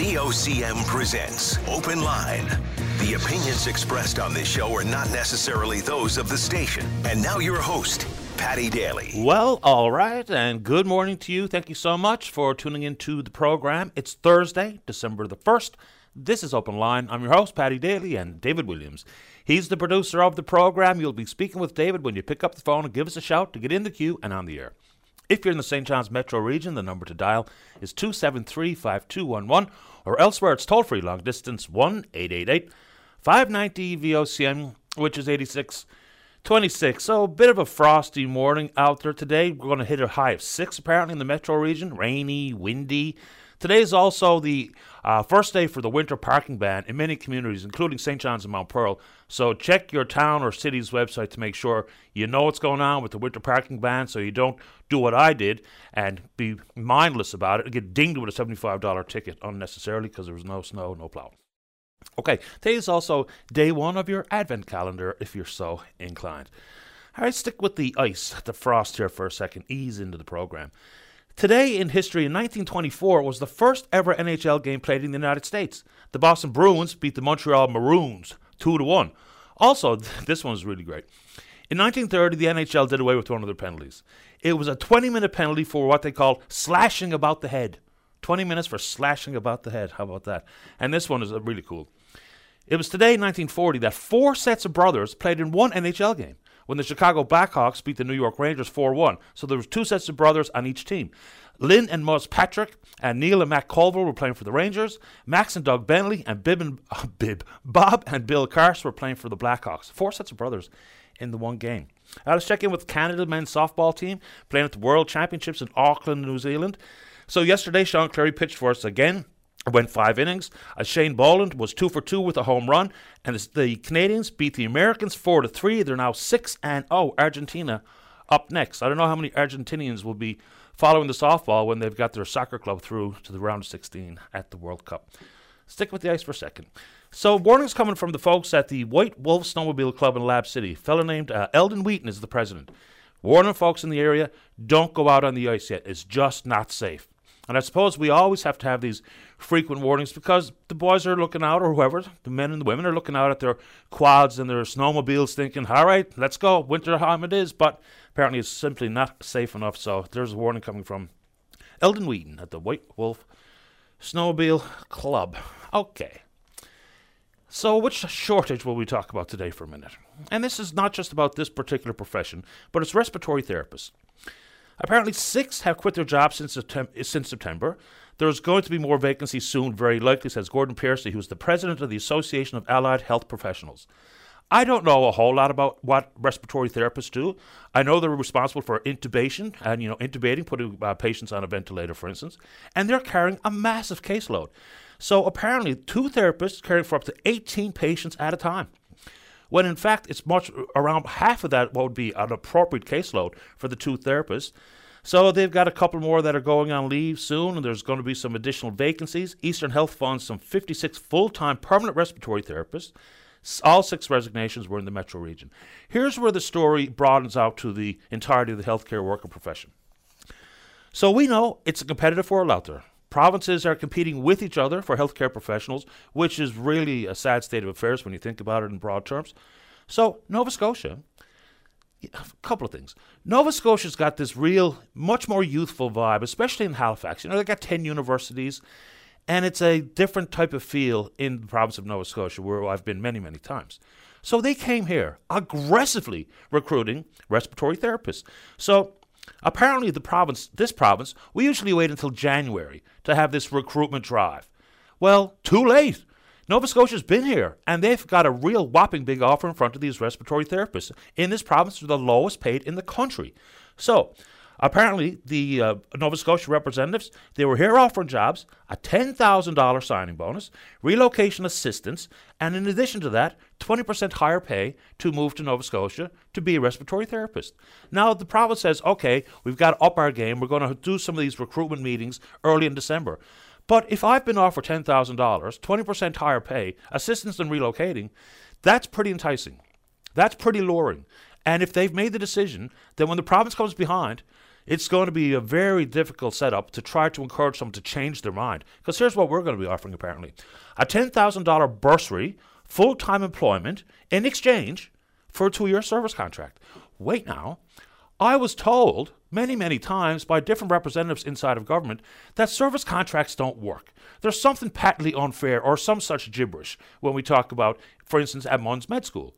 VOCM presents Open Line. The opinions expressed on this show are not necessarily those of the station. And now your host, Patty Daly. Well, all right, and good morning to you. Thank you so much for tuning into the program. It's Thursday, December the 1st. This is Open Line. I'm your host, Patty Daly, and David Williams. He's the producer of the program. You'll be speaking with David when you pick up the phone and give us a shout to get in the queue and on the air. If you're in the St. John's metro region, the number to dial is 273 5211, or elsewhere it's toll free long distance 1 888 590 VOCM, which is 86 26. So a bit of a frosty morning out there today. We're going to hit a high of 6 apparently in the metro region, rainy, windy. Today is also the uh, first day for the winter parking ban in many communities, including St. John's and Mount Pearl. So check your town or city's website to make sure you know what's going on with the winter parking ban so you don't do what I did and be mindless about it and get dinged with a $75 ticket unnecessarily because there was no snow, no plow. Okay, today is also day one of your advent calendar if you're so inclined. All right, stick with the ice, the frost here for a second, ease into the program. Today in history, in 1924, was the first ever NHL game played in the United States. The Boston Bruins beat the Montreal Maroons 2 to 1. Also, this one's really great. In 1930, the NHL did away with one of their penalties. It was a 20 minute penalty for what they called slashing about the head. 20 minutes for slashing about the head. How about that? And this one is uh, really cool. It was today, 1940, that four sets of brothers played in one NHL game when the Chicago Blackhawks beat the New York Rangers 4 1. So there was two sets of brothers on each team. Lynn and Muzz Patrick and Neil and Mac Colville were playing for the Rangers. Max and Doug Bentley and Bib and uh, Bib Bob and Bill Carse were playing for the Blackhawks. Four sets of brothers in the one game. Now let's check in with Canada men's softball team playing at the World Championships in Auckland, New Zealand. So yesterday, Sean Cleary pitched for us again went five innings. Uh, Shane Boland was two for two with a home run, and the Canadians beat the Americans four to three. They're now six and oh. Argentina up next. I don't know how many Argentinians will be following the softball when they've got their soccer club through to the round of 16 at the World Cup. Stick with the ice for a second. So, warnings coming from the folks at the White Wolf Snowmobile Club in Lab City. A fellow named uh, Eldon Wheaton is the president. Warning folks in the area don't go out on the ice yet. It's just not safe. And I suppose we always have to have these frequent warnings because the boys are looking out, or whoever, the men and the women are looking out at their quads and their snowmobiles thinking, all right, let's go, winter time it is. But apparently it's simply not safe enough. So there's a warning coming from Eldon Wheaton at the White Wolf Snowmobile Club. Okay. So, which shortage will we talk about today for a minute? And this is not just about this particular profession, but it's respiratory therapists. Apparently, six have quit their jobs since, Septem- since September. There's going to be more vacancies soon, very likely, says Gordon Piercy, who's the president of the Association of Allied Health Professionals. I don't know a whole lot about what respiratory therapists do. I know they're responsible for intubation and you know intubating, putting uh, patients on a ventilator, for instance, and they're carrying a massive caseload. So apparently, two therapists caring for up to 18 patients at a time when in fact it's much around half of that what would be an appropriate caseload for the two therapists. So they've got a couple more that are going on leave soon, and there's going to be some additional vacancies. Eastern Health funds some 56 full-time permanent respiratory therapists. All six resignations were in the metro region. Here's where the story broadens out to the entirety of the healthcare worker profession. So we know it's a competitive world out there. Provinces are competing with each other for healthcare professionals, which is really a sad state of affairs when you think about it in broad terms. So, Nova Scotia, a couple of things. Nova Scotia's got this real, much more youthful vibe, especially in Halifax. You know, they got 10 universities, and it's a different type of feel in the province of Nova Scotia, where I've been many, many times. So they came here aggressively recruiting respiratory therapists. So Apparently, the province, this province, we usually wait until January to have this recruitment drive. Well, too late. Nova Scotia's been here, and they've got a real whopping big offer in front of these respiratory therapists. In this province, they're the lowest paid in the country. So, Apparently, the uh, Nova Scotia representatives they were here offering jobs, a ten thousand dollar signing bonus, relocation assistance, and in addition to that, twenty percent higher pay to move to Nova Scotia to be a respiratory therapist. Now the province says, okay, we've got to up our game. We're going to do some of these recruitment meetings early in December. But if I've been offered ten thousand dollars, twenty percent higher pay, assistance in relocating, that's pretty enticing. That's pretty luring. And if they've made the decision, then when the province comes behind, it's going to be a very difficult setup to try to encourage someone to change their mind. Because here's what we're going to be offering apparently a $10,000 bursary, full time employment in exchange for a two year service contract. Wait now. I was told many, many times by different representatives inside of government that service contracts don't work. There's something patently unfair or some such gibberish when we talk about, for instance, at MUN's Med School.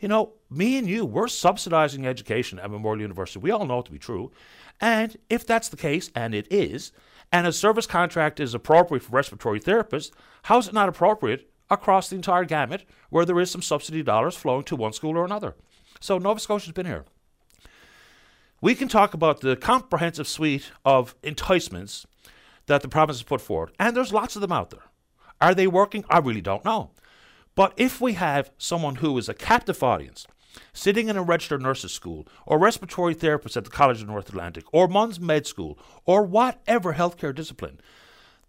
You know, me and you, we're subsidizing education at Memorial University. We all know it to be true. And if that's the case, and it is, and a service contract is appropriate for respiratory therapists, how is it not appropriate across the entire gamut where there is some subsidy dollars flowing to one school or another? So Nova Scotia's been here. We can talk about the comprehensive suite of enticements that the province has put forward, and there's lots of them out there. Are they working? I really don't know. But if we have someone who is a captive audience, sitting in a registered nurses school, or respiratory therapist at the College of North Atlantic, or MUN's Med School, or whatever healthcare discipline,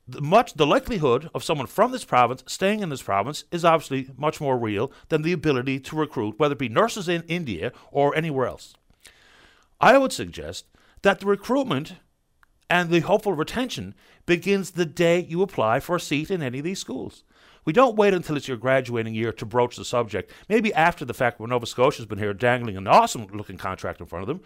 the much the likelihood of someone from this province staying in this province is obviously much more real than the ability to recruit, whether it be nurses in India or anywhere else. I would suggest that the recruitment and the hopeful retention begins the day you apply for a seat in any of these schools. We don't wait until it's your graduating year to broach the subject, maybe after the fact when Nova Scotia's been here dangling an awesome looking contract in front of them.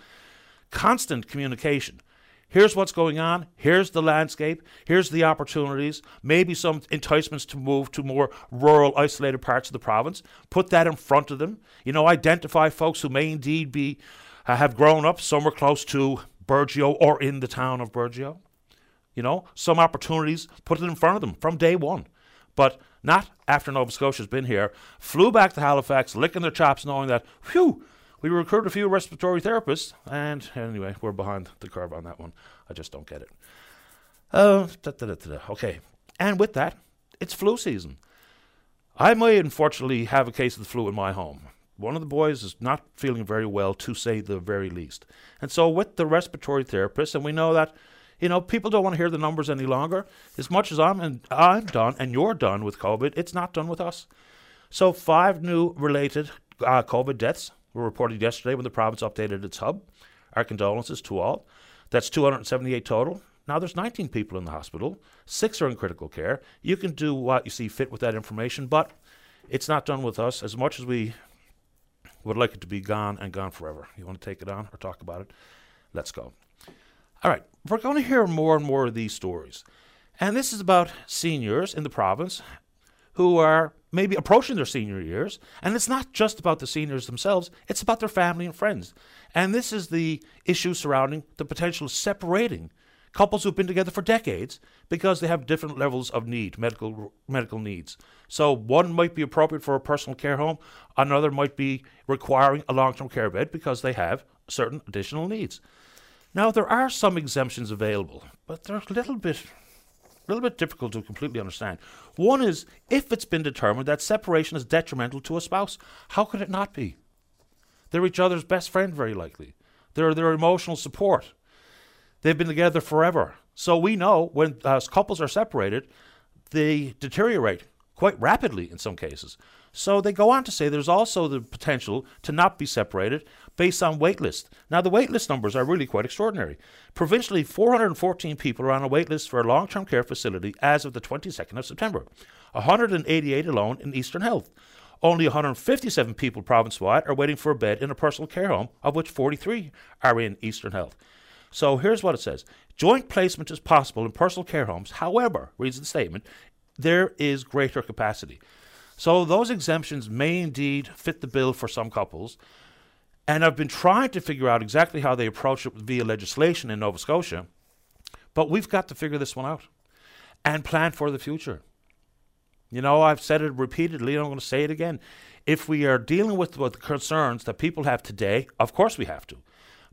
Constant communication. Here's what's going on. Here's the landscape. Here's the opportunities. Maybe some enticements to move to more rural, isolated parts of the province. Put that in front of them. You know, identify folks who may indeed be uh, have grown up somewhere close to Burgeo or in the town of Burgeo. You know, some opportunities. Put it in front of them from day one. But not after Nova Scotia's been here, flew back to Halifax, licking their chops, knowing that, whew, we recruited a few respiratory therapists, and anyway, we're behind the curve on that one. I just don't get it. Uh, da, da, da, okay, and with that, it's flu season. I may unfortunately have a case of the flu in my home. One of the boys is not feeling very well, to say the very least. And so, with the respiratory therapist, and we know that you know, people don't want to hear the numbers any longer. As much as I'm and I'm done and you're done with COVID, it's not done with us. So five new related uh, COVID deaths were reported yesterday when the province updated its hub. Our condolences to all. That's 278 total. Now there's 19 people in the hospital. Six are in critical care. You can do what you see fit with that information, but it's not done with us. As much as we would like it to be gone and gone forever. You want to take it on or talk about it? Let's go. All right, we're going to hear more and more of these stories. And this is about seniors in the province who are maybe approaching their senior years. And it's not just about the seniors themselves, it's about their family and friends. And this is the issue surrounding the potential separating couples who've been together for decades because they have different levels of need, medical medical needs. So one might be appropriate for a personal care home, another might be requiring a long-term care bed because they have certain additional needs. Now, there are some exemptions available, but they're a little bit, a little bit difficult to completely understand. One is if it's been determined that separation is detrimental to a spouse, how could it not be? They're each other's best friend, very likely. They're their emotional support. They've been together forever. So we know when uh, couples are separated, they deteriorate quite rapidly in some cases. So they go on to say there's also the potential to not be separated based on waitlist. Now, the waitlist numbers are really quite extraordinary. Provincially, 414 people are on a waitlist for a long term care facility as of the 22nd of September, 188 alone in Eastern Health. Only 157 people province wide are waiting for a bed in a personal care home, of which 43 are in Eastern Health. So here's what it says Joint placement is possible in personal care homes. However, reads the statement, there is greater capacity. So those exemptions may indeed fit the bill for some couples. And I've been trying to figure out exactly how they approach it via legislation in Nova Scotia. But we've got to figure this one out and plan for the future. You know, I've said it repeatedly, and I'm going to say it again. If we are dealing with, the concerns that people have today, of course we have to.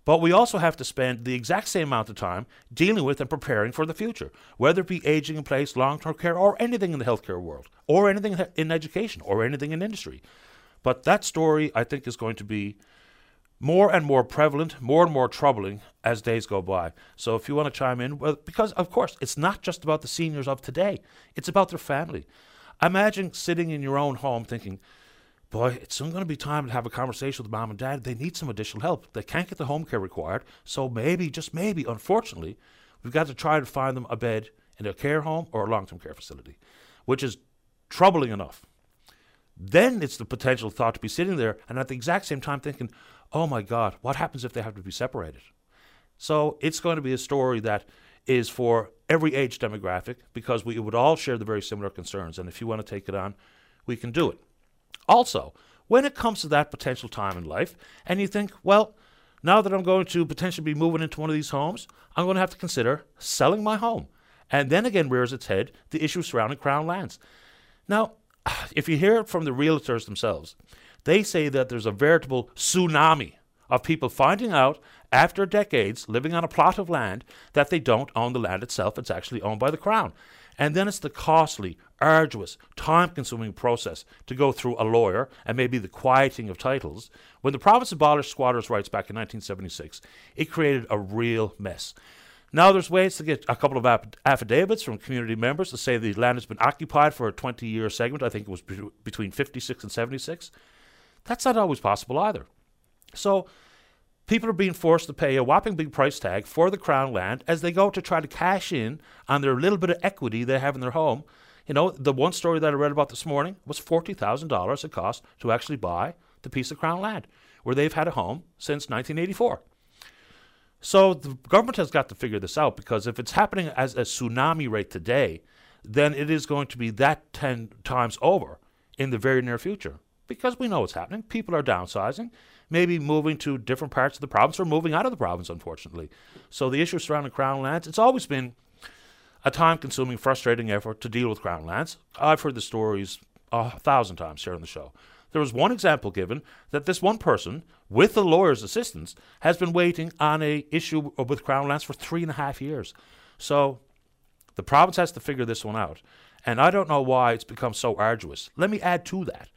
But we also have to spend the exact same amount of time dealing with and preparing for the future, whether it be aging in place, long term care, or anything in the healthcare world, or anything in education, or anything in industry. But that story, I think, is going to be more and more prevalent, more and more troubling as days go by. So if you want to chime in, well, because of course, it's not just about the seniors of today, it's about their family. Imagine sitting in your own home thinking, boy, it's soon going to be time to have a conversation with mom and dad. They need some additional help. They can't get the home care required. So maybe, just maybe, unfortunately, we've got to try to find them a bed in a care home or a long term care facility, which is troubling enough. Then it's the potential thought to be sitting there and at the exact same time thinking, oh my God, what happens if they have to be separated? So it's going to be a story that is for every age demographic because we would all share the very similar concerns. And if you want to take it on, we can do it. Also, when it comes to that potential time in life, and you think, well, now that I'm going to potentially be moving into one of these homes, I'm going to have to consider selling my home. And then again rears its head the issue surrounding Crown lands. Now, if you hear it from the realtors themselves, they say that there's a veritable tsunami of people finding out after decades living on a plot of land that they don't own the land itself, it's actually owned by the Crown. And then it's the costly, arduous, time consuming process to go through a lawyer and maybe the quieting of titles. When the province abolished squatters' rights back in 1976, it created a real mess. Now there's ways to get a couple of affidavits from community members to say the land has been occupied for a 20 year segment. I think it was between 56 and 76. That's not always possible either. So people are being forced to pay a whopping big price tag for the crown land as they go to try to cash in on their little bit of equity they have in their home. You know, the one story that I read about this morning was $40,000 it cost to actually buy the piece of crown land where they've had a home since 1984. So the government has got to figure this out because if it's happening as a tsunami rate today, then it is going to be that 10 times over in the very near future because we know what's happening. People are downsizing, maybe moving to different parts of the province or moving out of the province, unfortunately. So the issue surrounding Crown lands, it's always been a time consuming, frustrating effort to deal with Crown lands. I've heard the stories a thousand times here on the show. There was one example given that this one person, with the lawyer's assistance, has been waiting on a issue with Crown lands for three and a half years. So the province has to figure this one out. And I don't know why it's become so arduous. Let me add to that.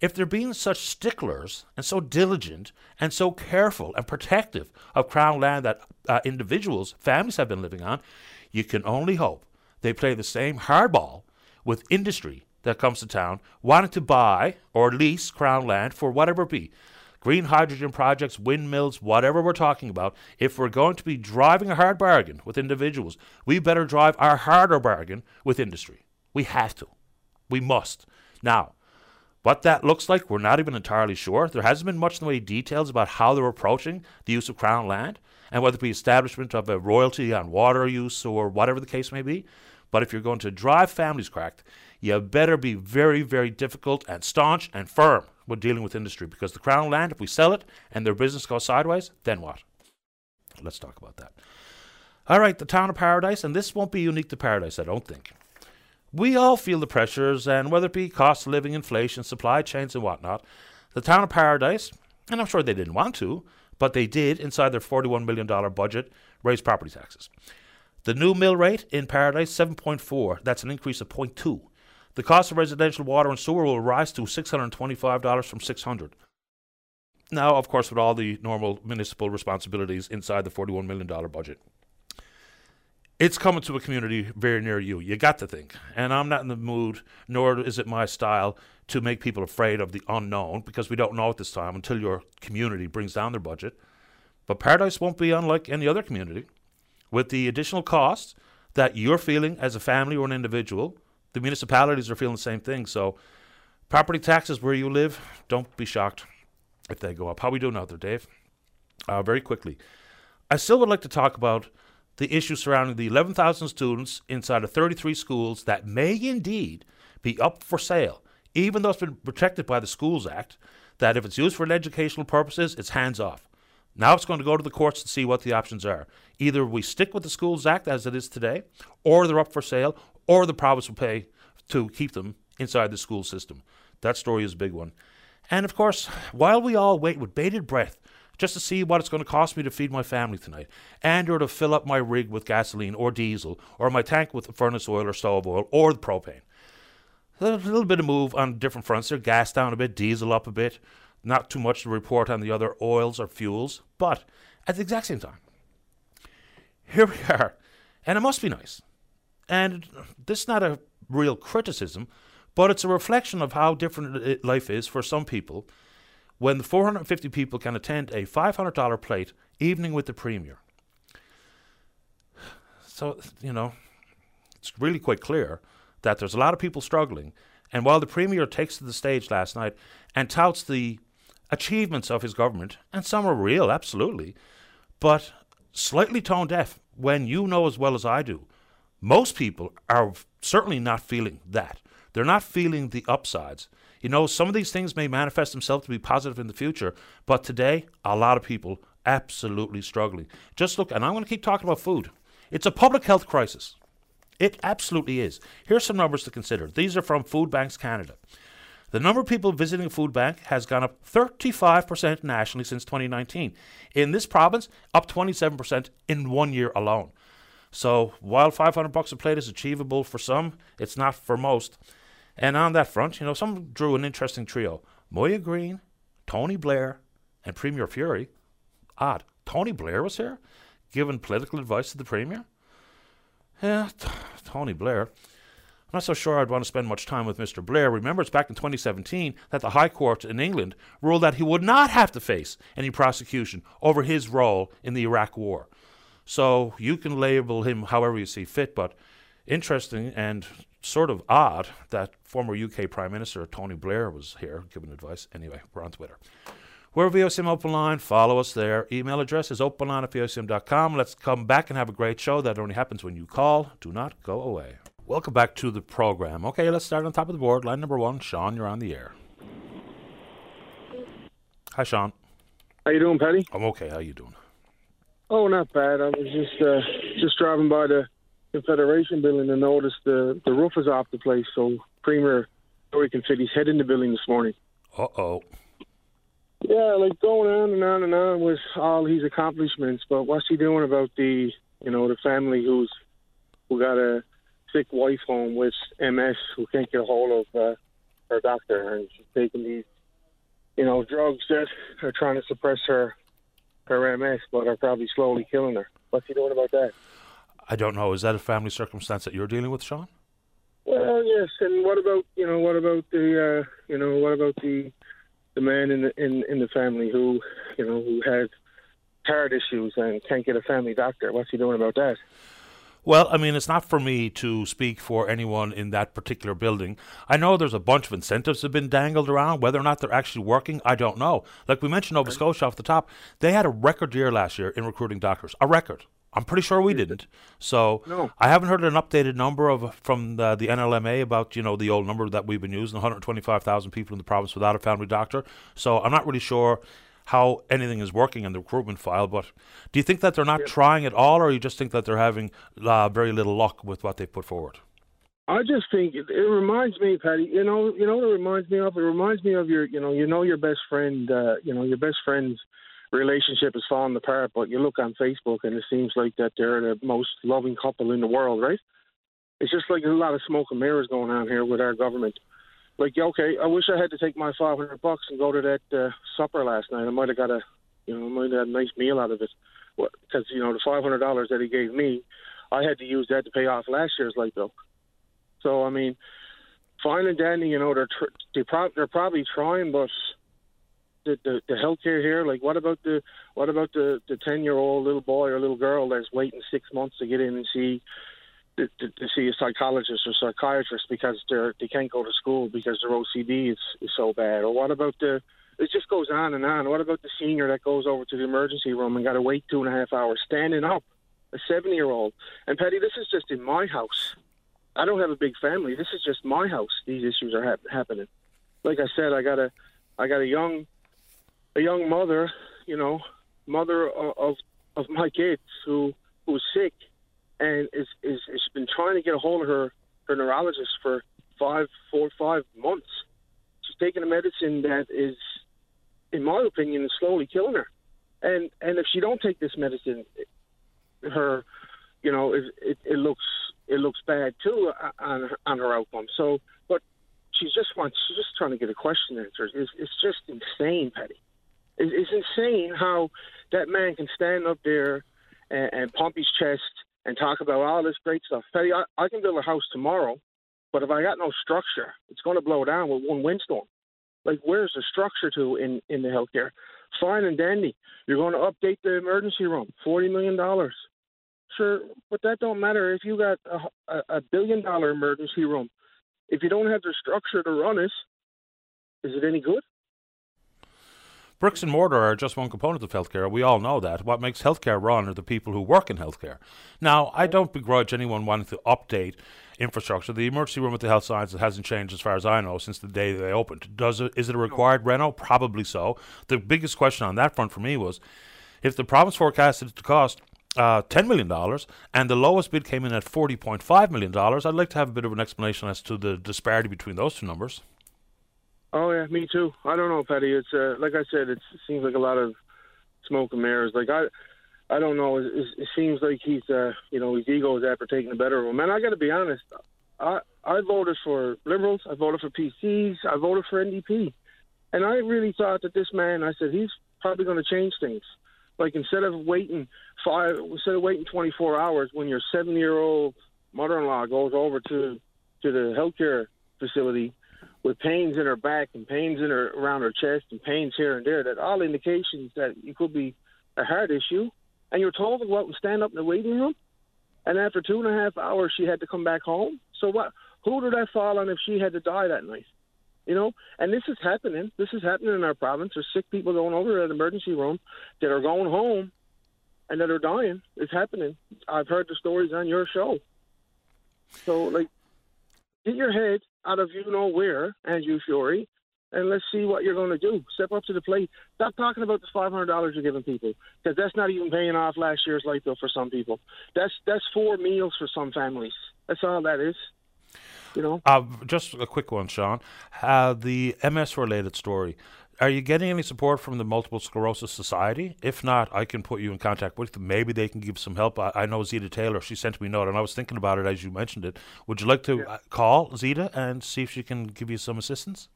If they're being such sticklers and so diligent and so careful and protective of Crown land that uh, individuals, families have been living on, you can only hope they play the same hardball with industry that comes to town wanting to buy or lease Crown land for whatever it be green hydrogen projects, windmills, whatever we're talking about, if we're going to be driving a hard bargain with individuals, we better drive our harder bargain with industry. We have to. We must. Now, what that looks like, we're not even entirely sure. There hasn't been much in the way of details about how they're approaching the use of Crown land and whether it be establishment of a royalty on water use or whatever the case may be. But if you're going to drive families cracked, you better be very, very difficult and staunch and firm with dealing with industry because the Crown land, if we sell it and their business goes sideways, then what? Let's talk about that. All right, the town of Paradise, and this won't be unique to Paradise, I don't think. We all feel the pressures, and whether it be cost of living, inflation, supply chains, and whatnot, the town of Paradise, and I'm sure they didn't want to, but they did, inside their $41 million budget, raise property taxes. The new mill rate in Paradise, 7.4. That's an increase of 0.2. The cost of residential water and sewer will rise to $625 from 600. Now, of course, with all the normal municipal responsibilities inside the $41 million budget. It's coming to a community very near you. You got to think. And I'm not in the mood, nor is it my style, to make people afraid of the unknown because we don't know at this time until your community brings down their budget. But Paradise won't be unlike any other community. With the additional costs that you're feeling as a family or an individual, the municipalities are feeling the same thing. So, property taxes where you live, don't be shocked if they go up. How we doing out there, Dave? Uh, very quickly, I still would like to talk about the issue surrounding the 11,000 students inside of 33 schools that may indeed be up for sale, even though it's been protected by the Schools Act. That if it's used for educational purposes, it's hands off. Now it's going to go to the courts to see what the options are. Either we stick with the Schools Act as it is today, or they're up for sale, or the province will pay to keep them inside the school system. That story is a big one. And of course, while we all wait with bated breath just to see what it's going to cost me to feed my family tonight, and or to fill up my rig with gasoline or diesel, or my tank with furnace oil or stove oil or the propane. A little bit of move on different fronts there. Gas down a bit, diesel up a bit. Not too much to report on the other oils or fuels, but at the exact same time, here we are, and it must be nice and this is not a real criticism, But it's a reflection of how different life is for some people when 450 people can attend a $500 plate evening with the Premier. So, you know, it's really quite clear that there's a lot of people struggling. And while the Premier takes to the stage last night and touts the achievements of his government, and some are real, absolutely, but slightly tone deaf when you know as well as I do, most people are certainly not feeling that. They're not feeling the upsides. You know, some of these things may manifest themselves to be positive in the future, but today, a lot of people absolutely struggling. Just look, and I'm going to keep talking about food. It's a public health crisis. It absolutely is. Here's some numbers to consider. These are from Food Banks Canada. The number of people visiting a food bank has gone up 35% nationally since 2019. In this province, up 27% in one year alone. So while 500 bucks a plate is achievable for some, it's not for most. And on that front, you know, some drew an interesting trio: Moya Greene, Tony Blair, and Premier Furey. Odd. Tony Blair was here, giving political advice to the Premier. Yeah, t- Tony Blair. I'm not so sure I'd want to spend much time with Mr. Blair. Remember, it's back in 2017 that the High Court in England ruled that he would not have to face any prosecution over his role in the Iraq War. So you can label him however you see fit, but interesting and sort of odd that former UK Prime Minister Tony Blair was here giving advice. Anyway, we're on Twitter. We're VOCM Open Line. Follow us there. Email address is openline at VOCM.com. Let's come back and have a great show. That only happens when you call. Do not go away. Welcome back to the program. Okay, let's start on top of the board. Line number one, Sean, you're on the air. Hi, Sean. How you doing, Patty? I'm okay. How you doing? Oh, not bad. I was just uh, just driving by the Confederation building and noticed the the roof is off the place. So Premier Rory can fit his head in the building this morning. Uh oh. Yeah, like going on and on and on with all his accomplishments, but what's he doing about the you know the family who's who got a sick wife home with MS who can't get a hold of uh, her doctor, and she's taking these, you know, drugs that are trying to suppress her her MS, but are probably slowly killing her. What's he doing about that? I don't know. Is that a family circumstance that you're dealing with, Sean? Well, yes. And what about you know what about the uh, you know what about the the man in the in in the family who you know who had heart issues and can't get a family doctor? What's he doing about that? Well, I mean, it's not for me to speak for anyone in that particular building. I know there's a bunch of incentives that have been dangled around. Whether or not they're actually working, I don't know. Like we mentioned Nova Scotia off the top, they had a record year last year in recruiting doctors. A record. I'm pretty sure we didn't. So No. I haven't heard an updated number of from the, the NLMA about you know the old number that we've been using, 125,000 people in the province without a family doctor. So I'm not really sure how anything is working in the recruitment file. But do you think that they're not trying at all, or you just think that they're having uh, very little luck with what they've put forward? I just think it, it reminds me, Patty. You know, you know what it reminds me of. It reminds me of your, you know, you know your best friend. Uh, you know your best friend's relationship is falling apart, but you look on Facebook and it seems like that they're the most loving couple in the world, right? It's just like there's a lot of smoke and mirrors going on here with our government. Like, okay, I wish I had to take my 500 bucks and go to that uh, supper last night. I might have got a, you know, I might have had a nice meal out of it, because you know the 500 dollars that he gave me, I had to use that to pay off last year's light bill. So I mean, fine and dandy, you know, they're tr- they prob- they're probably trying, but the, the the healthcare here, like what about the what about the the ten year old little boy or little girl that's waiting six months to get in and see to, to, see a psychologist or psychiatrist because they're they can't go to school because their OCD is is so bad, or what about the it just goes on and on. What about the senior that goes over to the emergency room and got to wait two and a half hours standing up? A seven year old. And Patty, this is just in my house. I don't have a big family. This is just my house. These issues are hap- happening. Like I said, I got a, I got a young, a young mother, you know, mother of of, my kids who who's sick, and is is has been trying to get a hold of her her neurologist for five, four, five months. She's taking a medicine that is, in my opinion, is slowly killing her. And and if she don't take this medicine, her, you know, it, it, it looks it looks bad too on on her outcome. So, but she's just wants she's just trying to get a question answered. It's, it's just insane, Petty. It's, insane how that man can stand up there and, and pump his chest and talk about all this great stuff. Petty, I, I can build a house tomorrow But if I got no structure, it's going to blow down with one windstorm. Like, where's the structure to in in the healthcare? Fine and dandy. You're going to update the emergency room, forty million dollars. Sure, but that don't matter if you got a, a, a billion dollar emergency room. If you don't have the structure to run it, is it any good? Bricks and mortar are just one component of healthcare. We all know that. What makes healthcare run are the people who work in healthcare. Now, I don't begrudge anyone wanting to update infrastructure. The emergency room at the health sciences hasn't changed, as far as I know, since the day they opened. Does it? Is it a required reno? Probably so. The biggest question on that front for me was, if the province forecasted to cost uh, $10 million, and the lowest bid came in at $40.5 million. I'd like to have a bit of an explanation as to the disparity between those two numbers. Oh yeah, me too. I don't know, Patty. It's uh, like I said. It seems like a lot of smoke and mirrors. Like I, I don't know. It, it seems like he's, uh, you know, his ego is after taking the better of him. And I got to be honest. I I voted for Liberals. I voted for PCs. I voted for NDP. And I really thought that this man. I said he's probably going to change things. Like instead of waiting five, instead of waiting 24 hours when your seven-year-old mother-in-law goes over to to the healthcare facility with pains in her back and pains in her around her chest and pains here and there, that all indications that it could be a heart issue, and you're told to go out and stand up in the waiting room, and after two and a half hours she had to come back home. So what? Who did I fall on if she had to die that night? You know, and this is happening. This is happening in our province. There's sick people going over to the emergency room that are going home and that are dying. It's happening. I've heard the stories on your show. So, like, get your head out of you know where, Andrew Furey, and let's see what you're going to do. Step up to the plate. Stop talking about the five hundred dollars you're giving people, because that's not even paying off last year's light bill for some people. That's that's four meals for some families. That's all that is. You know. Uh, just a quick one, Sean. Uh, the MS related story. Are you getting any support from the Multiple Sclerosis Society? If not, I can put you in contact with them. Maybe they can give some help. I, I know Zita Taylor. She sent me a note, and I was thinking about it as you mentioned it. Would you like to yeah. Uh, call Zita and see if she can give you some assistance?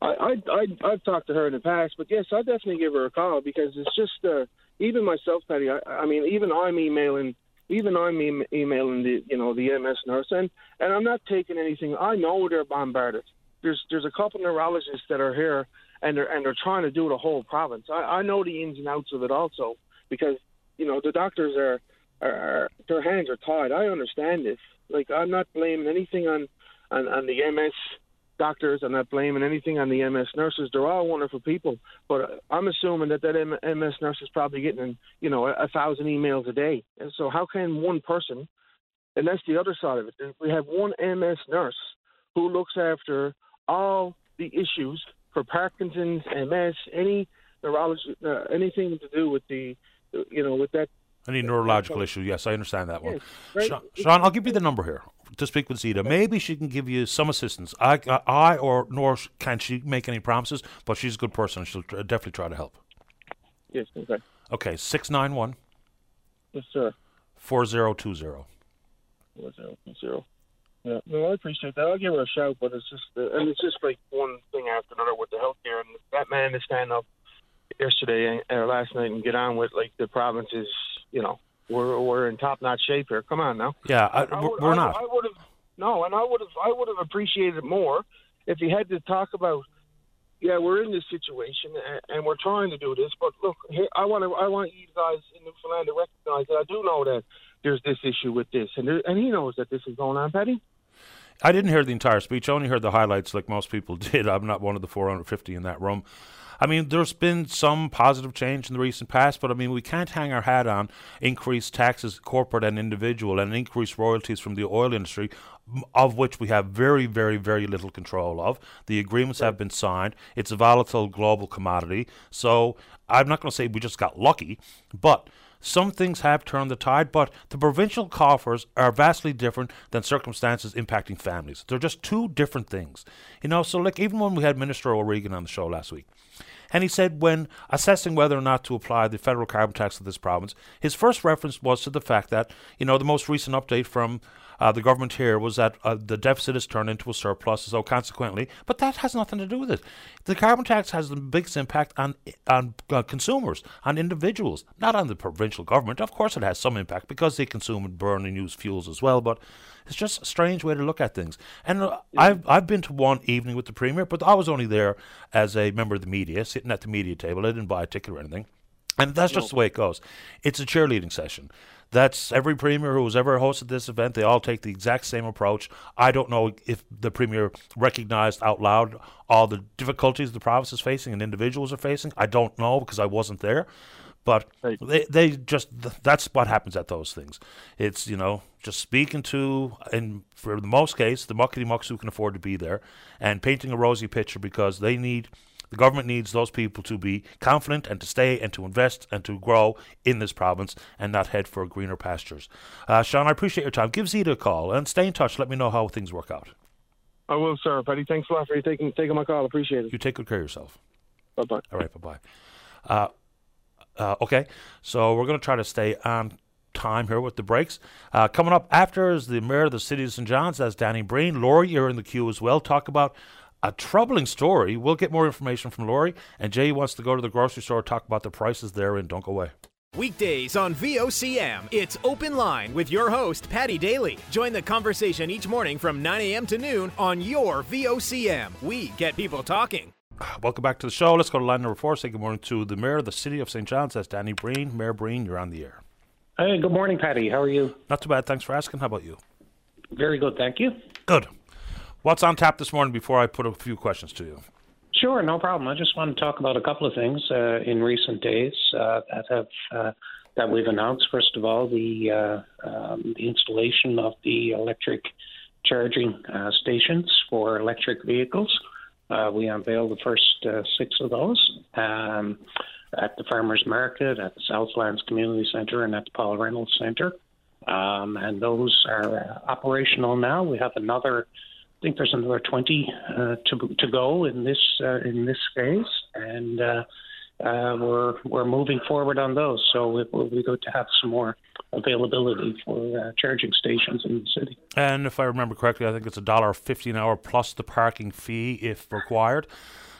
I, I, I, have talked to her in the past, but yes, I definitely give her a call because it's just uh, even myself, Patty. I, I mean, even I'm emailing, even I'm e- emailing the you know the MS nurse, and and I'm not taking anything. I know they're bombarded. There's there's a couple neurologists that are here and they're and they're trying to do the whole province. I, I know the ins and outs of it also because you know the doctors are, are, their hands are tied. I understand this. Like I'm not blaming anything on on, on the MS doctors. I'm not blaming anything on the MS nurses. They're all wonderful people, but I'm assuming that that MS nurse is probably getting you know a, a thousand emails a day. And so how can one person? And that's the other side of it. We have one MS nurse who looks after all the issues for Parkinson's, MS, any neurology, uh, anything to do with the, you know, with that. Any neurological issue? Yes, I understand that one. Yes, right? Sean, Sean, I'll give you the number here to speak with Zita. Maybe she can give you some assistance. I, I, or nor can she make any promises, but she's a good person. She'll definitely try to help. Yes. Okay. Okay. Six nine one. Yes, sir. Four zero two zero. Four zero two zero. Yeah, no, I appreciate that. I'll give her a shout, but it's just, uh, and it's just like one thing after another with the healthcare. And that man to stand up yesterday or last night and get on with like the province is, you know, we're we're in top notch shape here. Come on now. Yeah, I, I would, we're not. I, I would have no, and I would have I would have appreciated more if he had to talk about. Yeah, we're in this situation and, and we're trying to do this, but look, here, I want to I want you guys in Newfoundland to recognize that I do know that there's this issue with this, and there, and he knows that this is going on, Petty. I didn't hear the entire speech. I only heard the highlights, like most people did. I'm not one of the 450 in that room. I mean, there's been some positive change in the recent past, but I mean, we can't hang our hat on increased taxes, corporate and individual, and increased royalties from the oil industry, of which we have very, very, very little control of. The agreements have been signed. It's a volatile global commodity. So I'm not going to say we just got lucky, but some things have turned the tide, but the provincial coffers are vastly different than circumstances impacting families. They're just two different things. You know, so like even when we had Minister O'Regan on the show last week, and he said when assessing whether or not to apply the federal carbon tax to this province, his first reference was to the fact that, you know, the most recent update from uh, the government here was that uh, the deficit has turned into a surplus, so consequently, but that has nothing to do with it. The carbon tax has the biggest impact on on uh, consumers, on individuals, not on the provincial government. Of course, it has some impact because they consume and burn and use fuels as well, but It's just a strange way to look at things. And uh, I've I've been to one evening with the premier, but I was only there as a member of the media, sitting at the media table. I didn't buy a ticket or anything. And that's just the way it goes. It's a cheerleading session. That's every premier who's ever hosted this event. They all take the exact same approach. I don't know if the premier recognized out loud all the difficulties the province is facing and individuals are facing. I don't know because I wasn't there. But they, they just that's what happens at those things. It's you know just speaking to and for the most case the muckety mucks who can afford to be there and painting a rosy picture because they need the government needs those people to be confident and to stay and to invest and to grow in this province and not head for greener pastures. Uh, Sean, I appreciate your time. Give Zita a call and stay in touch. Let me know how things work out. I will, sir. Paddy, thanks a lot for you taking taking my call. Appreciate it. You take good care of yourself. Bye bye. All right, bye bye. Uh, uh, okay, so we're going to try to stay on time here with the breaks. Uh, coming up after is the mayor of the city of St. John's, that's Danny Breen. Laurie, you're in the queue as well. Talk about a troubling story. We'll get more information from Laurie. And Jay wants to go to the grocery store, talk about the prices there, and don't go away. Weekdays on VOCM, it's Open Line with your host, Patty Daly. Join the conversation each morning from 9 a.m. to noon on your VOCM. We get people talking. Welcome back to the show. Let's go to line number four. Say good morning to the mayor of the city of St. John's. That's Danny Breen. Mayor Breen, you're on the air. Hey, good morning, Patty. How are you? Not too bad. Thanks for asking. How about you? Very good, thank you. Good. What's on tap this morning before I put a few questions to you? Sure, no problem. I just want to talk about a couple of things uh, in recent days uh, that have uh, that we've announced. First of all, the uh, um, the installation of the electric charging uh, stations for electric vehicles. Uh, we unveiled the first six of those um, at the Farmers Market, at the Southlands Community Centre, and at the Paul Reynolds Centre. Um, and those are operational now. We have another I think there's another 20 uh, to to go in this uh, in this phase, and uh, uh we're we're moving forward on those. So it will be good to have some more availability for uh, charging stations in the city. And if I remember correctly, I think it's a dollar fifty an hour plus the parking fee if required.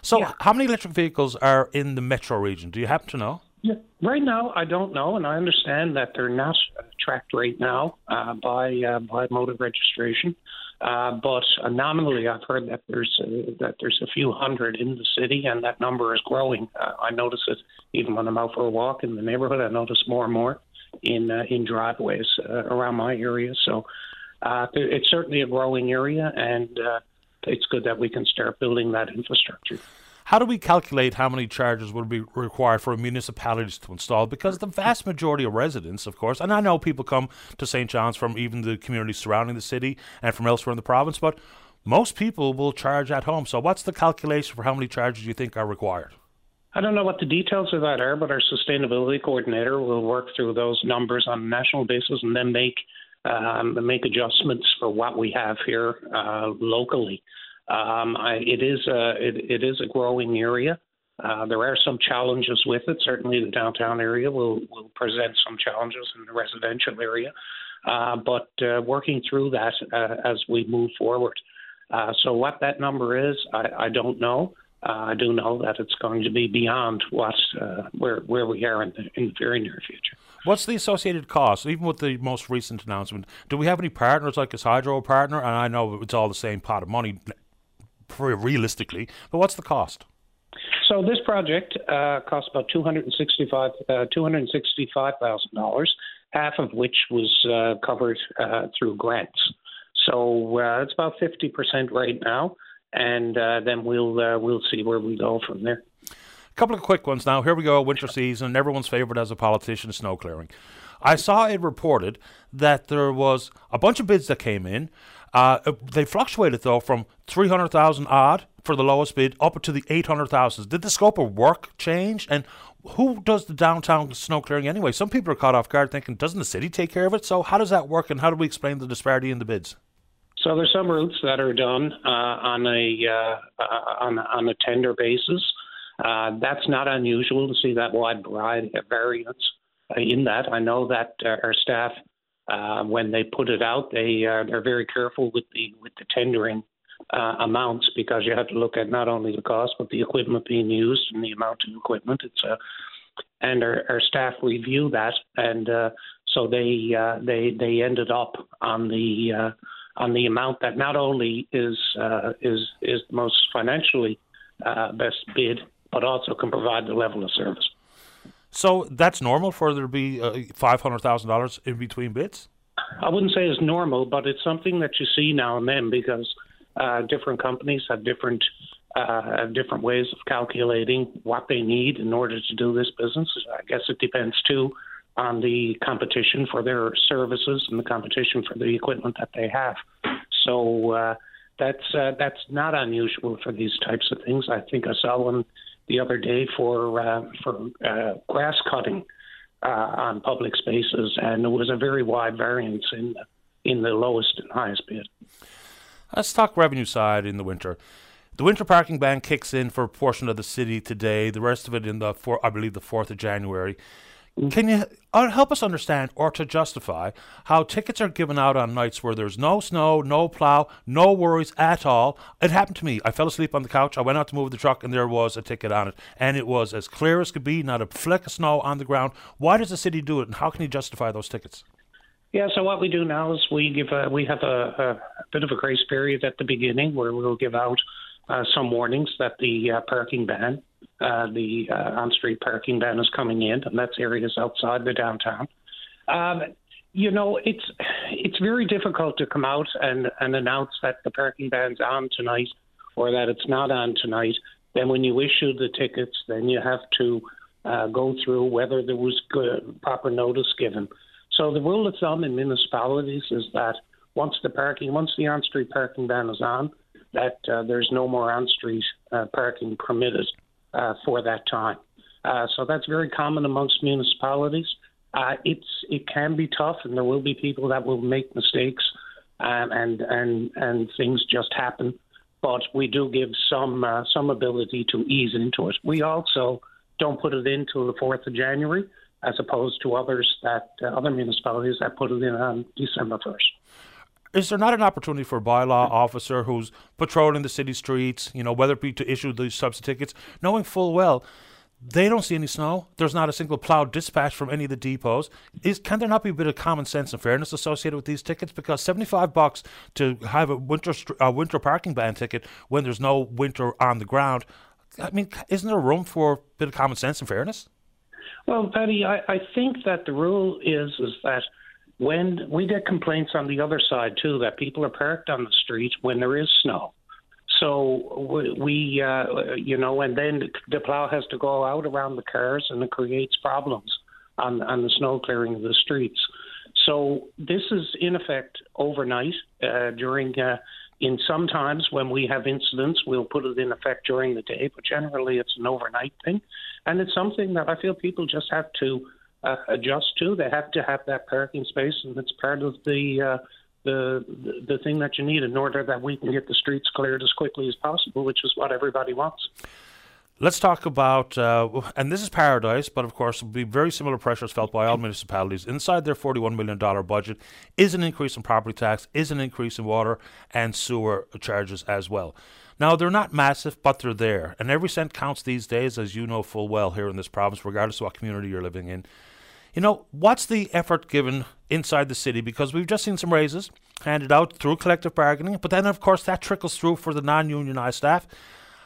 So, yeah. how many electric vehicles are in the metro region? Do you happen to know? Yeah, right now I don't know, and I understand that they're not tracked right now uh, by by motor registration. Uh, but uh, nominally, I've heard that there's uh, that there's a few hundred in the city, and that number is growing. Uh, I notice it even when I'm out for a walk in the neighborhood. I notice more and more in uh, in driveways uh, around my area. So it's certainly a growing area, and it's good that we can start building that infrastructure. How do we calculate how many chargers would be required for municipalities to install? Because the vast majority of residents, of course, and I know people come to St. John's from even the communities surrounding the city and from elsewhere in the province, but most people will charge at home. So, what's the calculation for how many chargers you think are required? I don't know what the details of that are, but our sustainability coordinator will work through those numbers on a national basis and then make um, make adjustments for what we have here uh, locally. Um, I, it is a it, it is a growing area. Uh, there are some challenges with it. Certainly, the downtown area will will present some challenges in the residential area, uh, but uh, working through that uh, as we move forward. Uh, so, what that number is, I, I don't know. Uh, I do know that it's going to be beyond what where where we are in the, in the very near future. What's the associated cost, even with the most recent announcement? Do we have any partners like a hydro partner? And I know it's all the same pot of money realistically, but what's the cost? So this project uh, cost about two hundred and sixty-five uh, two hundred and sixty-five thousand dollars, half of which was uh, covered uh, through grants. So uh, it's about fifty percent right now, and uh, then we'll we'll see where we go from there. A couple of quick ones now. Here we go, winter season. Everyone's favorite as a politician, snow clearing. I saw it reported that there was a bunch of bids that came in. Uh, they fluctuated though from 300,000 odd for the lowest bid up to the 800,000. Did the scope of work change? And who does the downtown snow clearing anyway? Some people are caught off guard thinking, doesn't the city take care of it? So how does that work and how do we explain the disparity in the bids? So there's some routes that are done uh, on a uh, uh on, on a tender basis. Uh, that's not unusual to see that wide variety of variance in that. I know that uh, our staff uh, when they put it out, they uh, they're very careful with the with the tendering uh, amounts because you have to look at not only the cost but the equipment being used and the amount of equipment. It's a uh, and our, our staff review that, and uh, So they uh, they they ended up on the uh, on the amount that not only is uh, is is the most financially uh, best bid, but also can provide the level of service. So that's normal for there to be uh, five hundred thousand dollars in between bids. I wouldn't say it's normal, but it's something that you see now and then because uh, different companies have different uh, different ways of calculating what they need in order to do this business. I guess it depends too on the competition for their services and the competition for the equipment that they have. So uh, that's uh, that's not unusual for these types of things. I think I saw one the other day for uh, for uh, grass cutting uh, on public spaces, and it was a very wide variance in the, in the lowest and highest bid. Let's talk revenue side in the winter. The winter parking ban kicks in for a portion of the city today. The rest of it in the four, I believe, the fourth of January. Can you uh, help us understand or to justify how tickets are given out on nights where there's no snow, no plow, no worries at all? It happened to me. I fell asleep on the couch. I went out to move the truck, and there was a ticket on it, and it was as clear as could be, not a fleck of snow on the ground. Why does the city do it, and how can you justify those tickets? Yeah, so what we do now is we give a, we have a, a bit of a grace period at the beginning where we'll give out uh, some warnings that the uh, parking ban uh, the uh, on-street parking ban is coming in, and that's areas outside the downtown. Um, you know, it's it's very difficult to come out and, and announce that the parking ban's on tonight or that it's not on tonight. Then, when you issue the tickets, then you have to uh, go through whether there was good, proper notice given. So the rule of thumb in municipalities is that once the parking, once the on-street parking ban is on, that uh, there's no more on-street uh, parking permitted uh, for that time. Uh, so that's very common amongst municipalities. Uh, it's it can be tough, and there will be people that will make mistakes, um, and and and things just happen. But we do give some uh, some ability to ease into it. We also don't put it in till the fourth of January, as opposed to others that uh, other municipalities that put it in on December first is there not an opportunity for a bylaw mm. officer who's patrolling the city streets, you know, whether it be to issue these of tickets, knowing full well they don't see any snow. There's not a single plow dispatch from any of the depots. Is can there not be a bit of common sense and fairness associated with these tickets? Because seventy-five bucks to have a winter a winter parking ban ticket when there's no winter on the ground. I mean, isn't there room for a bit of common sense and fairness? Well, Paddy, I, I think that the rule is is that when we get complaints on the other side too that people are parked on the street when there is snow. So we, uh, you know, and then the plow has to go out around the cars, and it creates problems on on the snow clearing of the streets. So this is in effect overnight uh, during. Uh, in some times when we have incidents, we'll put it in effect during the day, but generally it's an overnight thing, and it's something that I feel people just have to uh, adjust to. They have to have that parking space, and it's part of the, uh, the the thing that you need in order that we can get the streets cleared as quickly as possible, which is what everybody wants. Let's talk about, uh, and this is paradise, but of course, will be very similar pressures felt by all municipalities inside their $41 million budget. Is an increase in property tax, is an increase in water and sewer charges as well. Now, they're not massive, but they're there, and every cent counts these days, as you know full well here in this province, regardless of what community you're living in. You know, what's the effort given inside the city? Because we've just seen some raises handed out through collective bargaining, but then, of course, that trickles through for the non unionized staff.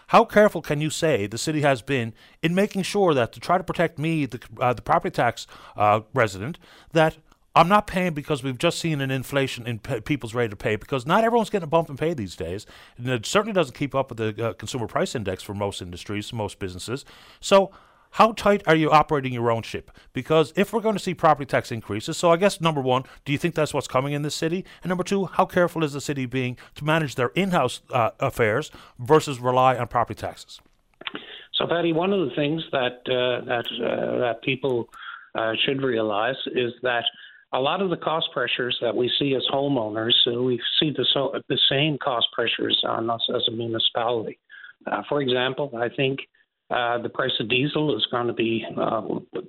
How careful can you say the city has been in making sure that to try to protect me, the, uh, the property tax uh, resident, that I'm not paying because we've just seen an inflation in people's rate of pay because not everyone's getting a bump in pay these days. And it certainly doesn't keep up with the uh, consumer price index for most industries, most businesses. So, how tight are you operating your own ship? Because if we're going to see property tax increases, so I guess number one, do you think that's what's coming in this city? And number two, how careful is the city being to manage their in-house uh, affairs versus rely on property taxes? So, Paddy, one of the things that uh, that uh, that people uh, should realize is that a lot of the cost pressures that we see as homeowners, uh, we see the, so, the same cost pressures on us as a municipality. Uh, for example, I think uh, the price of diesel is going to be uh,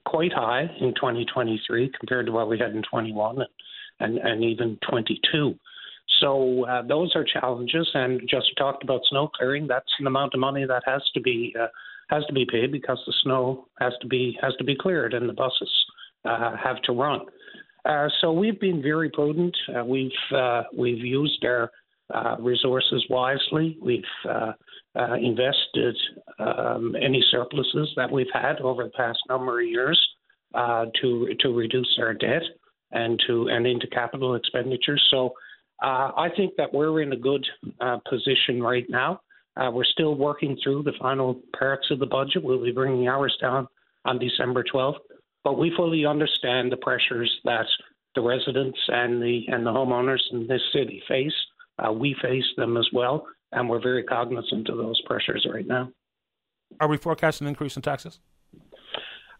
quite high in 2023 compared to what we had in 21 and, and, and even 22. So uh, those are challenges. And just talked about snow clearing. That's an amount of money that has to be uh, has to be paid because the snow has to be has to be cleared and the buses uh, have to run. So we've been very prudent. We've we've used our resources wisely. We've uh, uh, invested um, any surpluses that we've had over the past number of years to to reduce our debt and to and into capital expenditures. So I think that we're in a good position right now. we're still working through the final parts of the budget. We'll be bringing ours down on December 12th. But we fully understand the pressures that the residents and the and the homeowners in this city face. Uh, we face them as well, and we're very cognizant of those pressures right now. Are we forecasting an increase in taxes?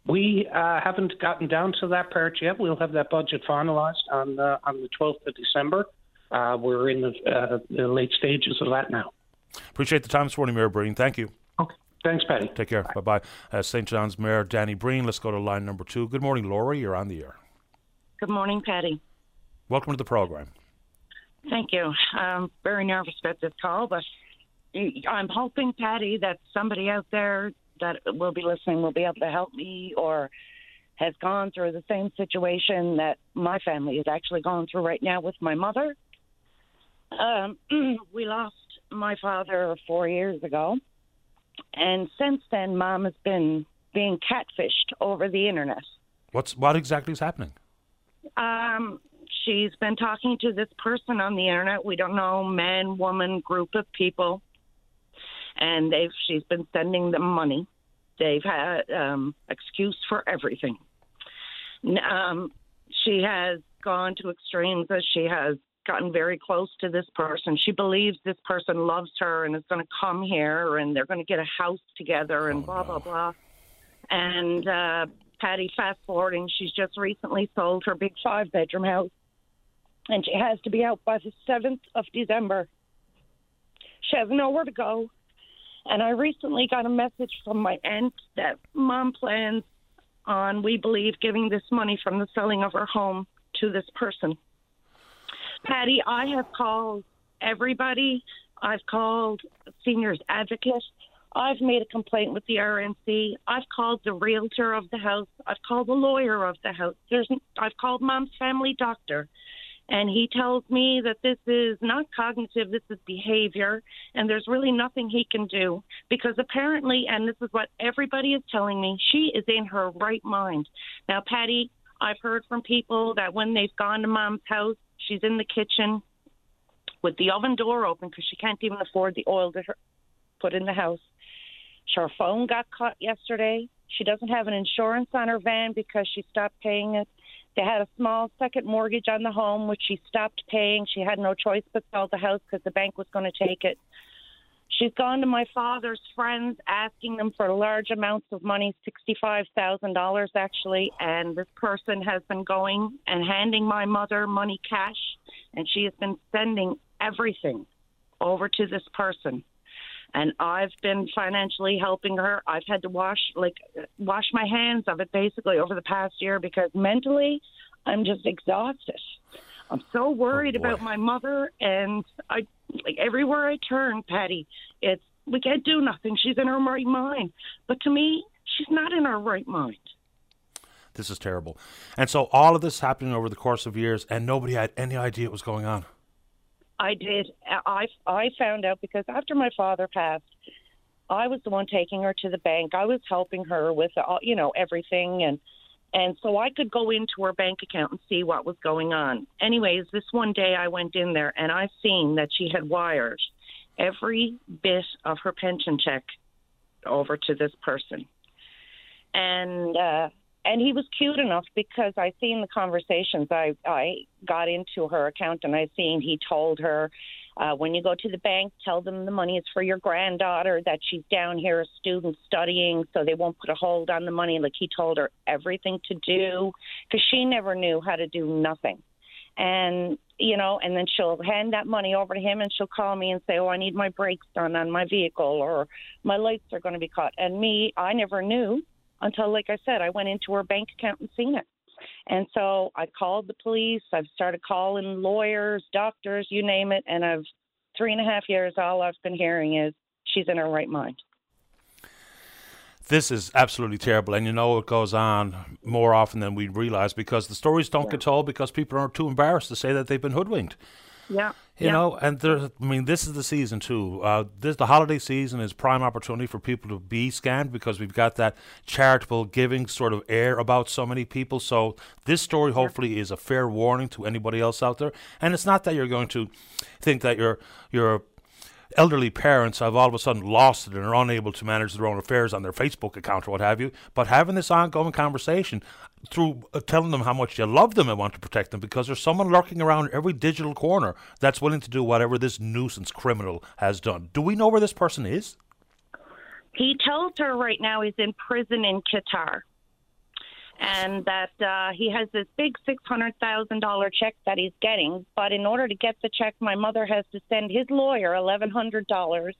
We uh, haven't gotten down to that part yet. We'll have that budget finalized on uh, on the 12th of December. Uh, we're in the, uh, the, late stages of that now. Appreciate the time this morning, Mayor Breen. Thank you. Okay. Thanks, Paddy. Take care. Bye bye. Uh, St. John's Mayor Danny Breen. Let's go to line number two. Good morning, Laura. You're on the air. Good morning, Paddy. Welcome to the program. Thank you. I'm very nervous about this call, but I'm hoping, Paddy, that somebody out there that will be listening will be able to help me or has gone through the same situation that my family is actually going through right now with my mother. Um, we lost my father four years ago and since then, mom has been being catfished over the internet. What's what exactly is happening? Um, she's been talking to this person on the internet. We don't know, man, woman, group of people, and they've she's been sending them money. They've had um, excuse for everything. Um, she has gone to extremes as she has gotten very close to this person. She believes this person loves her and is going to come here and they're going to get a house together and oh, blah, blah, blah. And uh, Paddy, fast forwarding, she's just recently sold her big five bedroom house and she has to be out by the 7th of December. She has nowhere to go. And I recently got a message from my aunt that mom plans on, we believe, giving this money from the selling of her home to this person. Paddy, I have called everybody. I've called seniors advocate. I've made a complaint with the RNC. I've called the realtor of the house. I've called the lawyer of the house. There's, I've called mom's family doctor. And he tells me that this is not cognitive, this is behavior, and there's really nothing he can do because apparently, and this is what everybody is telling me, she is in her right mind. Now, Paddy, I've heard from people that when they've gone to mom's house, She's in the kitchen with the oven door open because she can't even afford the oil to her, put in the house. Her phone got caught yesterday. She doesn't have an insurance on her van because she stopped paying it. They had a small second mortgage on the home, which she stopped paying. She had no choice but sell the house because the bank was going to take it. She's gone to my father's friends asking them for large amounts of money, $65,000 actually, and this person has been going and handing my mother money cash, and she has been sending everything over to this person. And I've been financially helping her. I've had to wash like wash my hands of it basically over the past year because mentally I'm just exhausted. I'm so oh, worried oh about my mother, and I like everywhere I turn, Paddy, it's we can't do nothing. She's in her right mind, but to me, she's not in her right mind. This is terrible, and so all of this happening over the course of years, and nobody had any idea what was going on. I did. I I found out because after my father passed, I was the one taking her to the bank. I was helping her with all, you know everything and and so I could go into her bank account and see what was going on. Anyways, this one day I went in there and I seen that she had wired every bit of her pension check over to this person. And uh and he was cute enough because I seen the conversations. I I got into her account and I seen he told her uh, when you go to the bank, tell them the money is for your granddaughter, that she's down here a student studying, so they won't put a hold on the money. Like he told her everything to do because she never knew how to do nothing. And, you know, and then she'll hand that money over to him and she'll call me and say, Oh, I need my brakes done on my vehicle or my lights are going to be cut. And me, I never knew until, like I said, I went into her bank account and seen it. And so I called the police. I've started calling lawyers, doctors, you name it. And I've three and a half years, all I've been hearing is she's in her right mind. This is absolutely terrible, and you know it goes on more often than we realize because the stories don't get told because people are too embarrassed to say that they've been hoodwinked. Yeah. You yeah. know, and there's, I mean, this is the season too. Uh, this the holiday season is prime opportunity for people to be scammed because we've got that charitable giving sort of air about so many people. So this story hopefully is a fair warning to anybody else out there. And it's not that you're going to think that your your elderly parents have all of a sudden lost it and are unable to manage their own affairs on their Facebook account or what have you. But having this ongoing conversation through uh, telling them how much you love them and want to protect them because there's someone lurking around every digital corner that's willing to do whatever this nuisance criminal has done. Do we know where this person is? He tells her right now he's in prison in Qatar and that uh, he has this big $600,000 check that he's getting. But in order to get the check, my mother has to send his lawyer $1,100.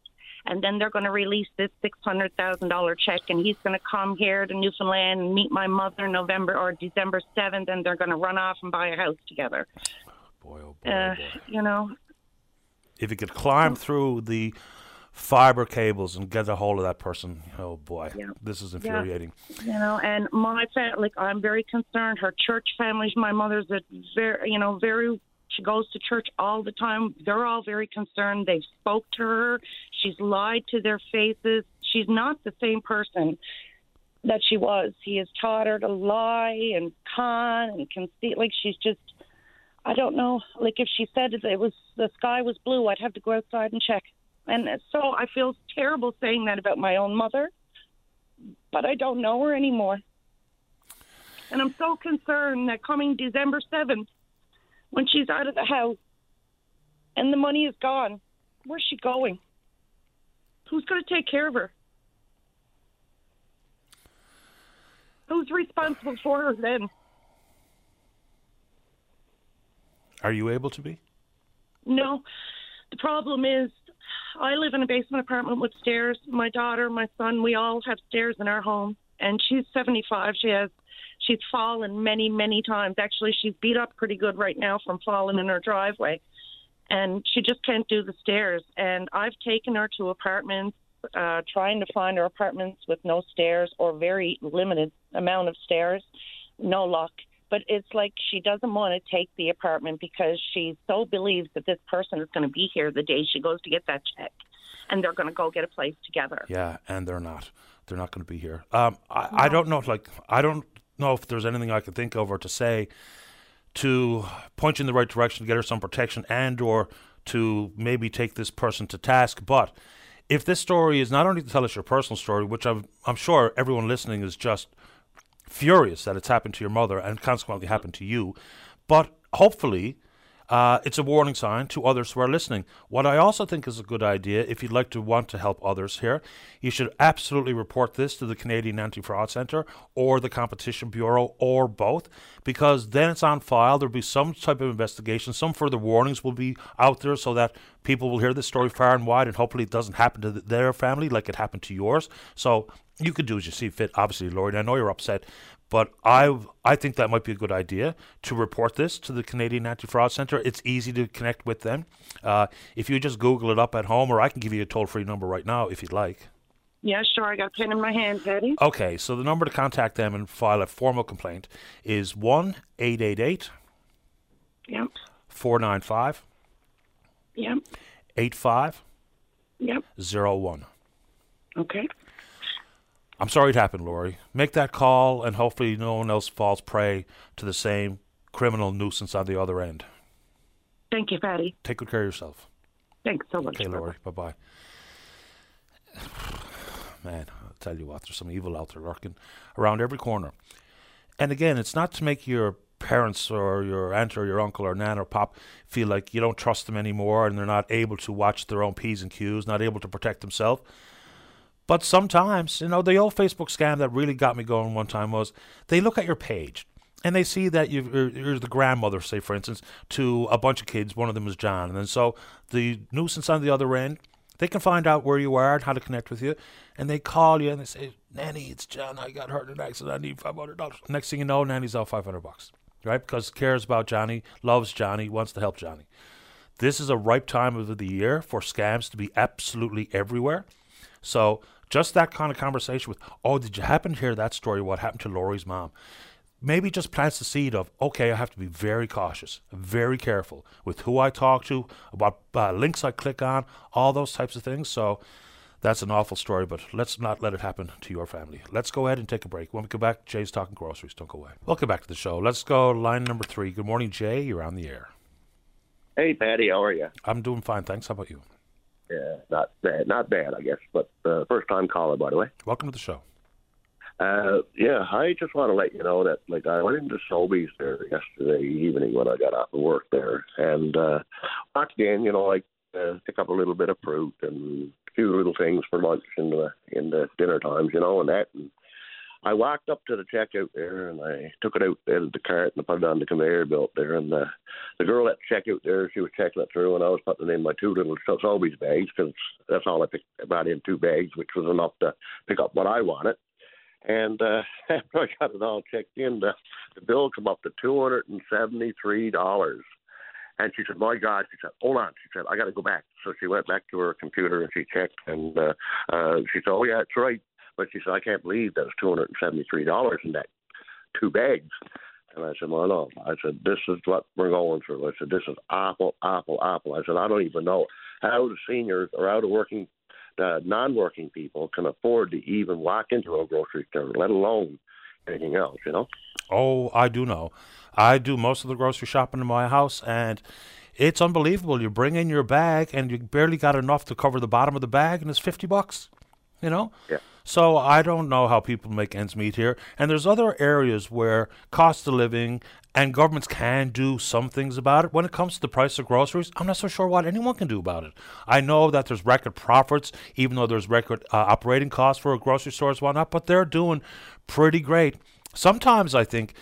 And then they're going to release this $600,000 check, and he's going to come here to Newfoundland and meet my mother November or December 7th, and they're going to run off and buy a house together. Boy, oh boy, Uh, oh boy. you know, If you could climb through the fiber cables and get a hold of that person, oh boy, Yeah. this is infuriating. you know, and my family, like, I'm very concerned. Her church family, my mother's a very, you know, very. She goes to church all the time. They're all very concerned. They've spoke to her. She's lied to their faces. She's not the same person that she was. He has taught her to lie and con and conceit. Like she's just, I don't know. Like if she said it was the sky was blue, I'd have to go outside and check. And so I feel terrible saying that about my own mother, but I don't know her anymore. And I'm so concerned that coming December 7th, when she's out of the house and the money is gone, where's she going? Who's going to take care of her? Who's responsible for her then? Are you able to be? No. The problem is, I live in a basement apartment with stairs. My daughter, my son, we all have stairs in our home. And she's 75. She has, she's fallen many, many times. Actually, she's beat up pretty good right now from falling in her driveway. And she just can't do the stairs. And I've taken her to apartments, uh, trying to find her apartments with no stairs or very limited amount of stairs. No luck but it's like she doesn't want to take the apartment because she so believes that this person is going to be here the day she goes to get that check and they're going to go get a place together. Yeah, and they're not. They're not going to be here. Um, I, I don't know. Like, I don't know if there's anything I can think of or to say to point you in the right direction get her some protection and or to maybe take this person to task. But if this story is not only to tell us your personal story, which I'm, I'm sure everyone listening is just furious that it's happened to your mother and consequently happened to you, but hopefully uh, it's a warning sign to others who are listening. What I also think is a good idea, if you'd like to want to help others here, you should absolutely report this to the Canadian Anti Fraud Centre or the Competition Bureau or both, because then it's on file. There'll be some type of investigation, some further warnings will be out there so that people will hear this story far and wide, and hopefully it doesn't happen to th- their family like it happened to yours. So you could do as you see fit. Obviously, Lord, I know you're upset, but I I think that might be a good idea to report this to the Canadian Anti Fraud Centre. It's easy to connect with them. Uh, if you just Google it up at home, or I can give you a toll free number right now if you'd like. Yeah, sure. I got a pen in my hand, Paddy. Okay, so the number to contact them and file a formal complaint is one eight eight eight Yep, four nine five yep, eight five yep. zero one. Okay. I'm sorry it happened, Lori. Make that call, and hopefully no one else falls prey to the same criminal nuisance on the other end. Thank you, Paddy. Take good care of yourself. Thanks so much. Okay, Lori. Bye bye. Man, I'll tell you what, there's some evil out there lurking around every corner. And again, it's not to make your parents or your aunt or your uncle or nan or pop feel like you don't trust them anymore and they're not able to watch their own P's and Q's, not able to protect themselves. But sometimes, you know, the old Facebook scam that really got me going one time was they look at your page and they see that you're, you're the grandmother, say, for instance, to a bunch of kids. One of them is John. And then so the nuisance on the other end, they can find out where you are and how to connect with you. And they call you and they say, Nanny, it's John. I got hurt in an accident. I need $500. Next thing you know, Nanny's out 500 bucks, right? Because cares about Johnny, loves Johnny, wants to help Johnny. This is a ripe time of the year for scams to be absolutely everywhere. So just that kind of conversation with, oh, did you happen to hear that story? What happened to Laurie's mom? Maybe just plants the seed of, okay, I have to be very cautious, very careful with who I talk to, about uh, links I click on, all those types of things. So that's an awful story, but let's not let it happen to your family. Let's go ahead and take a break. When we come back, Jay's talking groceries. Don't go away. Welcome back to the show. Let's go line number three. Good morning, Jay. You're on the air. Hey, Paddy, how are you? I'm doing fine, thanks. How about you? Yeah, not bad, not bad, I guess. But uh, first time caller, by the way. Welcome to the show. Uh, yeah, I just want to let you know that, like, I went into Sobeys there yesterday evening when I got off of work there, and uh, walked in, you know, like, uh, pick up a little bit of fruit and a few little things for lunch in the in the dinner times, you know, and that. And I walked up to the checkout there and I took it out out of the cart and I put it on the conveyor belt there. And the the girl at the checkout there, she was checking it through, and I was putting in my two little Sobeys bags because that's all I picked. I brought in two bags, which was enough to pick up what I wanted. And uh, after I got it all checked in, the, the bill come up to two hundred and seventy three dollars. And she said, "My God!" She said, "Hold on." She said, "I got to go back." So she went back to her computer and she checked, and uh, uh, she said, "Oh yeah, it's right." But she said, "I can't believe that was two hundred and seventy-three dollars in that two bags." And I said, "Well, no." I said, "This is what we're going through." I said, "This is awful, awful, awful." I said, "I don't even know how the seniors or how the working, uh, non-working people can afford to even walk into a grocery store, let alone anything else." You know? Oh, I do know. I do most of the grocery shopping in my house, and it's unbelievable. You bring in your bag, and you barely got enough to cover the bottom of the bag, and it's fifty bucks. You know? Yeah. So I don't know how people make ends meet here. And there's other areas where cost of living and governments can do some things about it. When it comes to the price of groceries, I'm not so sure what anyone can do about it. I know that there's record profits, even though there's record uh, operating costs for grocery stores, whatnot, but they're doing pretty great. Sometimes I think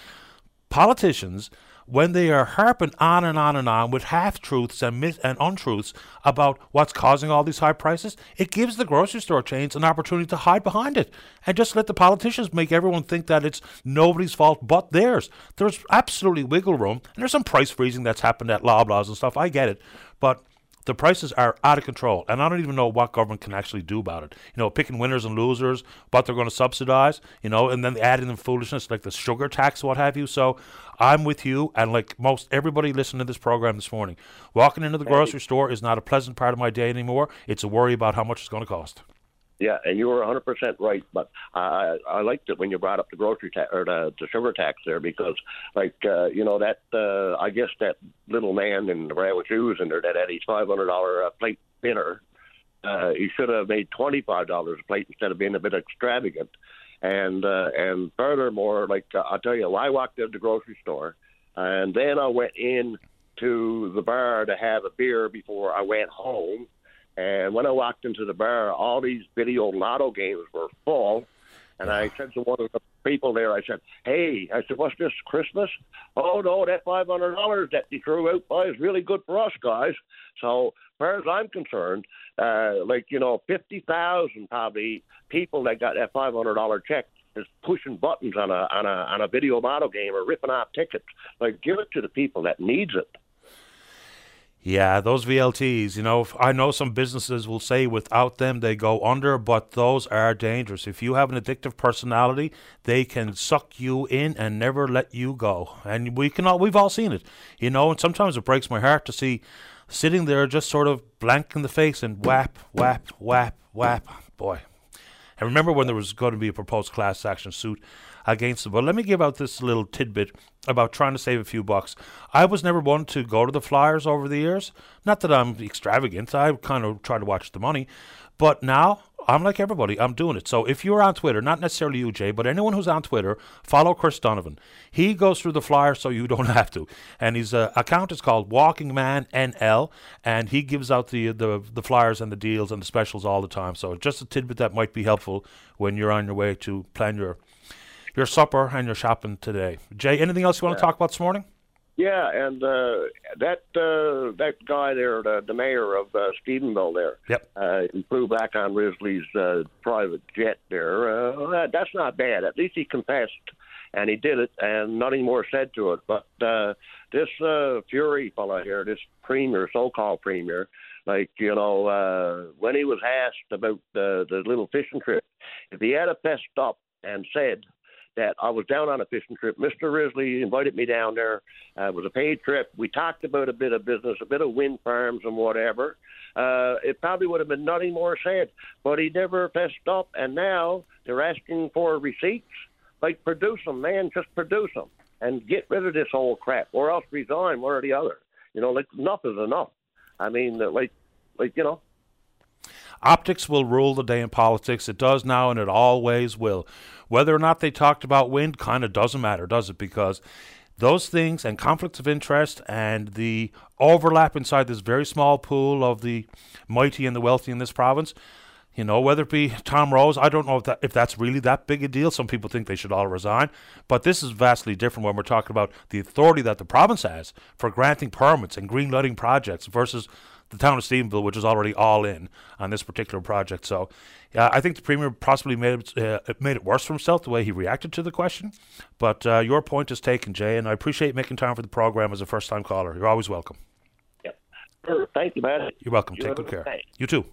politicians when they are harping on and on and on with half truths and myth and untruths about what's causing all these high prices, it gives the grocery store chains an opportunity to hide behind it and just let the politicians make everyone think that it's nobody's fault but theirs. There's absolutely wiggle room, and there's some price freezing that's happened at Loblaws and stuff. I get it, but the prices are out of control, and I don't even know what government can actually do about it. You know, picking winners and losers, what they're going to subsidize, you know, and then adding in foolishness like the sugar tax, what have you. So I'm with you, and like most everybody listening to this program this morning, walking into the grocery store is not a pleasant part of my day anymore. It's a worry about how much it's going to cost. Yeah, and you were 100% right. But I I liked it when you brought up the grocery tax or the, the sugar tax there because, like, uh, you know, that uh, I guess that little man in the brown shoes in there that had his $500 uh, plate dinner, uh, he should have made $25 a plate instead of being a bit extravagant. And uh, and furthermore, like uh, I'll tell you, I walked into the grocery store, and then I went in to the bar to have a beer before I went home and when I walked into the bar, all these video lotto games were full. And I said to one of the people there, I said, "Hey, I said, what's this Christmas? Oh no, that five hundred dollars that you threw out by is really good for us guys." So, as far as I'm concerned, uh, like you know, fifty thousand probably people that got that five hundred dollar check is pushing buttons on a on a on a video lotto game or ripping off tickets. Like, give it to the people that needs it. Yeah, those VLTs, you know, I know some businesses will say without them they go under, but those are dangerous. If you have an addictive personality, they can suck you in and never let you go. And we can all we've all seen it. You know, and sometimes it breaks my heart to see sitting there just sort of blank in the face and whap, whap, whap, whap. Boy. I remember when there was going to be a proposed class action suit against them. But let me give out this little tidbit about trying to save a few bucks. I was never one to go to the Flyers over the years. Not that I'm extravagant. I kind of try to watch the money. But now I'm like everybody. I'm doing it. So if you're on Twitter, not necessarily you, Jay, but anyone who's on Twitter, follow Chris Donovan. He goes through the Flyers so you don't have to. And his uh, account is called Walking Man NL, and he gives out the, the the Flyers and the deals and the specials all the time. So just a tidbit that might be helpful when you're on your way to plan your your supper and your shopping today. Jay, anything else you want to talk about this morning? Yeah, and uh, that uh, that guy there, the, the mayor of uh, Stephenville, there, yep, uh, he flew back on Risley's uh, private jet there. Uh, that's not bad. At least he confessed, and he did it, and nothing more said to it. But uh, this uh, Furey fella here, this premier, so-called premier, Like you know, uh, when he was asked about the the little fishing trip, if he had a fessed up and said that I was down on a fishing trip. Mr. Risley invited me down there. Uh, it was a paid trip. We talked about a bit of business, a bit of wind farms and whatever. Uh, it probably would have been nothing more said, but he never fessed up, and now they're asking for receipts. Like, produce them, man, just produce them and get rid of this whole crap, or else resign, one or the other. You know, like enough is enough. I mean, like, like you know, Optics will rule the day in politics. It does now, and it always will. Whether or not they talked about wind kind of doesn't matter, does it? Because those things and conflicts of interest and the overlap inside this very small pool of the mighty and the wealthy in this province. You know, whether it be Tom Rose, I don't know if that if that's really that big a deal. Some people think they should all resign, but this is vastly different when we're talking about the authority that the province has for granting permits and green lighting projects versus the town of Stephenville, which is already all in on this particular project. So, yeah, I think the premier possibly made it, uh, made it worse for himself the way he reacted to the question. But uh, your point is taken, Jay, and I appreciate making time for the program as a first time caller. You're always welcome. Yep. Sure. Thank you, man. You're welcome. You Take good care. Day. You too.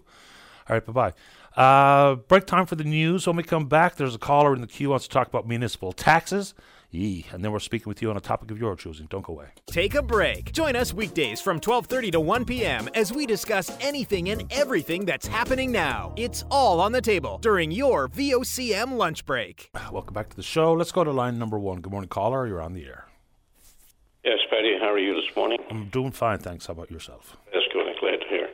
All right, bye bye. Uh, break time for the news. When we come back, there's a caller in the queue wants to talk about municipal taxes. Yee. And then we're speaking with you on a topic of your choosing. Don't go away. Take a break. Join us weekdays from 12:30 to 1 p.m. as we discuss anything and everything that's happening now. It's all on the table during your VOCM lunch break. Welcome back to the show. Let's go to line number one. Good morning, caller. You're on the air. Yes, Paddy. How are you this morning? I'm doing fine, thanks. How about yourself? That's good. I'm glad to hear.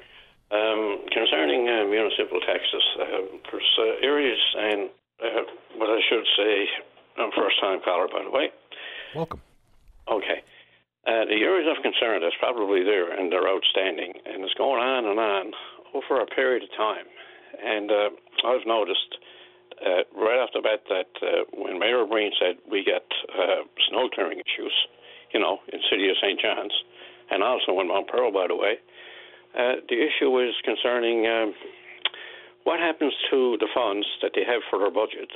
Um, concerning uh, municipal taxes, uh, there's uh, areas and uh, what I should say I'm first time caller, by the way. Welcome. Okay. Uh, the areas of concern that's probably there and they're outstanding, and it's going on and on over a period of time. And uh, I've noticed uh, right off the bat that uh, when Mayor Breen said we get uh, snow clearing issues, you know, in city of St. John's, and also in Mount Pearl, by the way, uh, the issue is concerning um, what happens to the funds that they have for their budget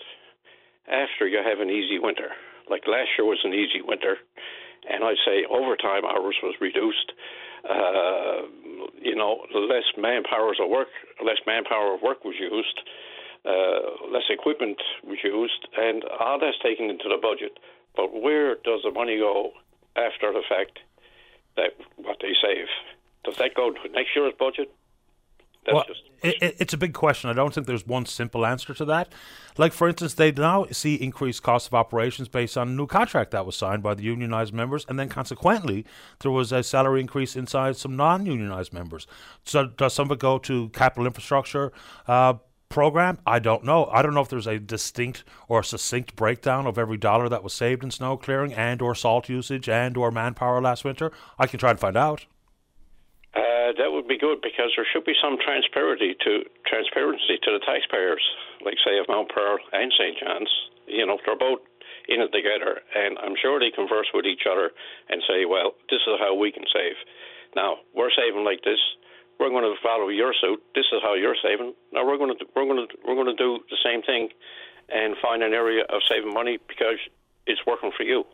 after you have an easy winter. Like last year was an easy winter, and I'd say overtime hours was reduced. Uh, you know, less manpower of work, less manpower of work was used, uh, less equipment was used, and all that's taken into the budget. But where does the money go after the fact that what they save? Does that go to next year's budget? That's well, it, it's a big question. I don't think there's one simple answer to that. Like, for instance, they now see increased cost of operations based on a new contract that was signed by the unionized members, and then consequently, there was a salary increase inside some non unionized members. So, does some of it go to capital infrastructure? Uh, program? I don't know. I don't know if there's a distinct or succinct breakdown of every dollar that was saved in snow clearing and or salt usage and or manpower last winter. I can try and find out. Uh, that would be good because there should be some transparency to transparency to the taxpayers, like say of Mount Pearl and St. John's. You know, they're both in it together, and I'm sure they converse with each other and say, "Well, this is how we can save." Now we're saving like this. We're going to follow your suit. This is how you're saving. Now we're going to we're going to we're going to do the same thing, and find an area of saving money because it's working for you.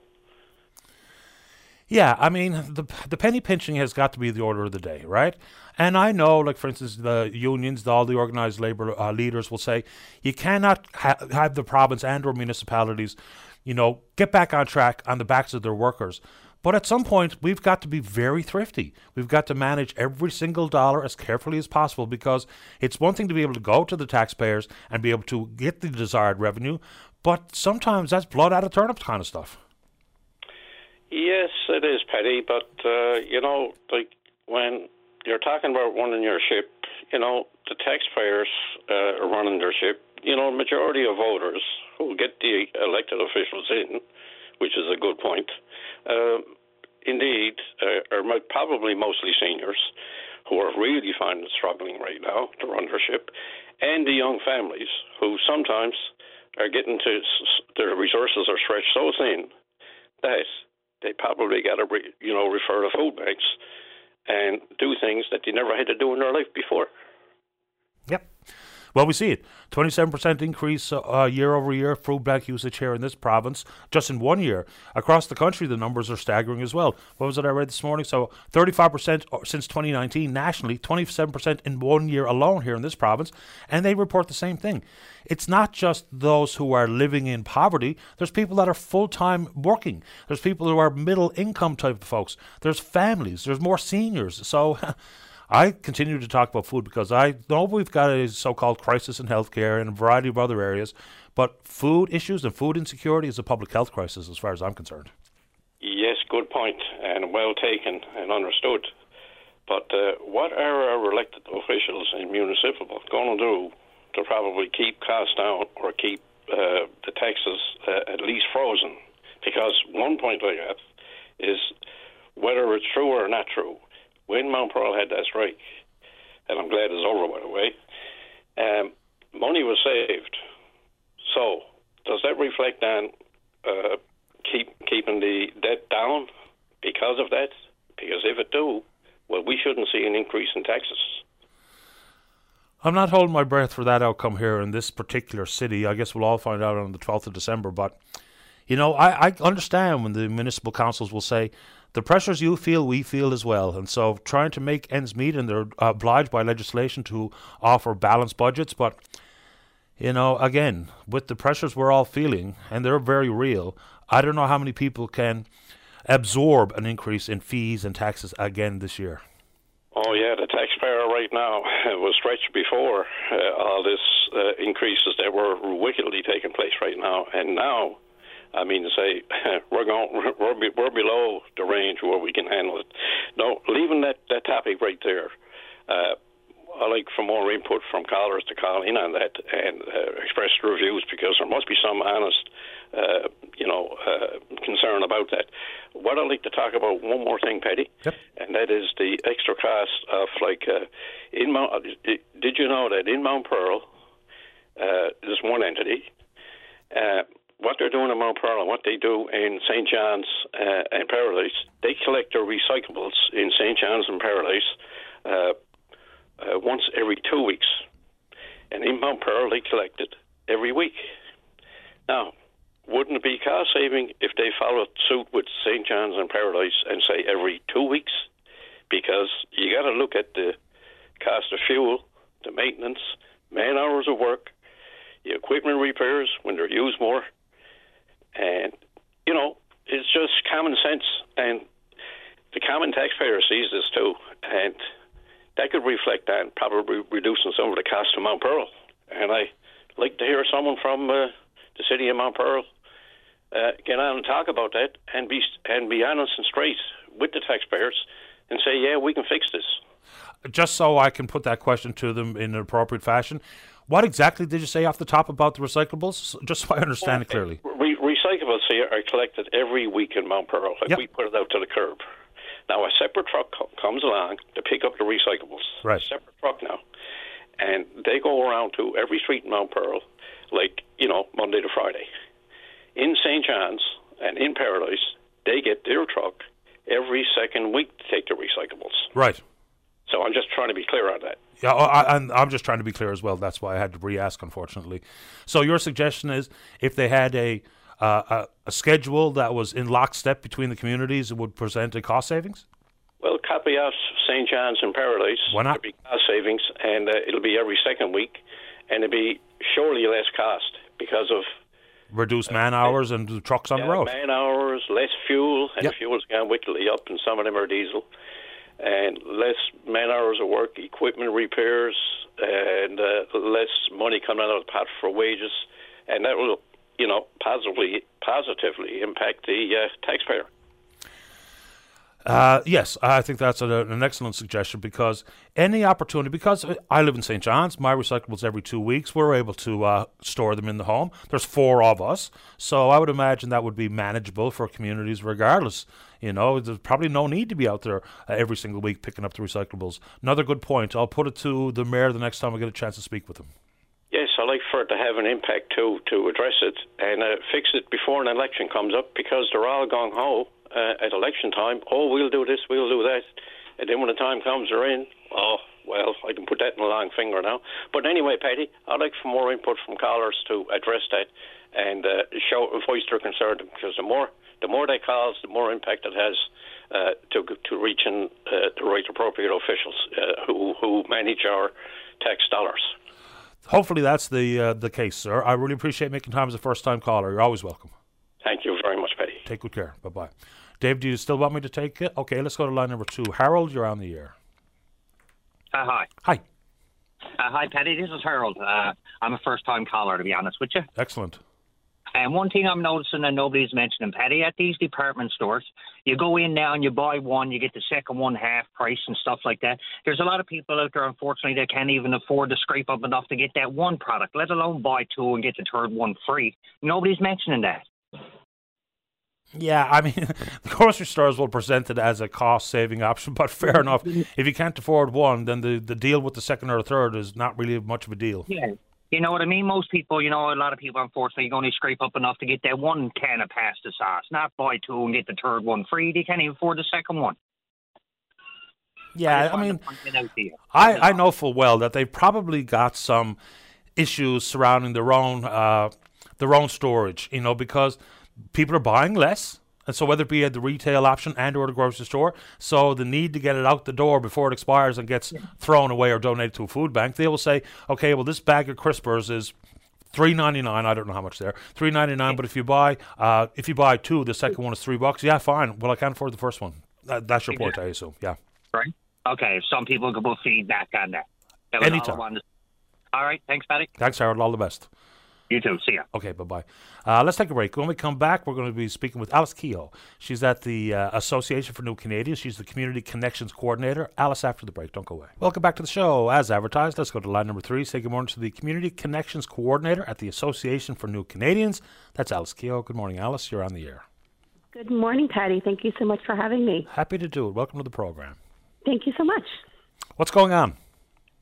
Yeah, I mean the the penny pinching has got to be the order of the day, right? And I know, like for instance, the unions, all the organized labor uh, leaders will say you cannot ha- have the province and or municipalities, you know, get back on track on the backs of their workers. But at some point, we've got to be very thrifty. We've got to manage every single dollar as carefully as possible because it's one thing to be able to go to the taxpayers and be able to get the desired revenue, but sometimes that's blood out of turnip kind of stuff. Yes, it is Paddy, but uh, you know, like when you're talking about running your ship, you know, the taxpayers uh, are running their ship. You know, majority of voters who get the elected officials in, which is a good point. Uh, indeed, uh, are probably mostly seniors who are really finding struggling right now to run their ship, and the young families who sometimes are getting to their resources are stretched so thin that they probably got to, re, you know, refer to food banks and do things that they never had to do in their life before. Well, we see it. 27% increase uh, year over year food bank usage here in this province, just in one year. Across the country, the numbers are staggering as well. What was it I read this morning? So 35% uh, since 2019 nationally, 27% in one year alone here in this province. And they report the same thing. It's not just those who are living in poverty. There's people that are full time working. There's people who are middle income type of folks. There's families. There's more seniors. So I continue to talk about food because I know we've got a so-called crisis in healthcare and a variety of other areas, but food issues and food insecurity is a public health crisis as far as I'm concerned. Yes, good point, and well taken and understood. But uh, what are our elected officials in municipal going to do to probably keep costs down or keep uh, the taxes uh, at least frozen? Because one point I have is whether it's true or not true when Mount Pearl had that strike, and I'm glad it's over, by the way, um, money was saved. So, does that reflect on uh, keep keeping the debt down because of that? Because if it do, well, we shouldn't see an increase in taxes. I'm not holding my breath for that outcome here in this particular city. I guess we'll all find out on the 12th of December. But, you know, I, I understand when the municipal councils will say, the pressures you feel, we feel as well. And so trying to make ends meet, and they're obliged by legislation to offer balanced budgets. But, you know, again, with the pressures we're all feeling, and they're very real, I don't know how many people can absorb an increase in fees and taxes again this year. Oh yeah, the taxpayer right now was stretched before uh, all this uh, increases that were wickedly taking place right now, and now I mean to say we're going we're, we're below the range where we can handle it. No, leaving that that topic right there. Uh, I like for more input from callers to call in on that and uh, express their views because there must be some honest, uh, you know, uh, concern about that. What I'd like to talk about one more thing, Paddy, yep. and that is the extra cost of like uh, in Mount. Uh, did you know that in Mount Pearl, uh, there's one entity. Uh, what they're doing in Mount Pearl and what they do in St. John's uh, and Paradise, they collect their recyclables in St. John's and Paradise uh, uh, once every two weeks. And in Mount Pearl, they collect it every week. Now, wouldn't it be cost saving if they followed suit with St. John's and Paradise and say every two weeks? Because you got to look at the cost of fuel, the maintenance, man hours of work, the equipment repairs when they're used more, and, you know, it's just common sense. And the common taxpayer sees this too. And that could reflect on probably reducing some of the cost of Mount Pearl. And I like to hear someone from uh, the city of Mount Pearl uh, get on and talk about that and be and be honest and straight with the taxpayers and say, yeah, we can fix this. Just so I can put that question to them in an appropriate fashion, what exactly did you say off the top about the recyclables? Just so I understand it clearly. Re- recyclables here are collected every week in Mount Pearl. Like yep. we put it out to the curb. Now a separate truck co- comes along to pick up the recyclables. Right. A separate truck now, and they go around to every street in Mount Pearl, like you know Monday to Friday. In St. John's and in Paradise, they get their truck every second week to take the recyclables. Right. So I'm just trying to be clear on that. Yeah, I, and I'm just trying to be clear as well. That's why I had to re-ask, unfortunately. So your suggestion is, if they had a uh, a, a, schedule that was in lockstep between the communities, it would present a cost savings. Well, copy us St. John's and Paradise. Why not? It'll be cost savings, and uh, it'll be every second week, and it'll be surely less cost because of reduced man uh, hours and trucks on yeah, the road. Man hours, less fuel, and yep. fuel's gone wickedly up, and some of them are diesel and less man hours of work, equipment repairs, and uh, less money coming out of the pot for wages, and that will, you know, positively positively impact the uh, taxpayer. Uh, yes, I think that's a, an excellent suggestion because any opportunity, because I live in St. John's, my recyclables every two weeks, we're able to uh, store them in the home. There's four of us, so I would imagine that would be manageable for communities regardless. You know, there's probably no need to be out there uh, every single week picking up the recyclables. Another good point. I'll put it to the mayor the next time I get a chance to speak with him. Yes, I like for it to have an impact too, to address it and uh, fix it before an election comes up because they're all gung ho uh, at election time. Oh, we'll do this, we'll do that, and then when the time comes, they're in. Oh, well, I can put that in a long finger now. But anyway, Paddy, I'd like for more input from callers to address that and uh, show voice their concern because the more the more they cause, the more impact it has uh, to to reaching uh, the right appropriate officials uh, who who manage our tax dollars. Hopefully that's the uh, the case, sir. I really appreciate making time as a first time caller. You're always welcome. Thank you very much, Paddy. Take good care. Bye bye. Dave, do you still want me to take it? Okay, let's go to line number two. Harold, you're on the air. Uh, hi. Hi. Uh, hi, Paddy. This is Harold. Uh, I'm a first time caller, to be honest with you. Excellent. And one thing I'm noticing that nobody's mentioning, Paddy, at these department stores, you go in now and you buy one, you get the second one half price and stuff like that. There's a lot of people out there, unfortunately, that can't even afford to scrape up enough to get that one product, let alone buy two and get the third one free. Nobody's mentioning that. Yeah, I mean, the grocery stores will present it as a cost saving option, but fair enough. If you can't afford one, then the, the deal with the second or third is not really much of a deal. Yeah. You know what I mean? Most people, you know, a lot of people, unfortunately, can only scrape up enough to get that one can of pasta sauce, not buy two and get the third one free. They can't even afford the second one. Yeah, I, mean, I, I know full well that they've probably got some issues surrounding their own uh, their own storage, you know, because people are buying less. And so whether it be at the retail option and or the grocery store, so the need to get it out the door before it expires and gets yeah. thrown away or donated to a food bank, they will say, okay, well this bag of crispers is three ninety nine. I don't know how much they're three ninety nine. But if you buy uh, if you buy two, the second one is three bucks. Yeah, fine. Well, I can't afford the first one. That, that's your point, I assume. Yeah. Right. Okay. Some people can put feedback on that. that Anytime. All, all right. Thanks, Paddy. Thanks, Harold. All the best. You too. See ya. Okay, bye bye. Uh, let's take a break. When we come back, we're going to be speaking with Alice Keogh. She's at the uh, Association for New Canadians. She's the Community Connections Coordinator. Alice, after the break, don't go away. Welcome back to the show. As advertised, let's go to line number three. Say good morning to the Community Connections Coordinator at the Association for New Canadians. That's Alice Keogh. Good morning, Alice. You're on the air. Good morning, Paddy. Thank you so much for having me. Happy to do it. Welcome to the program. Thank you so much. What's going on?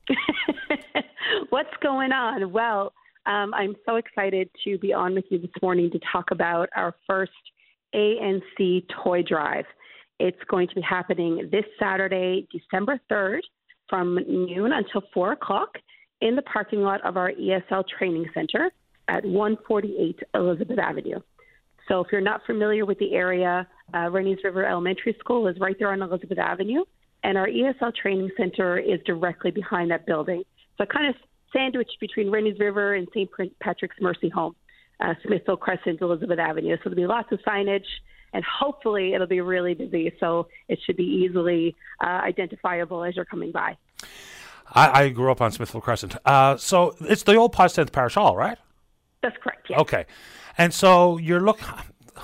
What's going on? Well, um, I'm so excited to be on with you this morning to talk about our first ANC toy drive. It's going to be happening this Saturday, December 3rd, from noon until 4 o'clock in the parking lot of our ESL Training Center at 148 Elizabeth Avenue. So, if you're not familiar with the area, uh, River Elementary School is right there on Elizabeth Avenue, and our ESL Training Center is directly behind that building. So, kind of sandwiched between Rennie's River and St. Patrick's Mercy Home, uh, Smithville Crescent, Elizabeth Avenue. So there'll be lots of signage, and hopefully it'll be really busy. So it should be easily uh, identifiable as you're coming by. I, I grew up on Smithville Crescent. Uh, so it's the old Tenth Parish Hall, right? That's correct. Yes. Okay, and so you're look.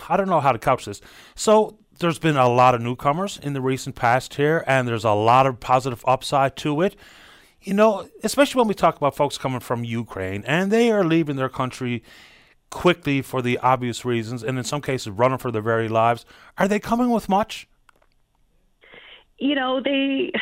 I don't know how to couch this. So there's been a lot of newcomers in the recent past here, and there's a lot of positive upside to it you know, especially when we talk about folks coming from Ukraine and they are leaving their country quickly for the obvious reasons, and in some cases running for their very lives, are they coming with much? You know, they,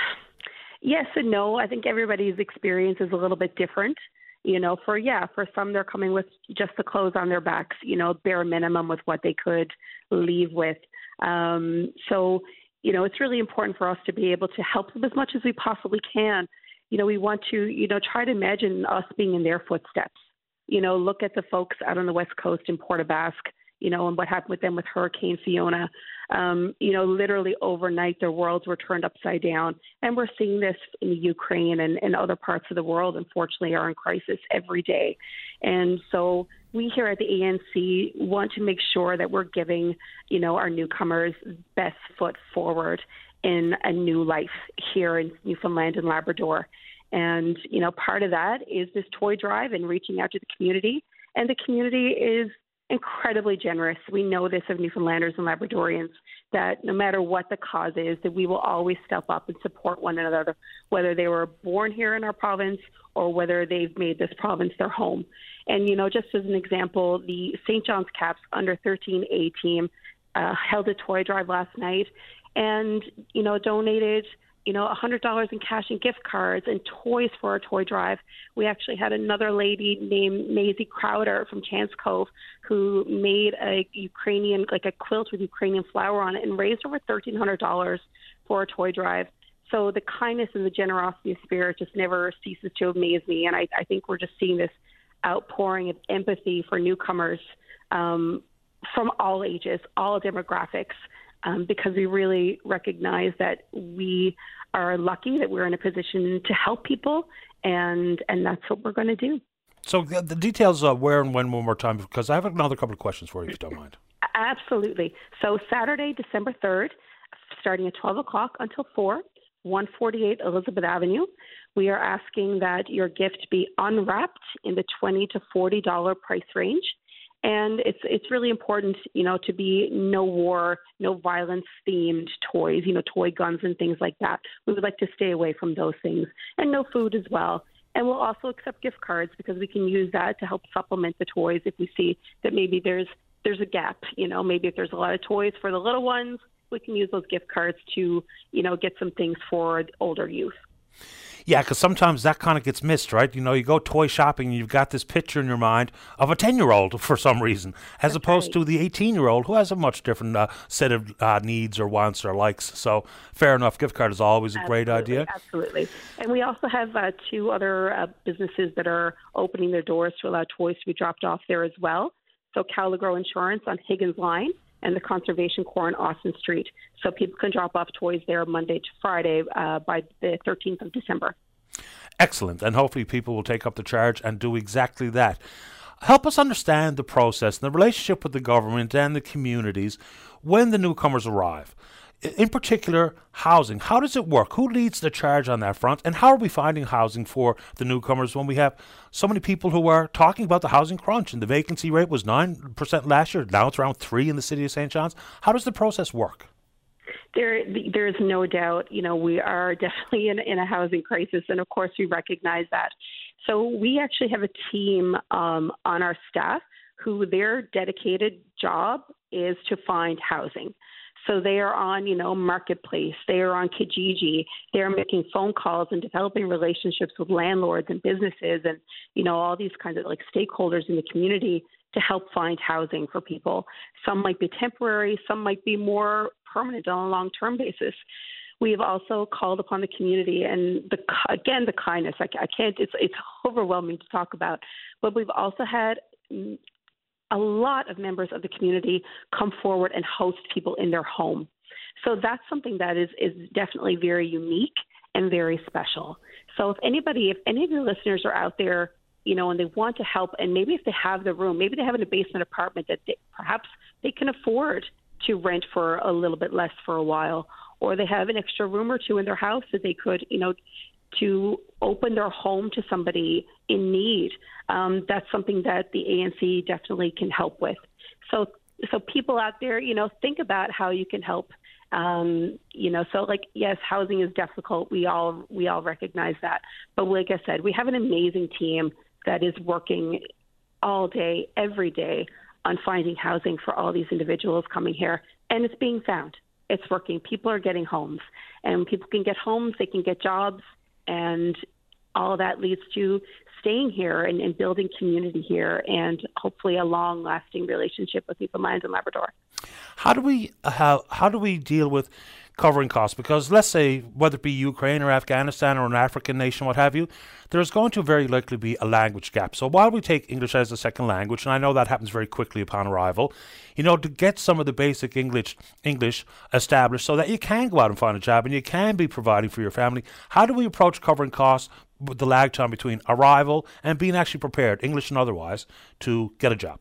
yes and no. I think everybody's experience is a little bit different. You know, for yeah, for some they're coming with just the clothes on their backs, you know, bare minimum with what they could leave with. Um, so, you know, it's really important for us to be able to help them as much as we possibly can you know, we want to, you know, try to imagine us being in their footsteps. You know, look at the folks out on the West Coast in Port aux Basques, you know, and what happened with them with Hurricane Fiona. Um, you know, literally overnight, their worlds were turned upside down. And we're seeing this in Ukraine and, and other parts of the world, unfortunately, are in crisis every day. And so we here at the ANC want to make sure that we're giving, you know, our newcomers best foot forward in a new life here in Newfoundland and Labrador. And, you know, part of that is this toy drive and reaching out to the community. And the community is incredibly generous. We know this of Newfoundlanders and Labradorians that no matter what the cause is, that we will always step up and support one another, whether they were born here in our province or whether they've made this province their home. And you know, just as an example, the St. John's Caps under 13A team uh, held a toy drive last night, and you know donated you know $100 in cash and gift cards and toys for our toy drive. We actually had another lady named Maisie Crowder from Chance Cove who made a Ukrainian like a quilt with Ukrainian flower on it and raised over $1300 for our toy drive. So the kindness and the generosity of spirit just never ceases to amaze me. And I, I think we're just seeing this outpouring of empathy for newcomers um, from all ages, all demographics, um, because we really recognize that we are lucky that we're in a position to help people, and and that's what we're going to do. So the, the details of where and when one more time, because I have another couple of questions for you, if you don't mind. Absolutely. So Saturday, December third, starting at twelve o'clock until four. 148 Elizabeth Avenue. We are asking that your gift be unwrapped in the 20 to 40 dollar price range. And it's it's really important, you know, to be no war, no violence themed toys, you know, toy guns and things like that. We would like to stay away from those things, and no food as well. And we'll also accept gift cards because we can use that to help supplement the toys if we see that maybe there's there's a gap. You know, maybe if there's a lot of toys for the little ones, we can use those gift cards to, you know, get some things for older youth. Yeah, because sometimes that kind of gets missed, right? You know, you go toy shopping and you've got this picture in your mind of a 10 year old for some reason, as That's opposed right. to the 18 year old who has a much different uh, set of uh, needs or wants or likes. So, fair enough. Gift card is always a absolutely, great idea. Absolutely. And we also have uh, two other uh, businesses that are opening their doors to allow toys to be dropped off there as well. So, Cal LeGrow Insurance on Higgins Line and the Conservation Corps on Austin Street. So people can drop off toys there Monday to Friday uh, by the 13th of December. Excellent. And hopefully people will take up the charge and do exactly that. Help us understand the process and the relationship with the government and the communities when the newcomers arrive in particular, housing. How does it work? Who leads the charge on that front? And how are we finding housing for the newcomers when we have so many people who are talking about the housing crunch and the vacancy rate was 9% last year, now it's around 3 in the city of St. John's? How does the process work? There, there's no doubt. You know, we are definitely in, in a housing crisis, and of course, we recognize that. So we actually have a team um, on our staff who their dedicated job is to find housing. So they are on, you know, Marketplace. They are on Kijiji. They're making phone calls and developing relationships with landlords and businesses and, you know, all these kinds of like stakeholders in the community to help find housing for people. Some might be temporary, some might be more permanent on a long term basis. We have also called upon the community and the again the kindness. I, I can't. It's it's overwhelming to talk about, but we've also had a lot of members of the community come forward and host people in their home. So that's something that is, is definitely very unique and very special. So if anybody, if any of your listeners are out there, you know, and they want to help, and maybe if they have the room, maybe they have in a basement apartment that they, perhaps they can afford to rent for a little bit less for a while, or they have an extra room or two in their house that they could, you know, to open their home to somebody in need. Um, that's something that the ANC definitely can help with. So, so people out there, you know, think about how you can help. Um, you know, so like yes, housing is difficult. We all we all recognize that. But like I said, we have an amazing team that is working all day, every day on finding housing for all these individuals coming here, and it's being found. It's working. People are getting homes, and people can get homes. They can get jobs and all of that leads to staying here and, and building community here and hopefully a long lasting relationship with Newfoundland and Labrador. How do we uh, how how do we deal with covering costs because let's say whether it be Ukraine or Afghanistan or an African nation, what have you, there's going to very likely be a language gap. So while we take English as a second language, and I know that happens very quickly upon arrival, you know, to get some of the basic English English established so that you can go out and find a job and you can be providing for your family. How do we approach covering costs with the lag time between arrival and being actually prepared, English and otherwise, to get a job?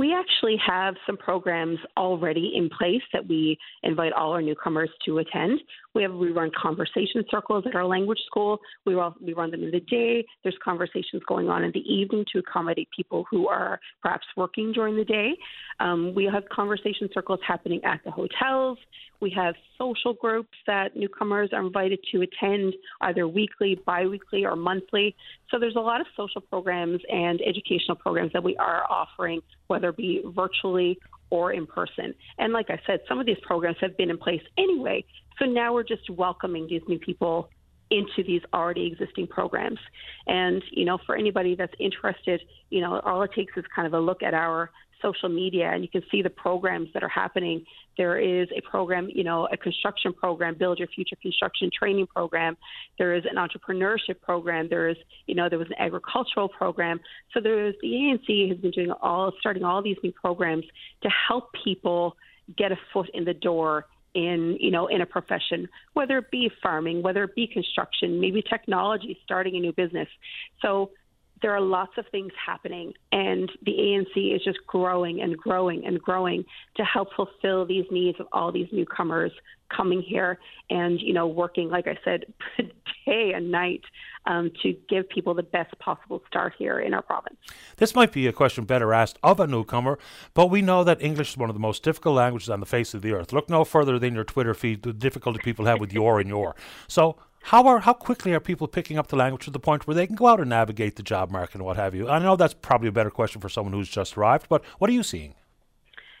We actually have some programs already in place that we invite all our newcomers to attend. We have we run conversation circles at our language school. We run, we run them in the day. There's conversations going on in the evening to accommodate people who are perhaps working during the day. Um, we have conversation circles happening at the hotels. We have social groups that newcomers are invited to attend either weekly, biweekly, or monthly. So there's a lot of social programs and educational programs that we are offering, whether it be virtually or in person. And like I said, some of these programs have been in place anyway. So now we're just welcoming these new people into these already existing programs. And, you know, for anybody that's interested, you know, all it takes is kind of a look at our social media and you can see the programs that are happening. There is a program, you know, a construction program, Build Your Future Construction Training Program. There is an entrepreneurship program. There is, you know, there was an agricultural program. So there's the ANC has been doing all, starting all these new programs to help people get a foot in the door in you know in a profession whether it be farming whether it be construction maybe technology starting a new business so there are lots of things happening, and the ANC is just growing and growing and growing to help fulfill these needs of all these newcomers coming here and you know working, like I said, day and night um, to give people the best possible start here in our province. This might be a question better asked of a newcomer, but we know that English is one of the most difficult languages on the face of the earth. Look no further than your Twitter feed, the difficulty people have with your and your. So how are how quickly are people picking up the language to the point where they can go out and navigate the job market and what have you? I know that's probably a better question for someone who's just arrived, but what are you seeing?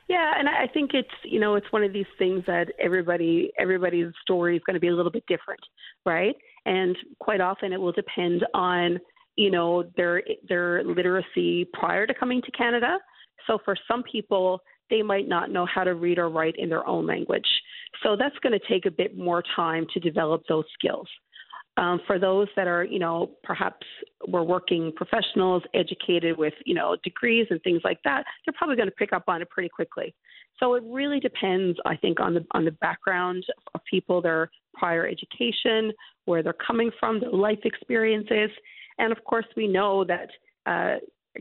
Yeah, and I think it's you know it's one of these things that everybody everybody's story is going to be a little bit different, right? And quite often it will depend on you know their their literacy prior to coming to Canada. So for some people, they might not know how to read or write in their own language. So that's going to take a bit more time to develop those skills. Um, for those that are, you know, perhaps we're working professionals, educated with, you know, degrees and things like that, they're probably going to pick up on it pretty quickly. So it really depends, I think, on the on the background of people, their prior education, where they're coming from, their life experiences, and of course, we know that uh,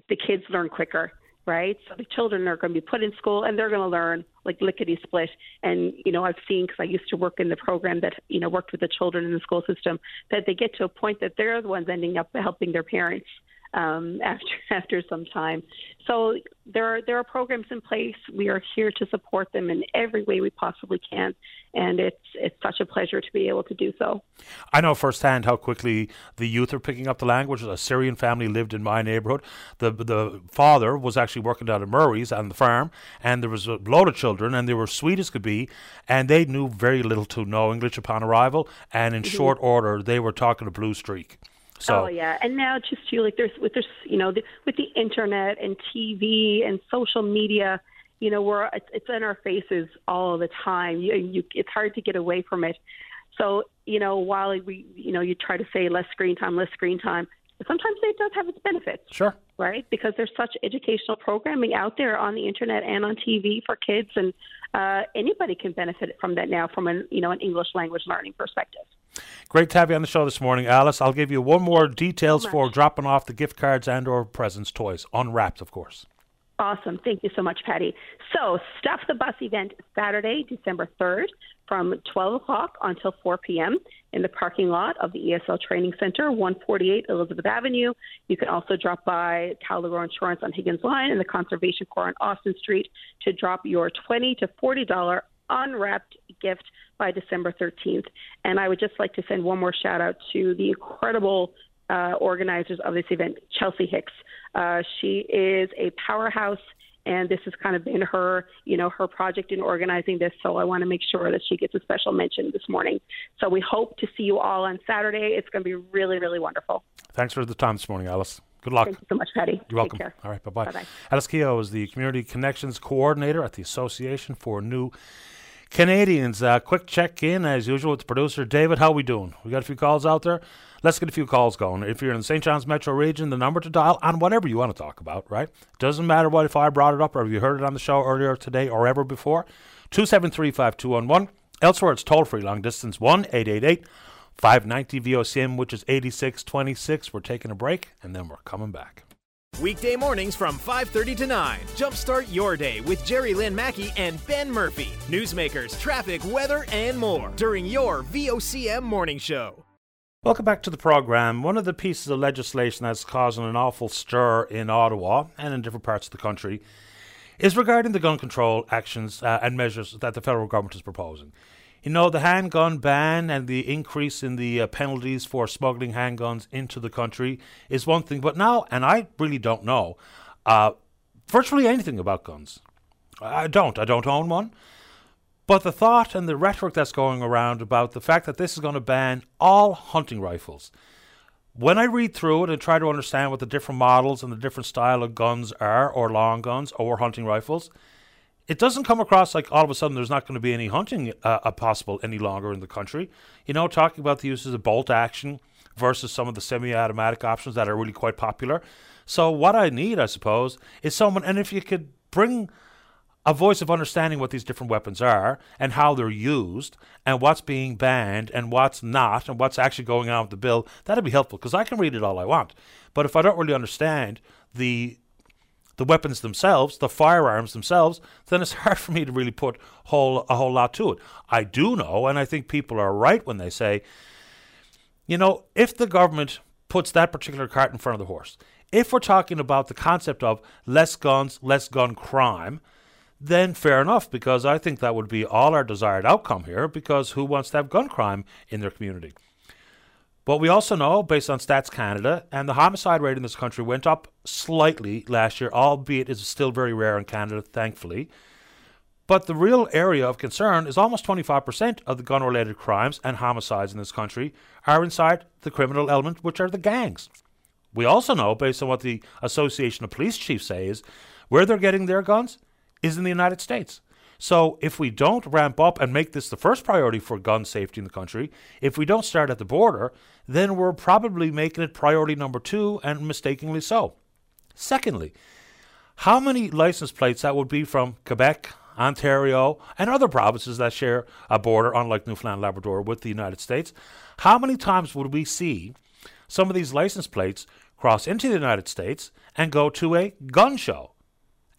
the kids learn quicker right? So the children are going to be put in school and they're going to learn like lickety split. And, you know, I've seen, because I used to work in the program that, you know, worked with the children in the school system, that they get to a point that they're the ones ending up helping their parents um, after after some time. So there are there are programs in place. We are here to support them in every way we possibly can, and it's it's such a pleasure to be able to do so. I know firsthand how quickly the youth are picking up the language. A Syrian family lived in my neighbourhood. The the father was actually working down at Murray's on the farm, and there was a load of children, and they were sweet as could be, and they knew very little to no English upon arrival, and in mm-hmm. short order they were talking a blue streak. So, oh yeah, and now just too like there's with there's you know the, with the internet and TV and social media, you know we're it's, it's in our faces all the time. You, you it's hard to get away from it. So you know while we you know you try to say less screen time, less screen time, sometimes it does have its benefits. Sure. Right, because there's such educational programming out there on the internet and on TV for kids, and uh, anybody can benefit from that now from an you know an English language learning perspective. Great to have you on the show this morning, Alice. I'll give you one more details for dropping off the gift cards and or presents, toys, unwrapped, of course. Awesome. Thank you so much, Paddy. So, Stuff the Bus event Saturday, December 3rd from 12 o'clock until 4 p.m. in the parking lot of the ESL Training Center, 148 Elizabeth Avenue. You can also drop by Cal LeGrow Insurance on Higgins Line and the Conservation Corps on Austin Street to drop your 20 to $40 unwrapped gift by December 13th. And I would just like to send one more shout out to the incredible uh, organizers of this event, Chelsea Hicks. Uh, she is a powerhouse, and this has kind of been her, you know, her project in organizing this. So I want to make sure that she gets a special mention this morning. So we hope to see you all on Saturday. It's going to be really, really wonderful. Thanks for the time this morning, Alice. Good luck. Thank you so much, Paddy. You're welcome. All right, bye bye. Alice Keogh is the Community Connections Coordinator at the Association for New Canadians. Uh, quick check in as usual with the producer David. How we doing? We got a few calls out there. Let's get a few calls going. If you're in the St. John's metro region, the number to dial on whatever you want to talk about, right? Doesn't matter what if I brought it up or if you heard it on the show earlier today or ever before. 273 5211. Elsewhere, it's toll free long distance 1 888 590 VOCM, which is 8626. We're taking a break and then we're coming back. Weekday mornings from 5:30 to 9. Jumpstart your day with Jerry Lynn Mackey and Ben Murphy. Newsmakers, traffic, weather, and more during your VOCM morning show. Welcome back to the program. One of the pieces of legislation that's causing an awful stir in Ottawa and in different parts of the country is regarding the gun control actions uh, and measures that the federal government is proposing. You know, the handgun ban and the increase in the uh, penalties for smuggling handguns into the country is one thing, but now, and I really don't know uh, virtually anything about guns. I don't. I don't own one. But the thought and the rhetoric that's going around about the fact that this is going to ban all hunting rifles when I read through it and try to understand what the different models and the different style of guns are, or long guns, or hunting rifles, it doesn't come across like all of a sudden there's not going to be any hunting uh, possible any longer in the country. You know, talking about the uses of bolt action versus some of the semi-automatic options that are really quite popular. So what I need, I suppose, is someone, and if you could bring a voice of understanding what these different weapons are and how they're used and what's being banned and what's not and what's actually going on with the bill, that'd be helpful because I can read it all I want. But if I don't really understand the the weapons themselves, the firearms themselves, then it's hard for me to really put whole a whole lot to it. I do know, and I think people are right when they say, you know, if the government puts that particular cart in front of the horse, if we're talking about the concept of less guns, less gun crime, then fair enough, because I think that would be all our desired outcome here, because who wants to have gun crime in their community? But we also know, based on Stats Canada, and the homicide rate in this country went up slightly last year, albeit it's still very rare in Canada, thankfully. But the real area of concern is almost 25% of the gun related crimes and homicides in this country are inside the criminal element, which are the gangs. We also know, based on what the Association of Police Chiefs say, is where they're getting their guns is in the United States. So if we don't ramp up and make this the first priority for gun safety in the country, if we don't start at the border, then we're probably making it priority number two and mistakenly so. Secondly, how many license plates that would be from Quebec, Ontario, and other provinces that share a border, unlike Newfoundland Labrador, with the United States, how many times would we see some of these license plates cross into the United States and go to a gun show?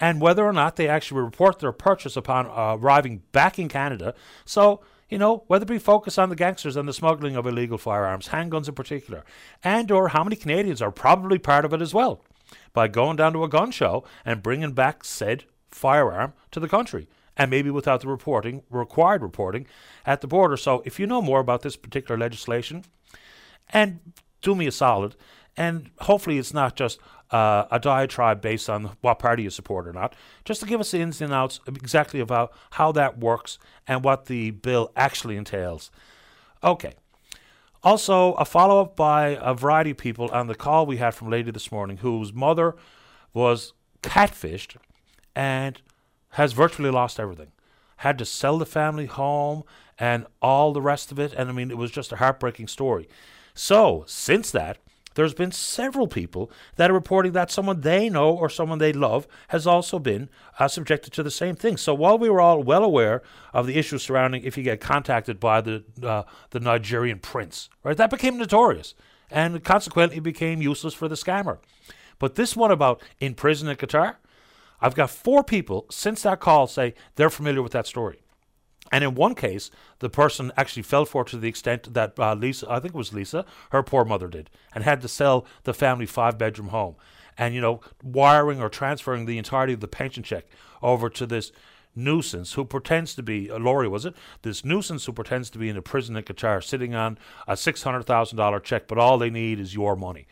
And whether or not they actually report their purchase upon uh, arriving back in Canada. So, you know, whether we focus on the gangsters and the smuggling of illegal firearms, handguns in particular, and or how many Canadians are probably part of it as well, by going down to a gun show and bringing back said firearm to the country, and maybe without the reporting, required reporting at the border. So, if you know more about this particular legislation, and do me a solid, and hopefully it's not just uh, a diatribe based on what party you support or not, just to give us the ins and outs exactly about how that works and what the bill actually entails. Okay. Also, a follow up by a variety of people on the call we had from Lady this morning, whose mother was catfished and has virtually lost everything. Had to sell the family home and all the rest of it. And I mean, it was just a heartbreaking story. So, since that, there's been several people that are reporting that someone they know or someone they love has also been uh, subjected to the same thing. So while we were all well aware of the issues surrounding if you get contacted by the uh, the Nigerian prince, right, that became notorious and consequently became useless for the scammer. But this one about in prison in Qatar, I've got four people since that call say they're familiar with that story. And in one case, the person actually fell for it to the extent that uh, Lisa, I think it was Lisa, her poor mother did, and had to sell the family five bedroom home. And, you know, wiring or transferring the entirety of the pension check over to this nuisance who pretends to be, uh, Laurie was it? This nuisance who pretends to be in a prison in Qatar sitting on a $600,000 check, but all they need is your money.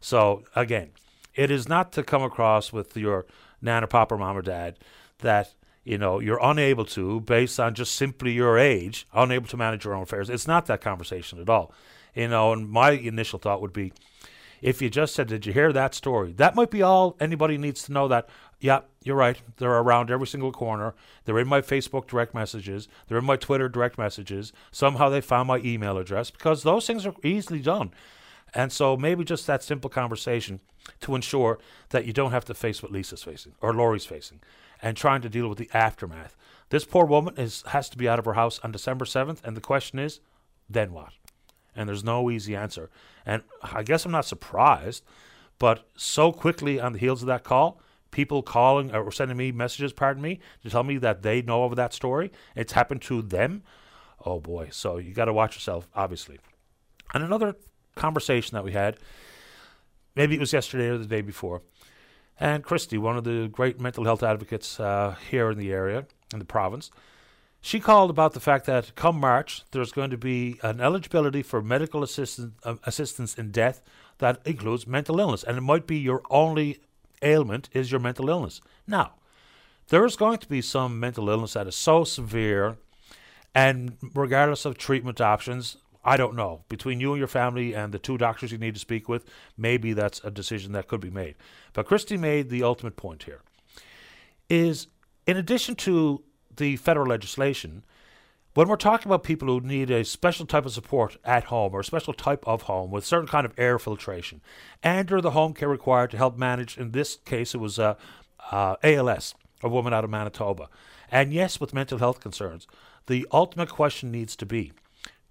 So, again, it is not to come across with your nana, papa, mom, or dad that you know, you're unable to, based on just simply your age, unable to manage your own affairs. It's not that conversation at all. You know, and my initial thought would be if you just said, Did you hear that story? That might be all anybody needs to know that, yeah, you're right. They're around every single corner. They're in my Facebook direct messages. They're in my Twitter direct messages. Somehow they found my email address because those things are easily done. And so maybe just that simple conversation to ensure that you don't have to face what Lisa's facing or Laurie's facing and trying to deal with the aftermath. This poor woman is has to be out of her house on December 7th, and the question is, then what? And there's no easy answer. And I guess I'm not surprised, but so quickly on the heels of that call, people calling or sending me messages, pardon me, to tell me that they know of that story. It's happened to them. Oh boy. So you got to watch yourself, obviously. And another conversation that we had, maybe it was yesterday or the day before, and Christy, one of the great mental health advocates uh, here in the area, in the province, she called about the fact that come March, there's going to be an eligibility for medical assistance, uh, assistance in death that includes mental illness. And it might be your only ailment is your mental illness. Now, there's going to be some mental illness that is so severe, and regardless of treatment options, I don't know. Between you and your family and the two doctors you need to speak with, maybe that's a decision that could be made. But Christy made the ultimate point here. Is in addition to the federal legislation, when we're talking about people who need a special type of support at home or a special type of home with certain kind of air filtration, and or the home care required to help manage, in this case, it was uh, uh, ALS, a woman out of Manitoba, and yes, with mental health concerns, the ultimate question needs to be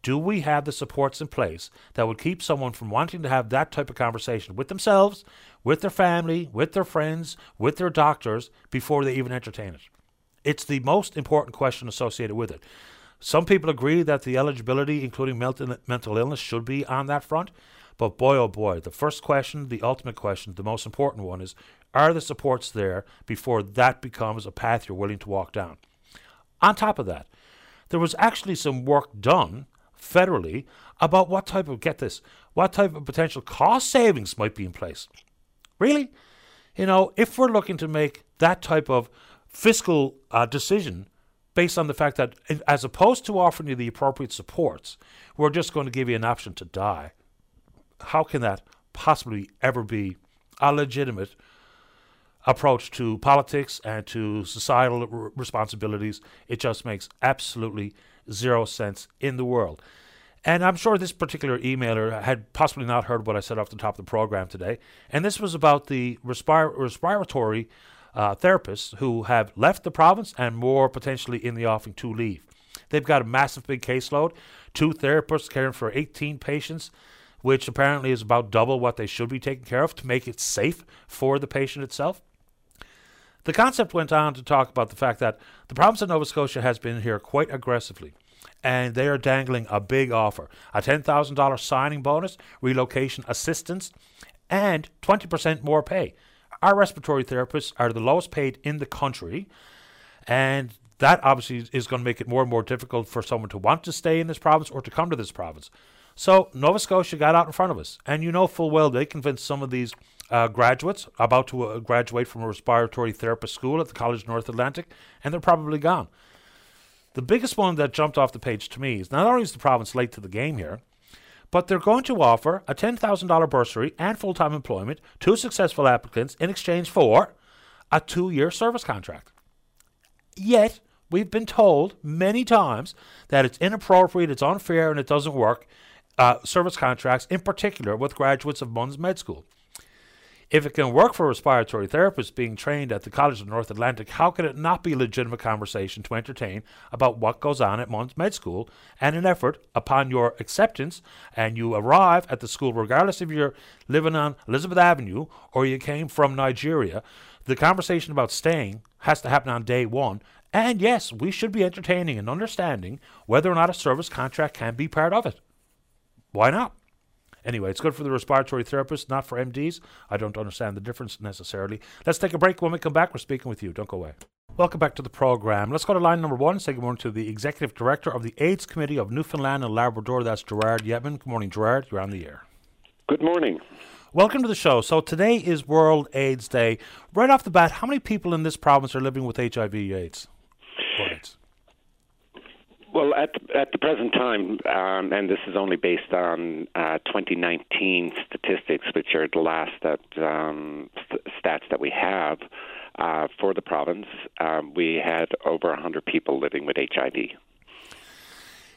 do we have the supports in place that would keep someone from wanting to have that type of conversation with themselves, with their family, with their friends, with their doctors before they even entertain it? It's the most important question associated with it. Some people agree that the eligibility, including mental illness, should be on that front. But boy, oh boy, the first question, the ultimate question, the most important one is are the supports there before that becomes a path you're willing to walk down? On top of that, there was actually some work done federally about what type of, get this, what type of potential cost savings might be in place. Really? You know, if we're looking to make that type of fiscal uh, decision based on the fact that, as opposed to offering you the appropriate supports, we're just going to give you an option to die. How can that possibly ever be a legitimate approach to politics and to societal r- responsibilities? It just makes absolutely zero sense in the world. And I'm sure this particular emailer had possibly not heard what I said off the top of the program today. And this was about the respir- respiratory uh, therapists who have left the province and more potentially in the offing to leave. They've got a massive big caseload, two therapists caring for 18 patients, which apparently is about double what they should be taking care of to make it safe for the patient itself. The concept went on to talk about the fact that the province of Nova Scotia has been here quite aggressively, and they are dangling a big offer a $10,000 signing bonus, relocation assistance, and 20% more pay. Our respiratory therapists are the lowest paid in the country, and that obviously is going to make it more and more difficult for someone to want to stay in this province or to come to this province. So Nova Scotia got out in front of us, and you know full well they convinced some of these uh, graduates about to uh, graduate from a respiratory therapist school at the College of North Atlantic, and they're probably gone. The biggest one that jumped off the page to me is not only is the province late to the game here, but they're going to offer a $10,000 bursary and full time employment to successful applicants in exchange for a two year service contract. Yet, we've been told many times that it's inappropriate, it's unfair, and it doesn't work. Uh, service contracts, in particular with graduates of MUN's Med School. If it can work for respiratory therapists being trained at the College of North Atlantic, how can it not be a legitimate conversation to entertain about what goes on at MUN's Med School and an effort upon your acceptance and you arrive at the school, regardless if you're living on Elizabeth Avenue or you came from Nigeria, the conversation about staying has to happen on day one. And yes, we should be entertaining and understanding whether or not a service contract can be part of it. Why not? Anyway, it's good for the respiratory therapist, not for MDs. I don't understand the difference necessarily. Let's take a break. When we come back, we're speaking with you. Don't go away. Welcome back to the program. Let's go to line number one. Say good morning to the Executive Director of the AIDS Committee of Newfoundland and Labrador. That's Gerard Yetman. Good morning, Gerard. You're on the air. Good morning. Welcome to the show. So today is World AIDS Day. Right off the bat, how many people in this province are living with HIV/AIDS? Well, at at the present time, um, and this is only based on uh, 2019 statistics, which are the last that um, st- stats that we have uh, for the province, um, we had over 100 people living with HIV.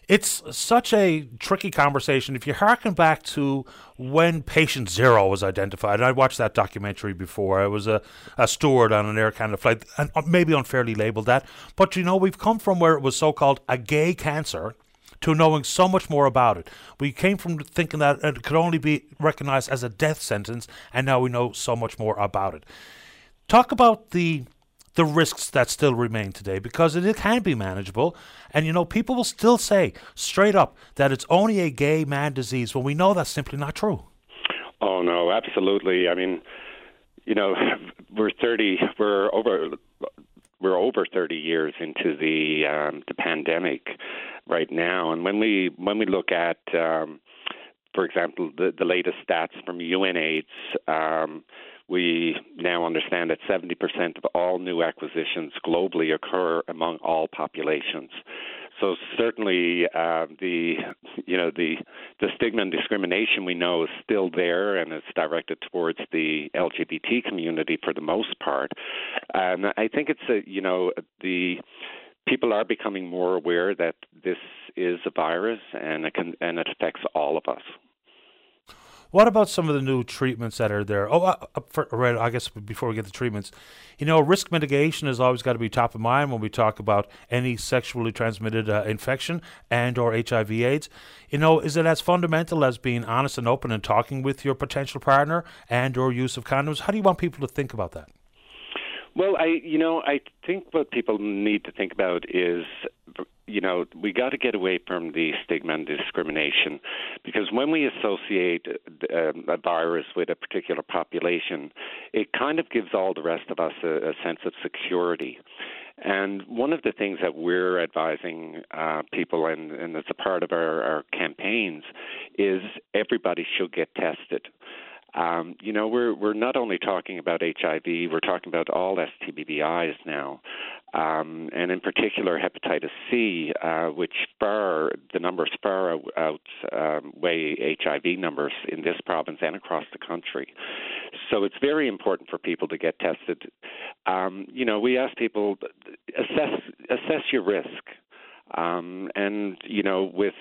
It's such a tricky conversation. If you harken back to when patient zero was identified, and I watched that documentary before. I was a, a steward on an Air Canada flight, and uh, maybe unfairly labeled that. But you know, we've come from where it was so called a gay cancer to knowing so much more about it. We came from thinking that it could only be recognized as a death sentence, and now we know so much more about it. Talk about the the risks that still remain today because it can be manageable. And you know, people will still say straight up that it's only a gay man disease when we know that's simply not true. Oh no, absolutely. I mean, you know, we're 30, we're over we're over 30 years into the um, the pandemic right now, and when we when we look at um, for example, the, the latest stats from UNAIDS, um, we now understand that 70% of all new acquisitions globally occur among all populations. So certainly uh, the you know the the stigma and discrimination we know is still there, and it's directed towards the LGBT community for the most part. And I think it's a you know the people are becoming more aware that this is a virus and it can and it affects all of us. What about some of the new treatments that are there? Oh, uh, uh for, right. I guess before we get the treatments, you know, risk mitigation has always got to be top of mind when we talk about any sexually transmitted uh, infection and or HIV/AIDS. You know, is it as fundamental as being honest and open and talking with your potential partner and or use of condoms? How do you want people to think about that? Well, I you know I think what people need to think about is you know we got to get away from the stigma and discrimination because when we associate uh, a virus with a particular population, it kind of gives all the rest of us a, a sense of security. And one of the things that we're advising uh, people, and, and as a part of our, our campaigns, is everybody should get tested. Um, you know, we're we're not only talking about HIV, we're talking about all STBBIs now, um, and in particular hepatitis C, uh, which far the numbers far out, outweigh um, HIV numbers in this province and across the country. So it's very important for people to get tested. Um, you know, we ask people assess assess your risk. Um, and you know, with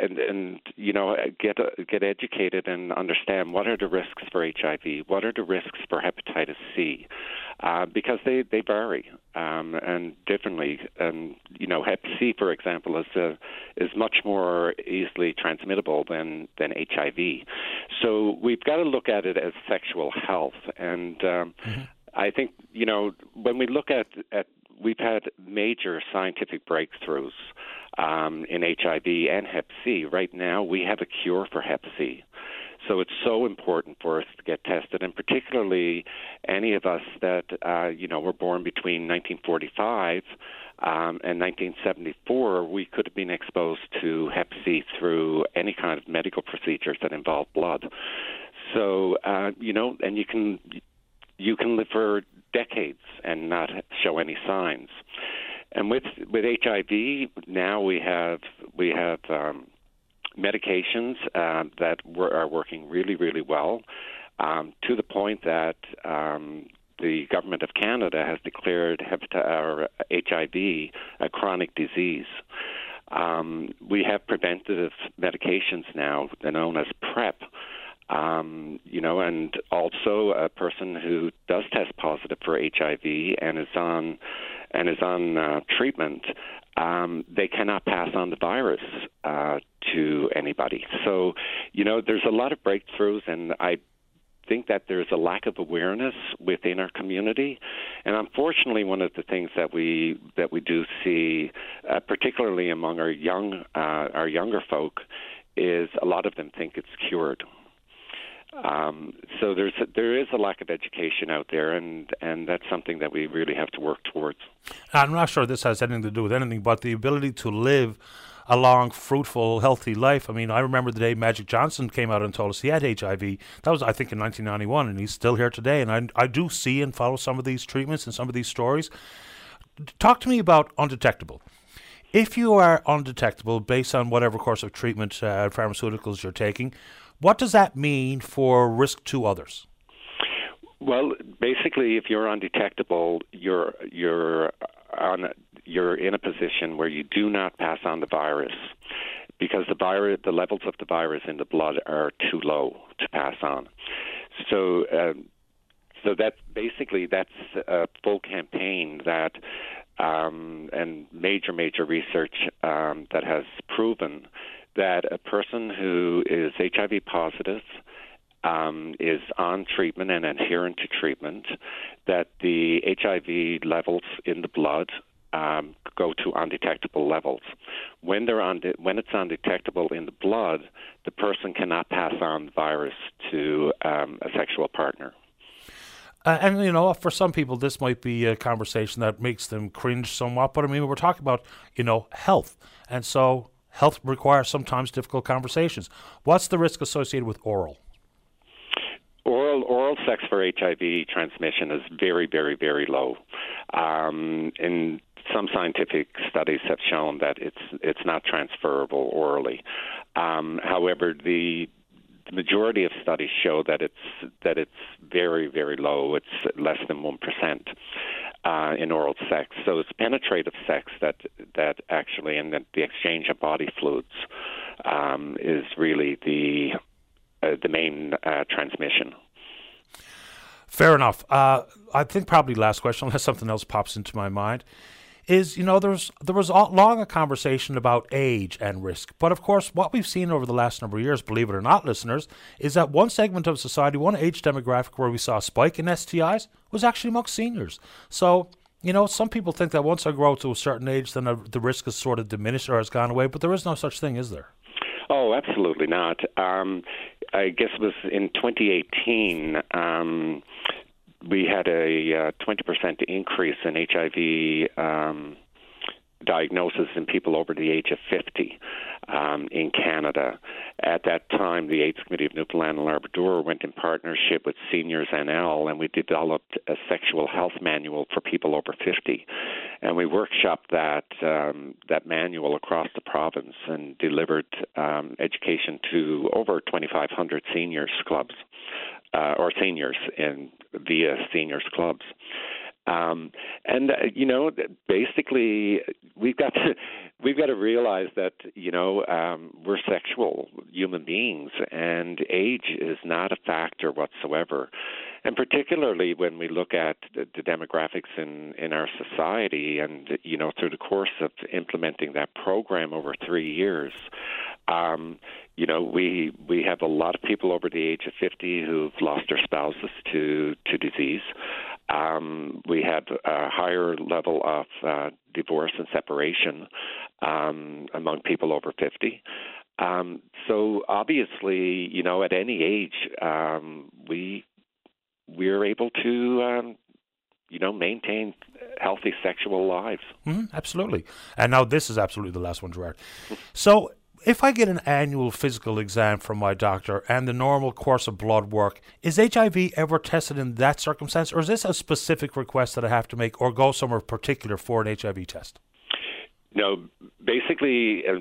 and and you know get get educated and understand what are the risks for HIV, what are the risks for hepatitis C, uh, because they they vary um, and differently. And you know, Hep C, for example, is uh, is much more easily transmittable than than HIV. So we've got to look at it as sexual health, and um, mm-hmm. I think you know when we look at at we've had major scientific breakthroughs um, in HIV and Hep C. Right now, we have a cure for Hep C. So it's so important for us to get tested, and particularly any of us that uh, you know were born between 1945 um, and 1974, we could have been exposed to Hep C through any kind of medical procedures that involve blood. So uh, you know, and you can you can live for decades and not show any signs. And with with HIV, now we have we have um, medications uh, that are working really really well, um, to the point that um, the government of Canada has declared HIV a chronic disease. Um, we have preventative medications now, known as PrEP. Um, you know, and also a person who does test positive for HIV and is on and is on uh, treatment, um, they cannot pass on the virus uh, to anybody. So, you know, there's a lot of breakthroughs, and I think that there's a lack of awareness within our community, and unfortunately, one of the things that we that we do see, uh, particularly among our young uh, our younger folk, is a lot of them think it's cured. Um, so there's a, there is a lack of education out there, and and that's something that we really have to work towards. I'm not sure this has anything to do with anything, but the ability to live a long, fruitful, healthy life. I mean, I remember the day Magic Johnson came out and told us he had HIV. That was, I think, in 1991, and he's still here today. And I, I do see and follow some of these treatments and some of these stories. Talk to me about undetectable. If you are undetectable based on whatever course of treatment, uh, pharmaceuticals you're taking, what does that mean for risk to others? Well, basically, if you're undetectable, you're you're on you're in a position where you do not pass on the virus because the virus, the levels of the virus in the blood are too low to pass on. So, um, so that basically that's a full campaign that um, and major major research um, that has proven that a person who is HIV positive um, is on treatment and adherent to treatment, that the HIV levels in the blood um, go to undetectable levels. When they're unde- when it's undetectable in the blood, the person cannot pass on virus to um, a sexual partner. Uh, and you know, for some people, this might be a conversation that makes them cringe somewhat. But I mean, we're talking about you know health, and so health requires sometimes difficult conversations. What's the risk associated with oral? Oral oral sex for HIV transmission is very, very, very low. Um, in some scientific studies have shown that it's it's not transferable orally. Um, however, the the majority of studies show that it's that it's very very low. It's less than one percent uh, in oral sex. So it's penetrative sex that that actually and that the exchange of body fluids um, is really the uh, the main uh, transmission. Fair enough. Uh, I think probably last question, unless something else pops into my mind is you know there's there was a long a conversation about age and risk, but of course what we've seen over the last number of years, believe it or not, listeners, is that one segment of society, one age demographic where we saw a spike in STIs was actually amongst seniors. So you know, some people think that once I grow to a certain age, then the risk is sort of diminished or has gone away, but there is no such thing, is there? Oh, absolutely not. Um, I guess it was in 2018. Um, we had a uh, 20% increase in HIV um, diagnosis in people over the age of 50 um, in Canada. At that time, the AIDS Committee of Newfoundland and Labrador went in partnership with Seniors NL, and we developed a sexual health manual for people over 50. And we workshopped that um, that manual across the province and delivered um, education to over 2,500 seniors clubs uh, or seniors in via seniors clubs. Um, and uh, you know, basically, we've got to we've got to realize that you know um, we're sexual human beings, and age is not a factor whatsoever. And particularly when we look at the, the demographics in in our society, and you know, through the course of implementing that program over three years, um, you know, we we have a lot of people over the age of 50 who've lost their spouses to to disease. Um, we have a higher level of uh, divorce and separation um, among people over 50. Um, so obviously, you know, at any age, um, we we're able to, um, you know, maintain healthy sexual lives. Mm-hmm, absolutely. And now this is absolutely the last one, Gerard. So if I get an annual physical exam from my doctor and the normal course of blood work, is HIV ever tested in that circumstance, or is this a specific request that I have to make, or go somewhere particular for an HIV test? No, basically, uh,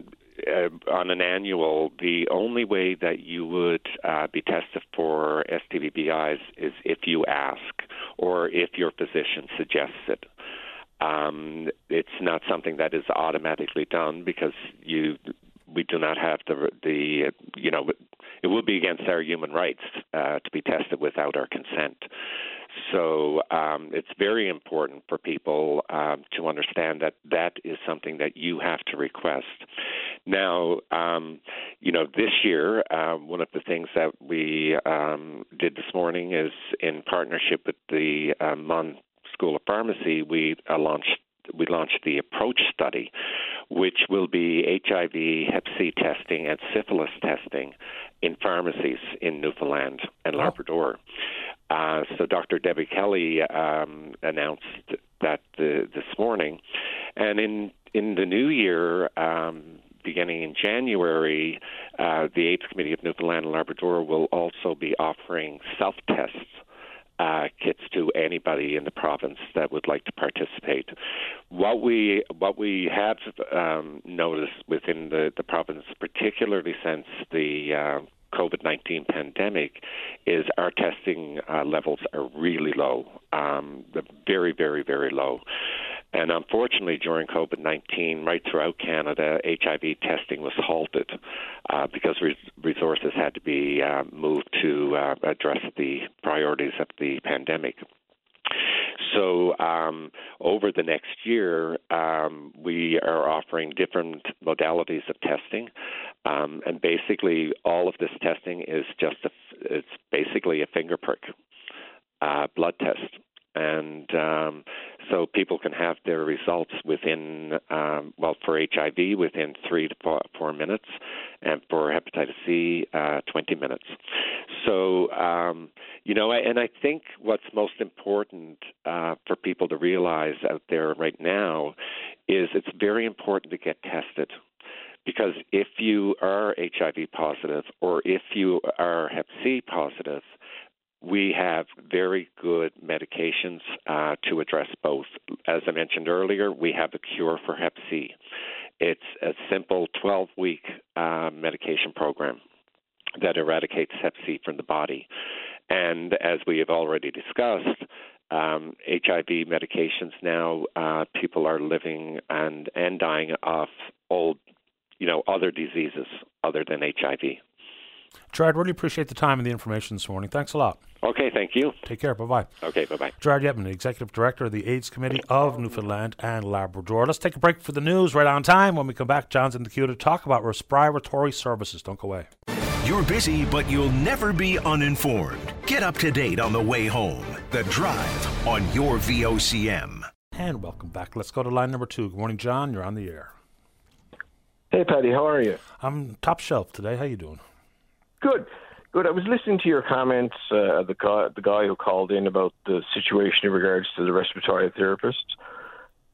uh, on an annual, the only way that you would uh, be tested for STBBIs is if you ask or if your physician suggests it. Um, it's not something that is automatically done because you we do not have the the you know it would be against our human rights uh, to be tested without our consent. So um, it's very important for people um, to understand that that is something that you have to request. Now, um, you know, this year, uh, one of the things that we um, did this morning is in partnership with the uh, MUN School of Pharmacy, we uh, launched we launched the approach study, which will be HIV, Hep C testing, and syphilis testing in pharmacies in Newfoundland and Labrador. Uh, so Dr. Debbie Kelly um, announced that the, this morning, and in in the new year. Um, beginning in January, uh, the AIDS Committee of Newfoundland and Labrador will also be offering self tests uh, kits to anybody in the province that would like to participate. What we what we have um, noticed within the, the province, particularly since the uh, COVID 19 pandemic is our testing uh, levels are really low, um, very, very, very low. And unfortunately, during COVID 19, right throughout Canada, HIV testing was halted uh, because re- resources had to be uh, moved to uh, address the priorities of the pandemic. So, um, over the next year, um, we are offering different modalities of testing, um, and basically, all of this testing is just a, it's basically a finger prick uh, blood test and um, so people can have their results within, um, well, for HIV within three to four, four minutes, and for hepatitis C, uh, 20 minutes. So, um, you know, and I think what's most important uh, for people to realize out there right now is it's very important to get tested. Because if you are HIV positive or if you are Hep C positive, we have very good medications uh, to address both. As I mentioned earlier, we have a cure for Hep C. It's a simple 12 week uh, medication program that eradicates Hep C from the body. And as we have already discussed, um, HIV medications now, uh, people are living and, and dying of old, you know, other diseases other than HIV. Gerard, really appreciate the time and the information this morning. Thanks a lot. Okay, thank you. Take care. Bye bye. Okay, bye bye. Gerard Yetman, Executive Director of the AIDS Committee of Newfoundland and Labrador. Let's take a break for the news right on time. When we come back, John's in the queue to talk about respiratory services. Don't go away. You're busy, but you'll never be uninformed. Get up to date on the way home. The Drive on your VOCM. And welcome back. Let's go to line number two. Good morning, John. You're on the air. Hey, Paddy. How are you? I'm top shelf today. How you doing? Good. Good. I was listening to your comments, uh, the guy, the guy who called in about the situation in regards to the respiratory therapists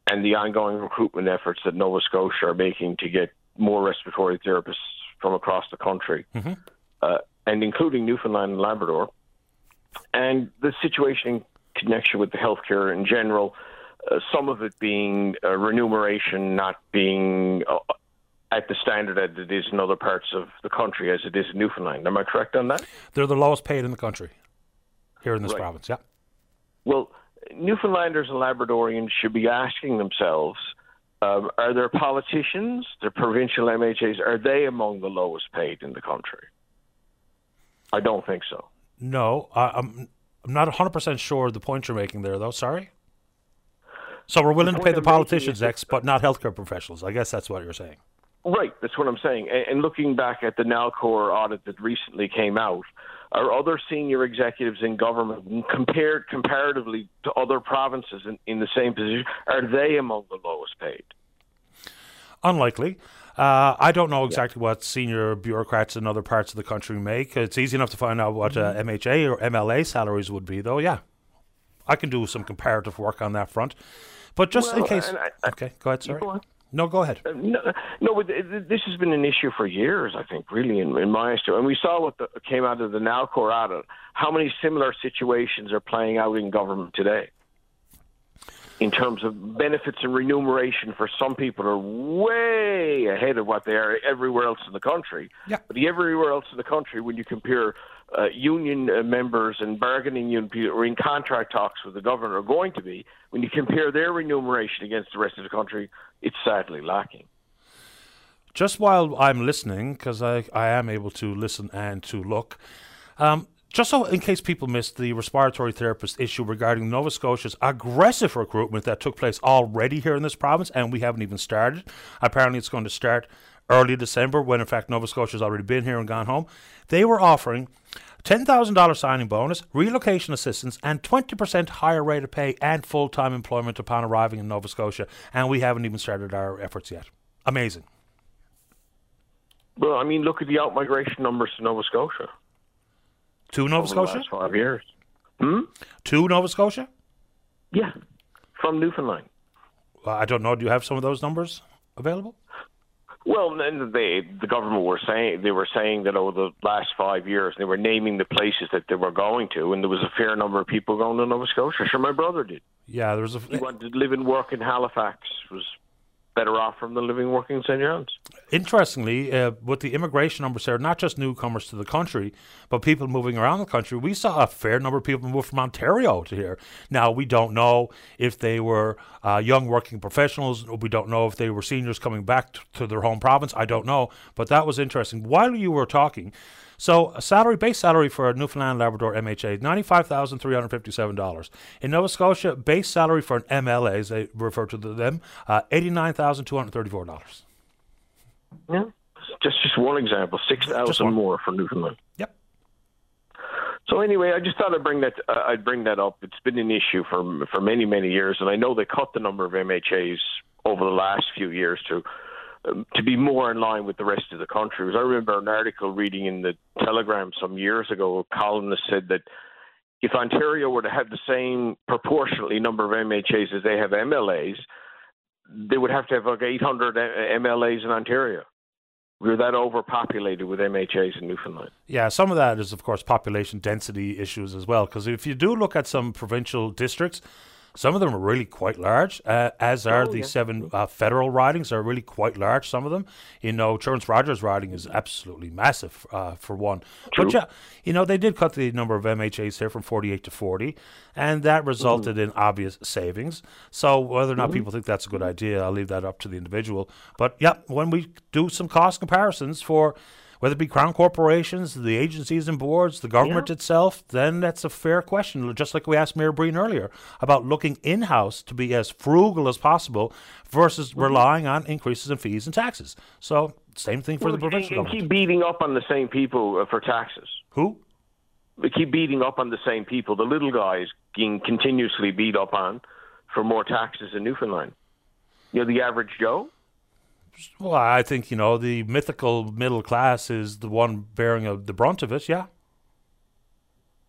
and the ongoing recruitment efforts that Nova Scotia are making to get more respiratory therapists from across the country, mm-hmm. uh, and including Newfoundland and Labrador, and the situation in connection with the healthcare in general. Uh, some of it being uh, remuneration not being uh, at the standard as it is in other parts of the country as it is in Newfoundland. Am I correct on that? They're the lowest paid in the country here in this right. province, yeah. Well, Newfoundlanders and Labradorians should be asking themselves um, are their politicians, their provincial MHAs, are they among the lowest paid in the country? I don't think so. No, I, I'm, I'm not 100% sure the point you're making there, though. Sorry? So we're willing to pay the politicians X, but not healthcare professionals. I guess that's what you're saying. Right, that's what I'm saying. And looking back at the Nalcor audit that recently came out, are other senior executives in government compared comparatively to other provinces in, in the same position, are they among the lowest paid? Unlikely. Uh, I don't know exactly yeah. what senior bureaucrats in other parts of the country make. It's easy enough to find out what uh, MHA or MLA salaries would be, though. Yeah, I can do some comparative work on that front. But just well, in case, I, okay, go ahead. Sorry. Go no, go ahead. Uh, no, no, this has been an issue for years, I think, really, in, in my estimate. And we saw what the, came out of the Nalcor audit, how many similar situations are playing out in government today in terms of benefits and remuneration for some people are way ahead of what they are everywhere else in the country. Yeah. But everywhere else in the country, when you compare uh, union uh, members and bargaining union people are in contract talks with the government are going to be, when you compare their remuneration against the rest of the country, it's sadly lacking. Just while I'm listening, because I, I am able to listen and to look, um, just so in case people missed the respiratory therapist issue regarding Nova Scotia's aggressive recruitment that took place already here in this province, and we haven't even started. Apparently, it's going to start early December, when in fact Nova Scotia's already been here and gone home. They were offering $10,000 signing bonus, relocation assistance, and 20% higher rate of pay and full time employment upon arriving in Nova Scotia. And we haven't even started our efforts yet. Amazing. Well, I mean, look at the outmigration numbers to Nova Scotia. To Nova Scotia? five years. Hmm? To Nova Scotia? Yeah, from Newfoundland. Well, I don't know. Do you have some of those numbers available? Well, they, the government were saying they were saying that over the last five years they were naming the places that they were going to, and there was a fair number of people going to Nova Scotia. Sure, my brother did. Yeah, there was a. He wanted to live and work in Halifax. Was better off from the living working. John's. Interestingly, uh, with the immigration numbers there, not just newcomers to the country, but people moving around the country, we saw a fair number of people move from Ontario to here. Now, we don't know if they were uh, young working professionals. We don't know if they were seniors coming back t- to their home province. I don't know. But that was interesting. While you were talking, so a salary, base salary for a Newfoundland Labrador MHA, ninety-five thousand three hundred fifty-seven dollars. In Nova Scotia, base salary for an MLA, as they refer to them, uh, eighty-nine thousand two hundred thirty-four dollars. Yeah, just just one example, six thousand more for Newfoundland. Yep. So anyway, I just thought I'd bring that uh, I'd bring that up. It's been an issue for for many many years, and I know they cut the number of MHAs over the last few years to to be more in line with the rest of the country. Because I remember an article reading in the Telegram some years ago. A columnist said that if Ontario were to have the same proportionately number of MHAs as they have MLAs, they would have to have like 800 MLAs in Ontario. we're that overpopulated with MHAs in Newfoundland. Yeah, some of that is, of course, population density issues as well. Because if you do look at some provincial districts, some of them are really quite large, uh, as are Oh, the yeah. seven uh, federal ridings are really quite large. Some of them, you know, Churence Rogers riding is absolutely massive uh, for one. But yeah, you know, they did cut the number of MHAs here from 48 to 40, and that resulted Mm-hmm. in obvious savings. So whether or not people think that's a good idea, I'll leave that up to the individual. But yeah, when we do some cost comparisons for whether it be crown corporations, the agencies and boards, the government itself, then that's a fair question. Just like we asked Mayor Breen earlier about looking in house to be as frugal as possible versus Mm-hmm. relying on increases in fees and taxes. So, same thing for the Well, provincial and government. keep beating up on the same people uh, for taxes. Who? We keep beating up on the same people. The little guys being continuously beat up on for more taxes in Newfoundland. You know, the average Joe. Well, I think, you know, the mythical middle class is the one bearing uh, the brunt of it, yeah.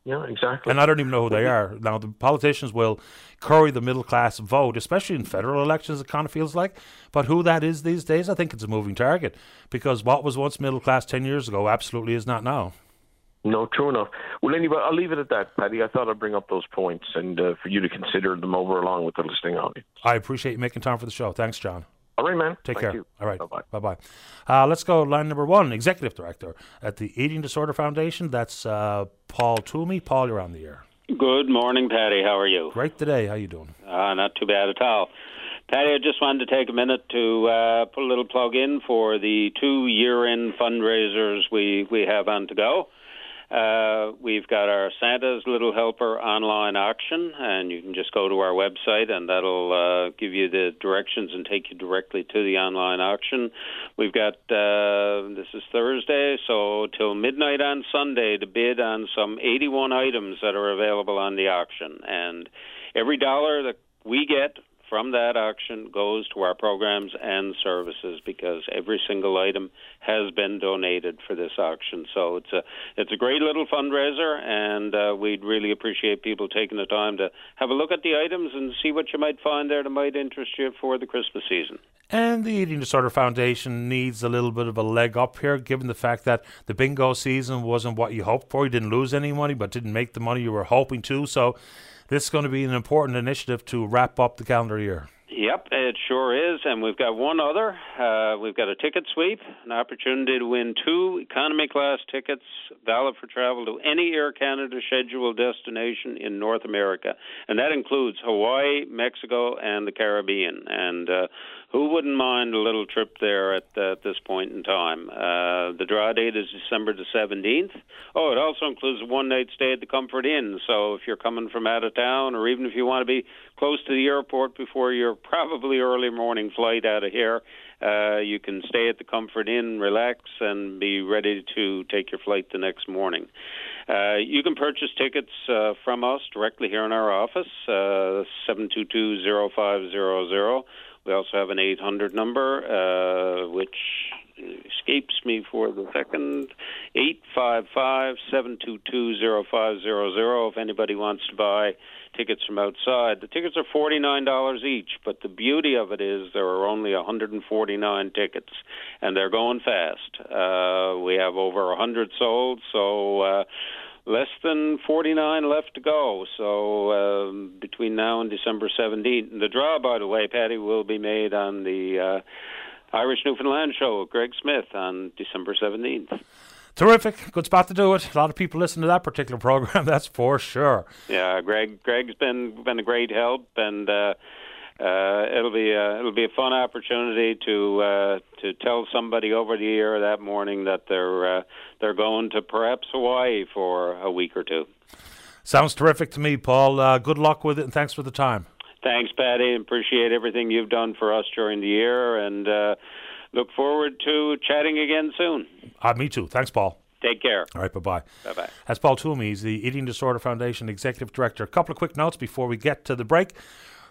Yeah, exactly. And I don't even know who they are. Now, the politicians will curry the middle class vote, especially in federal elections, it kind of feels like. But who that is these days, I think it's a moving target. Because what was once middle class 10 years ago absolutely is not now. No, true enough. Well, anyway, I'll leave it at that, Paddy. I thought I'd bring up those points and uh, for you to consider them over along with the listening audience. I appreciate you making time for the show. Thanks, John. All right, man. Take Thank care. you. All right. Bye bye. Uh, let's go line number one, Executive Director at the Eating Disorder Foundation. That's uh, Paul Toomey. Paul, you're on the air. Good morning, Paddy. How are you? Great today. How you doing? Uh, not too bad at all. Paddy, I just wanted to take a minute to uh, put a little plug in for the two year-end fundraisers we, we have on to go. Uh, we've got our Santa's Little Helper online auction, and you can just go to our website, and that'll uh, give you the directions and take you directly to the online auction. We've got uh, this is Thursday, so till midnight on Sunday to bid on some 81 items that are available on the auction, and every dollar that we get from that auction goes to our programs and services because every single item has been donated for this auction. So it's a it's a great little fundraiser, and uh, we'd really appreciate people taking the time to have a look at the items and see what you might find there that might interest you for the Christmas season. And the Eating Disorder Foundation needs a little bit of a leg up here, given the fact that the bingo season wasn't what you hoped for. You didn't lose any money, but didn't make the money you were hoping to. So, this is going to be an important initiative to wrap up the calendar year. Yep, it sure is. And we've got one other. Uh, we've got a ticket sweep, an opportunity to win two economy class tickets valid for travel to any Air Canada scheduled destination in North America. And that includes Hawaii, Mexico, and the Caribbean. And uh, who wouldn't mind a little trip there at, uh, at this point in time? Uh, the draw date is December the 17th. Oh, it also includes a one night stay at the Comfort Inn. So if you're coming from out of town, or even if you want to be close to the airport before your probably early morning flight out of here, uh, you can stay at the Comfort Inn, relax, and be ready to take your flight the next morning. Uh, you can purchase tickets uh, from us directly here in our office, uh, 722-0500. We also have an 800 number, uh, which escapes me for the second, 855-722-0500 if anybody wants to buy tickets from outside. The tickets are $49 each, but the beauty of it is there are only 149 tickets, and they're going fast. Uh, we have over 100 sold, so uh, less than 49 left to go. So um, between now and December 17th, and the draw, by the way, Paddy, will be made on the uh, Irish Newfoundland show with Greg Smith on December 17th. Terrific. Good spot to do it. A lot of people listen to that particular program, that's for sure. Yeah, Greg. Greg's been been a great help, and uh, uh, it'll be a, it'll be a fun opportunity to uh, to tell somebody over the air that morning that they're uh, they're going to perhaps Hawaii for a week or two. Sounds terrific to me, Paul. Uh, good luck with it, and thanks for the time. Thanks, Paddy. Appreciate everything you've done for us during the year, and uh, look forward to chatting again soon. Uh, me too. Thanks, Paul. Take care. All right, bye bye. Bye bye. That's Paul Toomey. He's the Eating Disorder Foundation Executive Director. A couple of quick notes before we get to the break.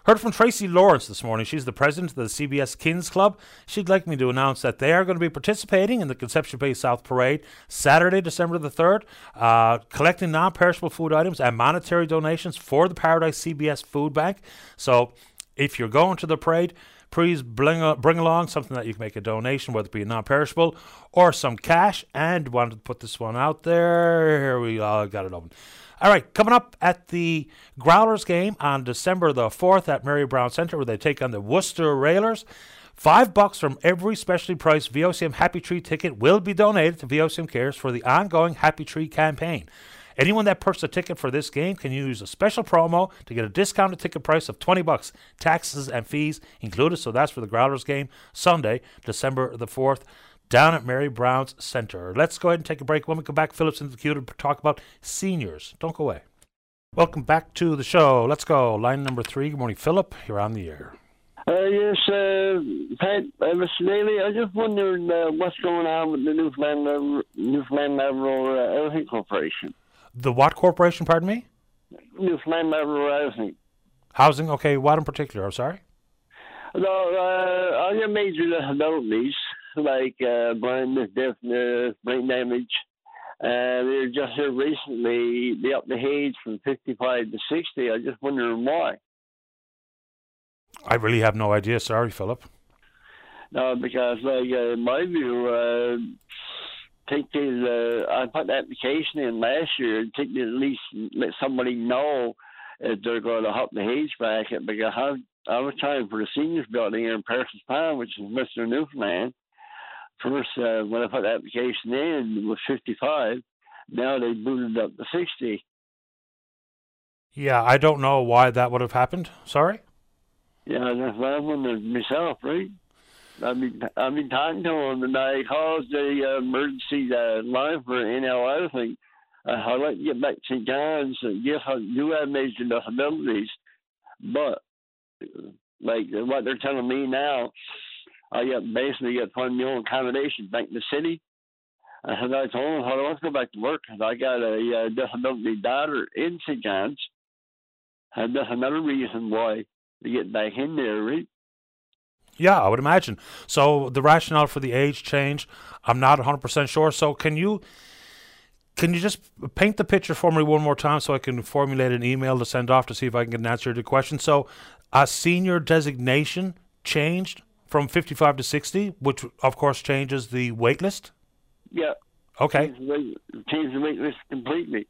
Heard from Tracy Lawrence this morning. She's the president of the CBS Kins Club. She'd like me to announce that they are going to be participating in the Conception Bay South Parade Saturday, December the 3rd, uh, collecting non perishable food items and monetary donations for the Paradise CBS Food Bank. So if you're going to the parade, Please bring, bring along something that you can make a donation, whether it be non-perishable or some cash. And wanted to put this one out there. Here we uh, got it open. All right, coming up at the Growlers game on December the 4th at Mary Brown Centre, where they take on the Worcester Railers. Five bucks from every specially priced VOCM Happy Tree ticket will be donated to VOCM Cares for the ongoing Happy Tree campaign. Anyone that purchased a ticket for this game can use a special promo to get a discounted ticket price of 20 bucks, taxes and fees included. So that's for the Growlers game Sunday, December the 4th, down at Mary Brown's Center. Let's go ahead and take a break. When we come back, Phillips into the queue to talk about seniors. Don't go away. Welcome back to the show. Let's go. Line number three. Good morning, Philip. You're on the air. Uh, yes, uh, Pat, uh, Mr. Daly, I just wondered uh, what's going on with the Newfoundland, Newfoundland Labrador uh, Housing Corporation. The what corporation, pardon me? Newfoundland Labrador Housing. Housing? Okay, what in particular? I'm sorry? No, uh, all your major disabilities, like uh, blindness, deafness, brain damage, uh, they're just here recently, they upped the age from 55 to 60. I just wonder why. I really have no idea. Sorry, Philip. No, because like uh, in my view, uh, take these. Uh, I put the application in last year. and Take at least let somebody know if they're going to up the age bracket. Because I, I was trying for the seniors building here in Parsons Pine, which is Mister Newfoundland. First, uh, when I put the application in, it was 55. Now they booted up to 60. Yeah, I don't know why that would have happened. Sorry. Yeah, that's what I wondered myself, right? I mean, I've been talking to them, and I called the uh, emergency uh, line for NL Housing. Uh, I'd like to get back to St. John's. And yes, I do have major disabilities, but like what they're telling me now, I got basically got to find my own accommodation back in the city. I said I told him I want to go back to work I got a uh, disability daughter in St. John's, and that's another reason why to get back in there, right? Yeah, I would imagine. So the rationale for the age change, I'm not 100% sure. So can you can you just paint the picture for me one more time so I can formulate an email to send off to see if I can get an answer to the question? So a senior designation changed from 55 to 60, which of course changes the wait list? Yeah. Okay. Change the wait, change the wait list completely,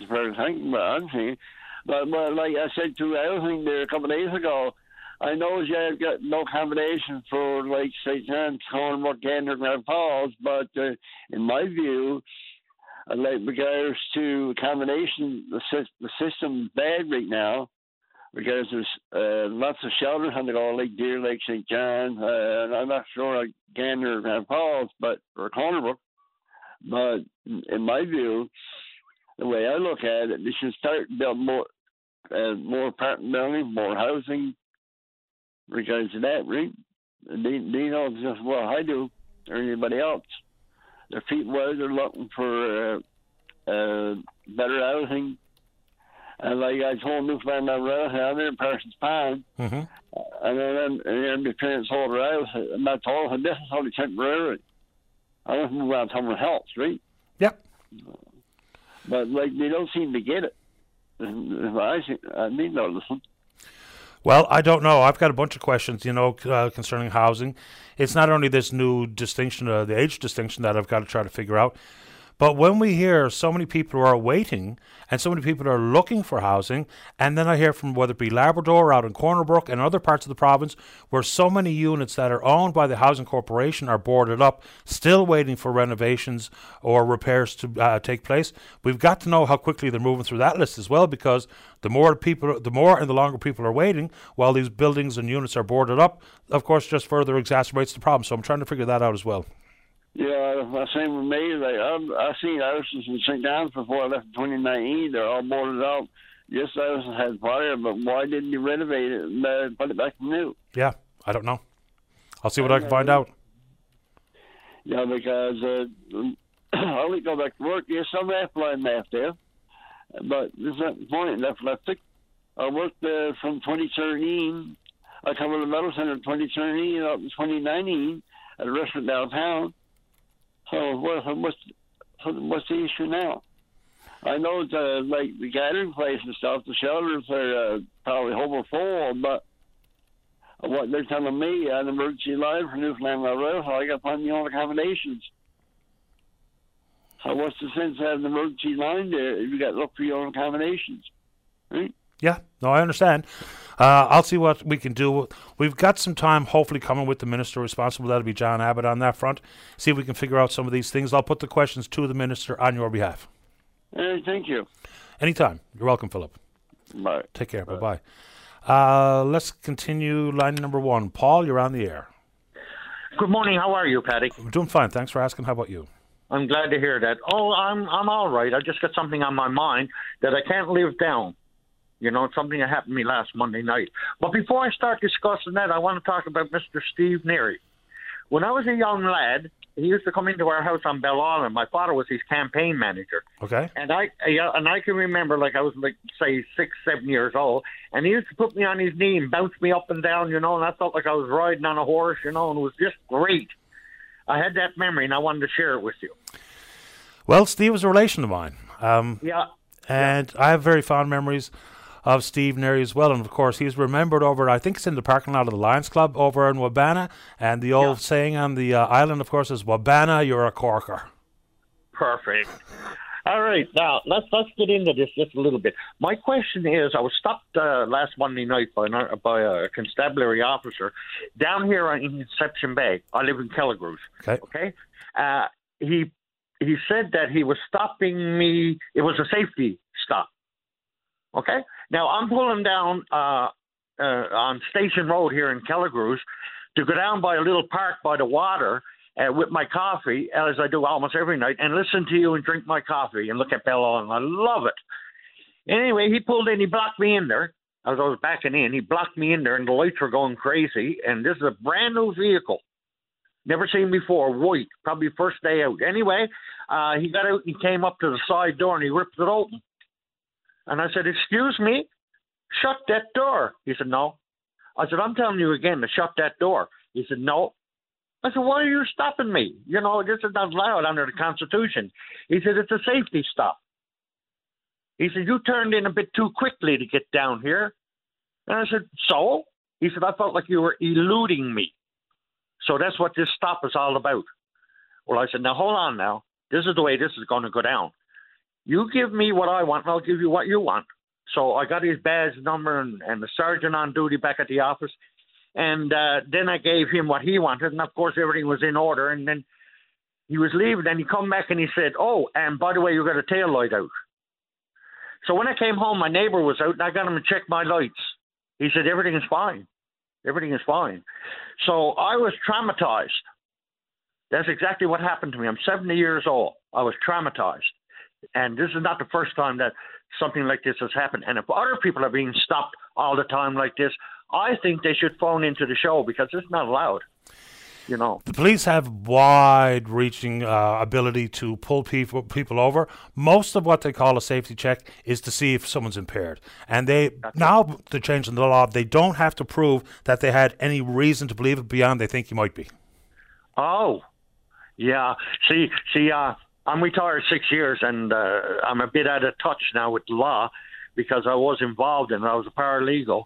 as far as I'm saying. But, but like I said to Elsing there a couple of days ago, I know you've got no combination for like St. John's, Cornwall, Gander, Grand Falls, but uh, in my view, uh, like regards to combination, the, the system's bad right now because there's uh, lots of shelters on the go, Lake, Deer Lake, St. John, uh, and I'm not sure like Gander, Grand Falls, but or Corner Brook. But in my view, the way I look at it, they should start build more, uh, more apartment building, more housing. Regards to that, right? They they know just well I do or anybody else. Their feet wet. They're looking for uh, uh, better housing. And like I told Newfoundland Railroad, I'm in Parsons Pine. Mm-hmm. And then and then my parents sold her house, and I told them this is only temporary. I want to move out somewhere else, right? Yep. But like they don't seem to get it. I I mean, no, listen. Well, I don't know. I've got a bunch of questions, you know, uh, concerning housing. It's not only this new distinction, uh, the age distinction, that I've got to try to figure out. But when we hear so many people who are waiting and so many people are looking for housing, and then I hear from whether it be Labrador out in Corner Brook and other parts of the province where so many units that are owned by the Housing Corporation are boarded up, still waiting for renovations or repairs to uh, take place, we've got to know how quickly they're moving through that list as well because the more people, the more and the longer people are waiting while these buildings and units are boarded up, of course, just further exacerbates the problem. So I'm trying to figure that out as well. Yeah, same with me. Like I've, I've seen houses in St. John's before I left in 2019. They're all boarded up. Yes, house had fire, but why didn't you renovate it and uh, put it back new? Yeah, I don't know. I'll see what I, I can find out. Yeah, because uh, I only go back to work. Yes, I'm line math there, but there's not the point. Left left. I worked uh, from 2013. I covered the metal center in 2013 up to 2019 at a restaurant downtown. So what, what's what's the issue now? I know the like the gathering place and stuff, the shelters are uh, probably over full, but what they're telling me, an emergency line for Newfoundland Rail, I got to find my own accommodations. So what's the sense of having an emergency line there if you got to look for your own accommodations? Right? Yeah, no, I understand. Uh, I'll see what we can do. We've got some time, hopefully, coming with the minister responsible. That'll be John Abbott on that front. See if we can figure out some of these things. I'll put the questions to the minister on your behalf. Uh, thank you. Anytime. You're welcome, Philip. Bye. Take care. Bye bye. Uh, let's continue line number one. Paul, you're on the air. Good morning. How are you, Paddy? I'm doing fine. Thanks for asking. How about you? I'm glad to hear that. Oh, I'm I'm all right. I just got something on my mind that I can't live down. You know, it's something that happened to me last Monday night. But before I start discussing that, I want to talk about Mr. Steve Neary. When I was a young lad, he used to come into our house on Bell Island. My father was his campaign manager. Okay. And I yeah, and I can remember like I was like say six, seven years old, and he used to put me on his knee and bounce me up and down, you know, and I felt like I was riding on a horse, you know, and it was just great. I had that memory, and I wanted to share it with you. Well, Steve was a relation of mine. Um, Yeah. and I have very fond memories of Steve Neary as well. And of course, he's remembered over, I think it's in the parking lot of the Lions Club over in Wabana. And the old saying on the uh, island, of course, is Wabana, you're a corker. Perfect. All right, now let's let's get into this just a little bit. My question is, I was stopped uh, last Monday night by an, by a constabulary officer down here in Conception Bay. I live in Kelligrews. Okay. Okay. Uh, he he said that he was stopping me. It was a safety stop. Okay. Now I'm pulling down uh, uh, on Station Road here in Kelligrews to go down by a little park by the water uh, with my coffee, as I do almost every night, and listen to you and drink my coffee and look at Bella, and I love it. Anyway, he pulled in, he blocked me in there. As I was backing in, he blocked me in there, and the lights were going crazy. And this is a brand new vehicle, never seen before, white, probably first day out. Anyway, uh, he got out he came up to the side door and he ripped it open. And I said, Excuse me, shut that door. He said, No. I said, I'm telling you again to shut that door. He said, No. I said, Why are you stopping me? You know, this is not allowed under the Constitution. He said, It's a safety stop. He said, You turned in a bit too quickly to get down here. And I said, So? He said, I felt like you were eluding me. So that's what this stop is all about. Well, I said, Now hold on now. This is the way this is going to go down. You give me what I want, and I'll give you what you want. So I got his badge number and, and the sergeant on duty back at the office. And uh, then I gave him what he wanted, and of course everything was in order. And then he was leaving, and he come back and he said, "Oh, and by the way, you got a tail light out." So when I came home, my neighbor was out, and I got him to check my lights. He said everything is fine, everything is fine. So I was traumatized. That's exactly what happened to me. I'm 70 years old. I was traumatized, and this is not the first time that something like this has happened. And if other people are being stopped all the time like this, I think they should phone into the show because it's not allowed. You know. The police have wide-reaching uh, ability to pull people people over. Most of what they call a safety check is to see if someone's impaired, and they now they're changing the law. They don't have to prove that they had any reason to believe it beyond they think you might be. Oh, yeah. See, see, uh, I'm retired six years, and uh, I'm a bit out of touch now with law because I was involved in it. I was a paralegal,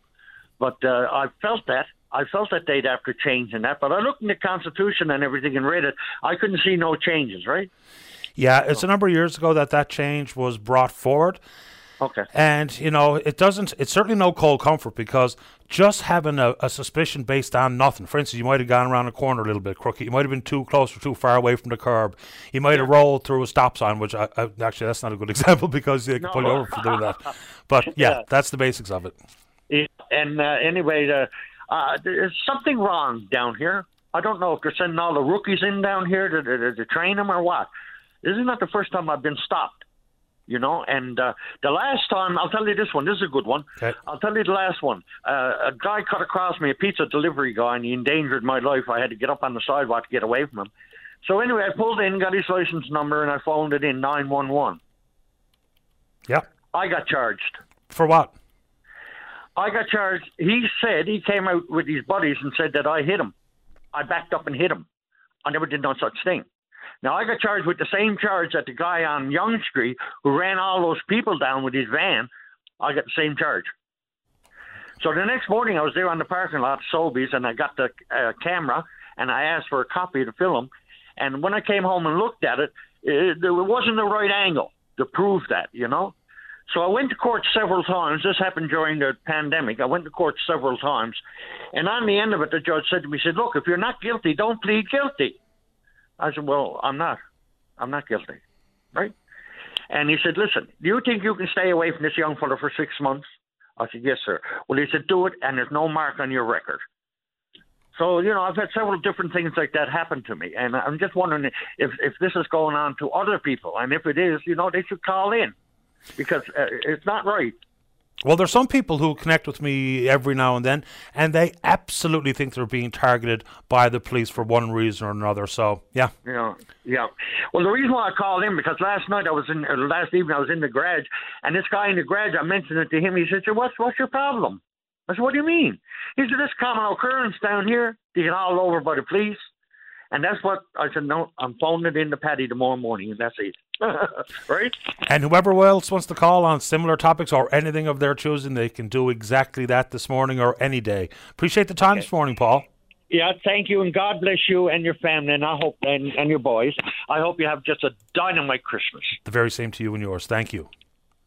but uh, I felt that. I felt that they'd after changing that, but I looked in the Constitution and everything and read it. I couldn't see no changes, right? Yeah, it's a number of years ago that that change was brought forward. Okay. And, you know, it doesn't, it's certainly no cold comfort because just having a, a suspicion based on nothing, for instance, you might have gone around a corner a little bit crooked, you might have been too close or too far away from the curb, you might have rolled through a stop sign, which I, I, actually that's not a good example because they can pull you over for doing that. But yeah, Yeah. that's the basics of it. Yeah, and uh, anyway, uh, uh, there's something wrong down here. I don't know if they're sending all the rookies in down here to, to, to train them or what. This is not the first time I've been stopped, you know. And uh, the last time, I'll tell you this one. This is a good one. I'll tell you the last one. Uh, a guy cut across me, a pizza delivery guy, and he endangered my life. I had to get up on the sidewalk to get away from him. So anyway, I pulled in, got his license number, and I phoned it in 911. Yeah. I got charged. For what? I got charged. He said he came out with his buddies and said that I hit him. I backed up and hit him. I never did no such thing. Now I got charged with the same charge that the guy on Yonge Street who ran all those people down with his van. I got the same charge. So the next morning, I was there on the parking lot, Sobeys, and I got the uh, camera and I asked for a copy of the film. And when I came home and looked at it, it, it wasn't the right angle to prove that, you know. So I went to court several times. This happened during the pandemic. I went to court several times. And on the end of it, the judge said to me, said, Look, if you're not guilty, don't plead guilty. I said, Well, I'm not. I'm not guilty. Right? And he said, Listen, do you think you can stay away from this young fellow for six months? I said, Yes, sir. Well, he said, Do it, and there's no mark on your record. So, you know, I've had several different things like that happen to me. And I'm just wondering if, if this is going on to other people. And if it is, you know, they should call in because uh, it's not right. Well, there's some people who connect with me every now and then, and they absolutely think they're being targeted by the police for one reason or another. So, yeah. Yeah, yeah. Well, the reason why I called in because last night I was in, last evening I was in the garage, and this guy in the garage, I mentioned it to him. He said, so "What's what's your problem?" I said, "What do you mean?" He said, "This common occurrence down here, you get hauled over by the police." And that's what I said. No, I'm phoning it in to Paddy tomorrow morning, and that's it. right? And whoever else wants to call on similar topics or anything of their choosing, they can do exactly that this morning or any day. Appreciate the time okay. this morning, Paul. Yeah, thank you, and God bless you and your family, and I hope and, and your boys. I hope you have just a dynamite Christmas. The very same to you and yours. Thank you.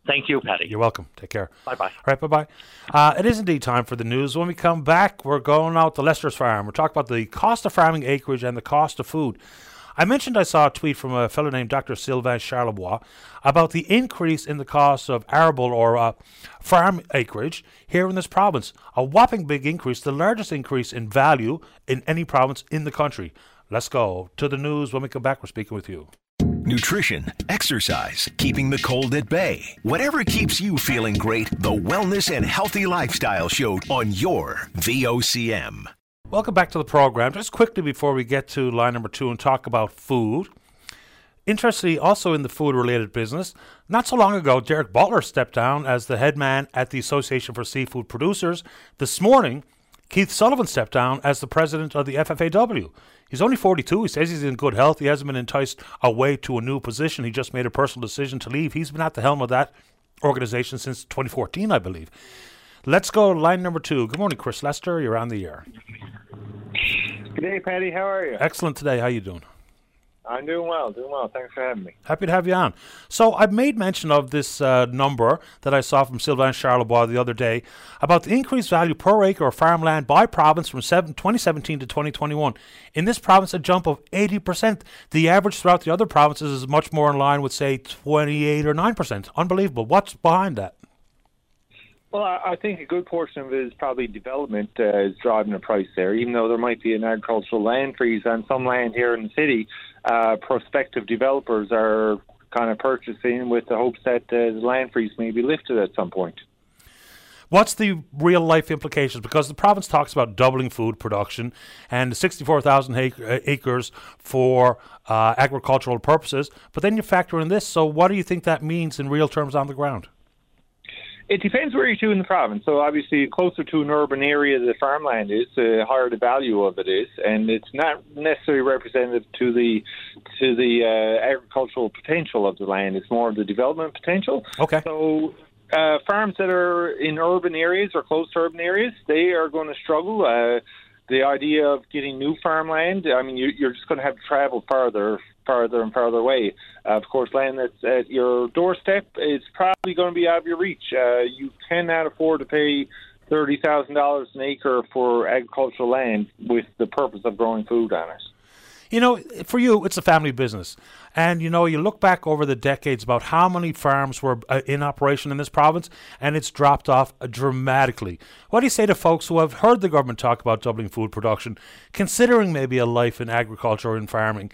Thank you, Paddy. You're welcome. Take care. Bye bye. All right, bye bye. Uh, it is indeed time for the news. When we come back, we're going out to Lester's farm. We're talking about the cost of farming acreage and the cost of food. I mentioned I saw a tweet from a fellow named Dr. Sylvain Charlebois about the increase in the cost of arable or uh, farm acreage here in this province. A whopping big increase, the largest increase in value in any province in the country. Let's go to the news. When we come back, we're speaking with you nutrition, exercise, keeping the cold at bay. Whatever keeps you feeling great, the Wellness and Healthy Lifestyle Show on your VOCM. Welcome back to the program. Just quickly before we get to line number two and talk about food. Interestingly, also in the food related business, not so long ago, Derek Butler stepped down as the head man at the Association for Seafood Producers. This morning, Keith Sullivan stepped down as the president of the FFAW. He's only 42. He says he's in good health. He hasn't been enticed away to a new position. He just made a personal decision to leave. He's been at the helm of that organization since 2014, I believe. Let's go line number two. Good morning, Chris Lester. You're on the air. Good day, Paddy. How are you? Excellent today. How you doing? I'm doing well, doing well. Thanks for having me. Happy to have you on. So I've made mention of this uh, number that I saw from Sylvain Charlebois the other day about the increased value per acre of farmland by province from 7, 2017 to 2021. In this province, a jump of 80%. The average throughout the other provinces is much more in line with, say, 28 or 9%. Unbelievable. What's behind that? Well, I think a good portion of it is probably development uh, is driving the price there. Even though there might be an agricultural land freeze on some land here in the city, uh, prospective developers are kind of purchasing with the hopes that uh, the land freeze may be lifted at some point. What's the real life implications? Because the province talks about doubling food production and 64,000 uh, acres for uh, agricultural purposes, but then you factor in this. So, what do you think that means in real terms on the ground? It depends where you're to in the province. So obviously, closer to an urban area the farmland is, the higher the value of it is, and it's not necessarily representative to the to the uh, agricultural potential of the land. It's more of the development potential. Okay. So uh, farms that are in urban areas or close to urban areas, they are going to struggle. Uh, the idea of getting new farmland, I mean, you, you're just going to have to travel further further and further away. Uh, of course, land that's at your doorstep is probably going to be out of your reach. Uh, you cannot afford to pay thirty thousand dollars an acre for agricultural land with the purpose of growing food on it. You know, for you, it's a family business. And, you know, you look back over the decades about how many farms were uh, in operation in this province, and it's dropped off dramatically. What do you say to folks who have heard the government talk about doubling food production, considering maybe a life in agriculture or in farming,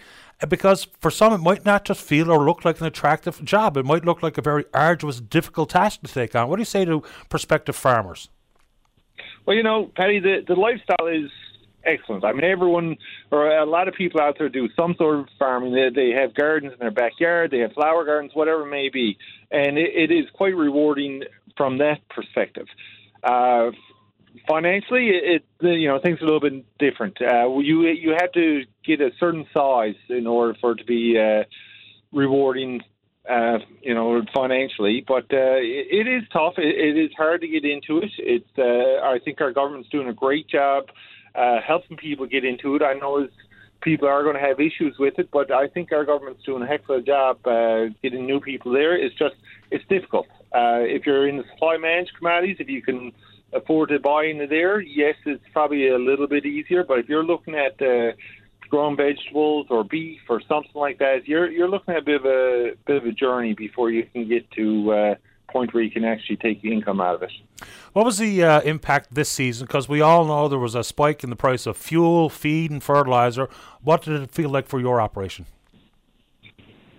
because for some it might not just feel or look like an attractive job. It might look like a very arduous, difficult task to take on. What do you say to prospective farmers? Well, you know, Paddy, the, the lifestyle is excellent. I mean, everyone or a lot of people out there do some sort of farming. They, they have gardens in their backyard, they have flower gardens, whatever it may be, and it, it is quite rewarding from that perspective. Uh, financially, it you know things are a little bit different. Uh, you you have to get a certain size in order for it to be uh, rewarding uh, you know, financially. But uh, it, it is tough. It, it is hard to get into it. It's uh, I think our government's doing a great job uh, helping people get into it. I know as people are going to have issues with it, but I think our government's doing a heck of a job uh, getting new people there. It's just it's difficult. Uh, if you're in the supply managed commodities, if you can afford to buy into there, yes, it's probably a little bit easier. But if you're looking at uh, growing vegetables or beef or something like that, you're you're looking at a bit of a bit of a journey before you can get to uh, point where you can actually take the income out of it. What was the uh, impact this season? Because we all know there was a spike in the price of fuel, feed, and fertilizer. What did it feel like for your operation?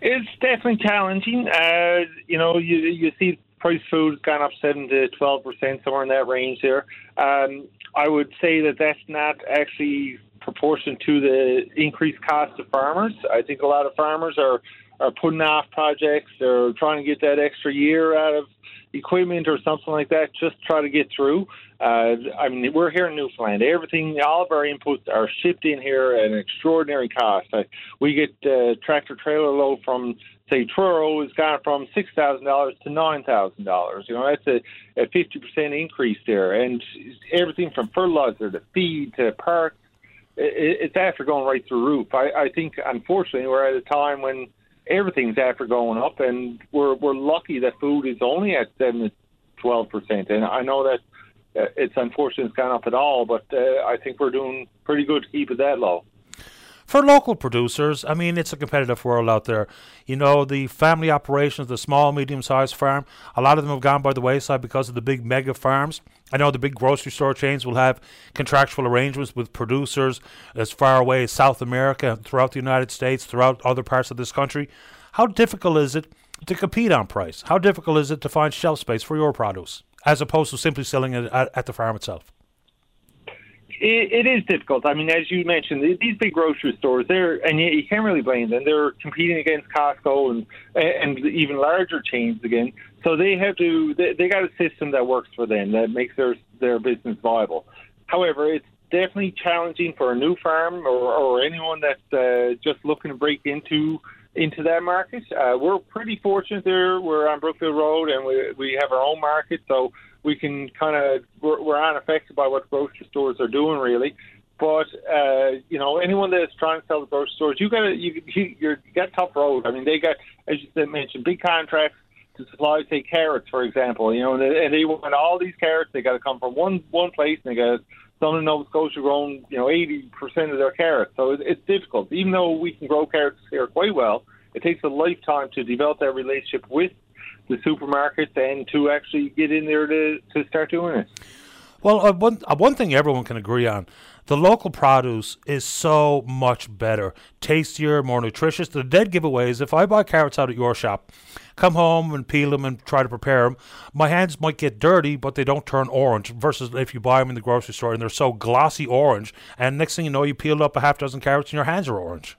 It's definitely challenging. Uh, you know, you you see price food has gone up seven to twelve percent, somewhere in that range there. Um, I would say that that's not actually proportion to the increased cost of farmers. I think a lot of farmers are are putting off projects. They're trying to get that extra year out of equipment or something like that, just try to get through. Uh, I mean, we're here in Newfoundland. Everything, all of our inputs are shipped in here at an extraordinary cost. Uh, we get uh, tractor trailer load from say Truro has gone from six thousand dollars to nine thousand dollars. You know, that's a fifty percent increase there, and everything from fertilizer to feed to parts it's after going right through the roof. I, I think, unfortunately, we're at a time when everything's after going up, and we're we're lucky that food is only at seven to twelve percent. And I know that uh, it's unfortunate it's gone up at all, but uh, I think we're doing pretty good to keep it that low for local producers, I mean, it's a competitive world out there. You know, the family operations, the small, medium sized farm, a lot of them have gone by the wayside because of the big mega farms. I know the big grocery store chains will have contractual arrangements with producers as far away as South America, throughout the United States, throughout other parts of this country. How difficult is it to compete on price? How difficult is it to find shelf space for your produce as opposed to simply selling it at, at the farm itself? It, it is difficult. I mean, as you mentioned, these big grocery stores, they're and you, can't really blame them. They're competing against Costco and and even larger chains again. So they have to. They, they got a system that works for them that makes their their business viable. However, it's definitely challenging for a new farm or, or anyone that's uh, just looking to break into into that market. Uh, we're pretty fortunate there. We're on Brookfield Road and we we have our own market, so we can kind of we're, we're unaffected by what grocery stores are doing really. But uh, you know, anyone that's trying to sell the grocery stores, you got you you you're, you got tough road. I mean, they got as you mentioned, big contracts to supply, say carrots, for example. You know, and they, and they want all these carrots. They got to come from one one place, and they got some in Nova Scotia grown, you know, eighty percent of their carrots. So it, it's difficult. Even though we can grow carrots here quite well, it takes a lifetime to develop that relationship with the supermarkets and to actually get in there to, to start doing it. Well, uh, one uh, one thing everyone can agree on: the local produce is so much better, tastier, more nutritious. The dead giveaway is if I buy carrots out at your shop, come home and peel them and try to prepare them, my hands might get dirty, but they don't turn orange. Versus if you buy them in the grocery store and they're so glossy orange, and next thing you know, you peel up a half dozen carrots and your hands are orange.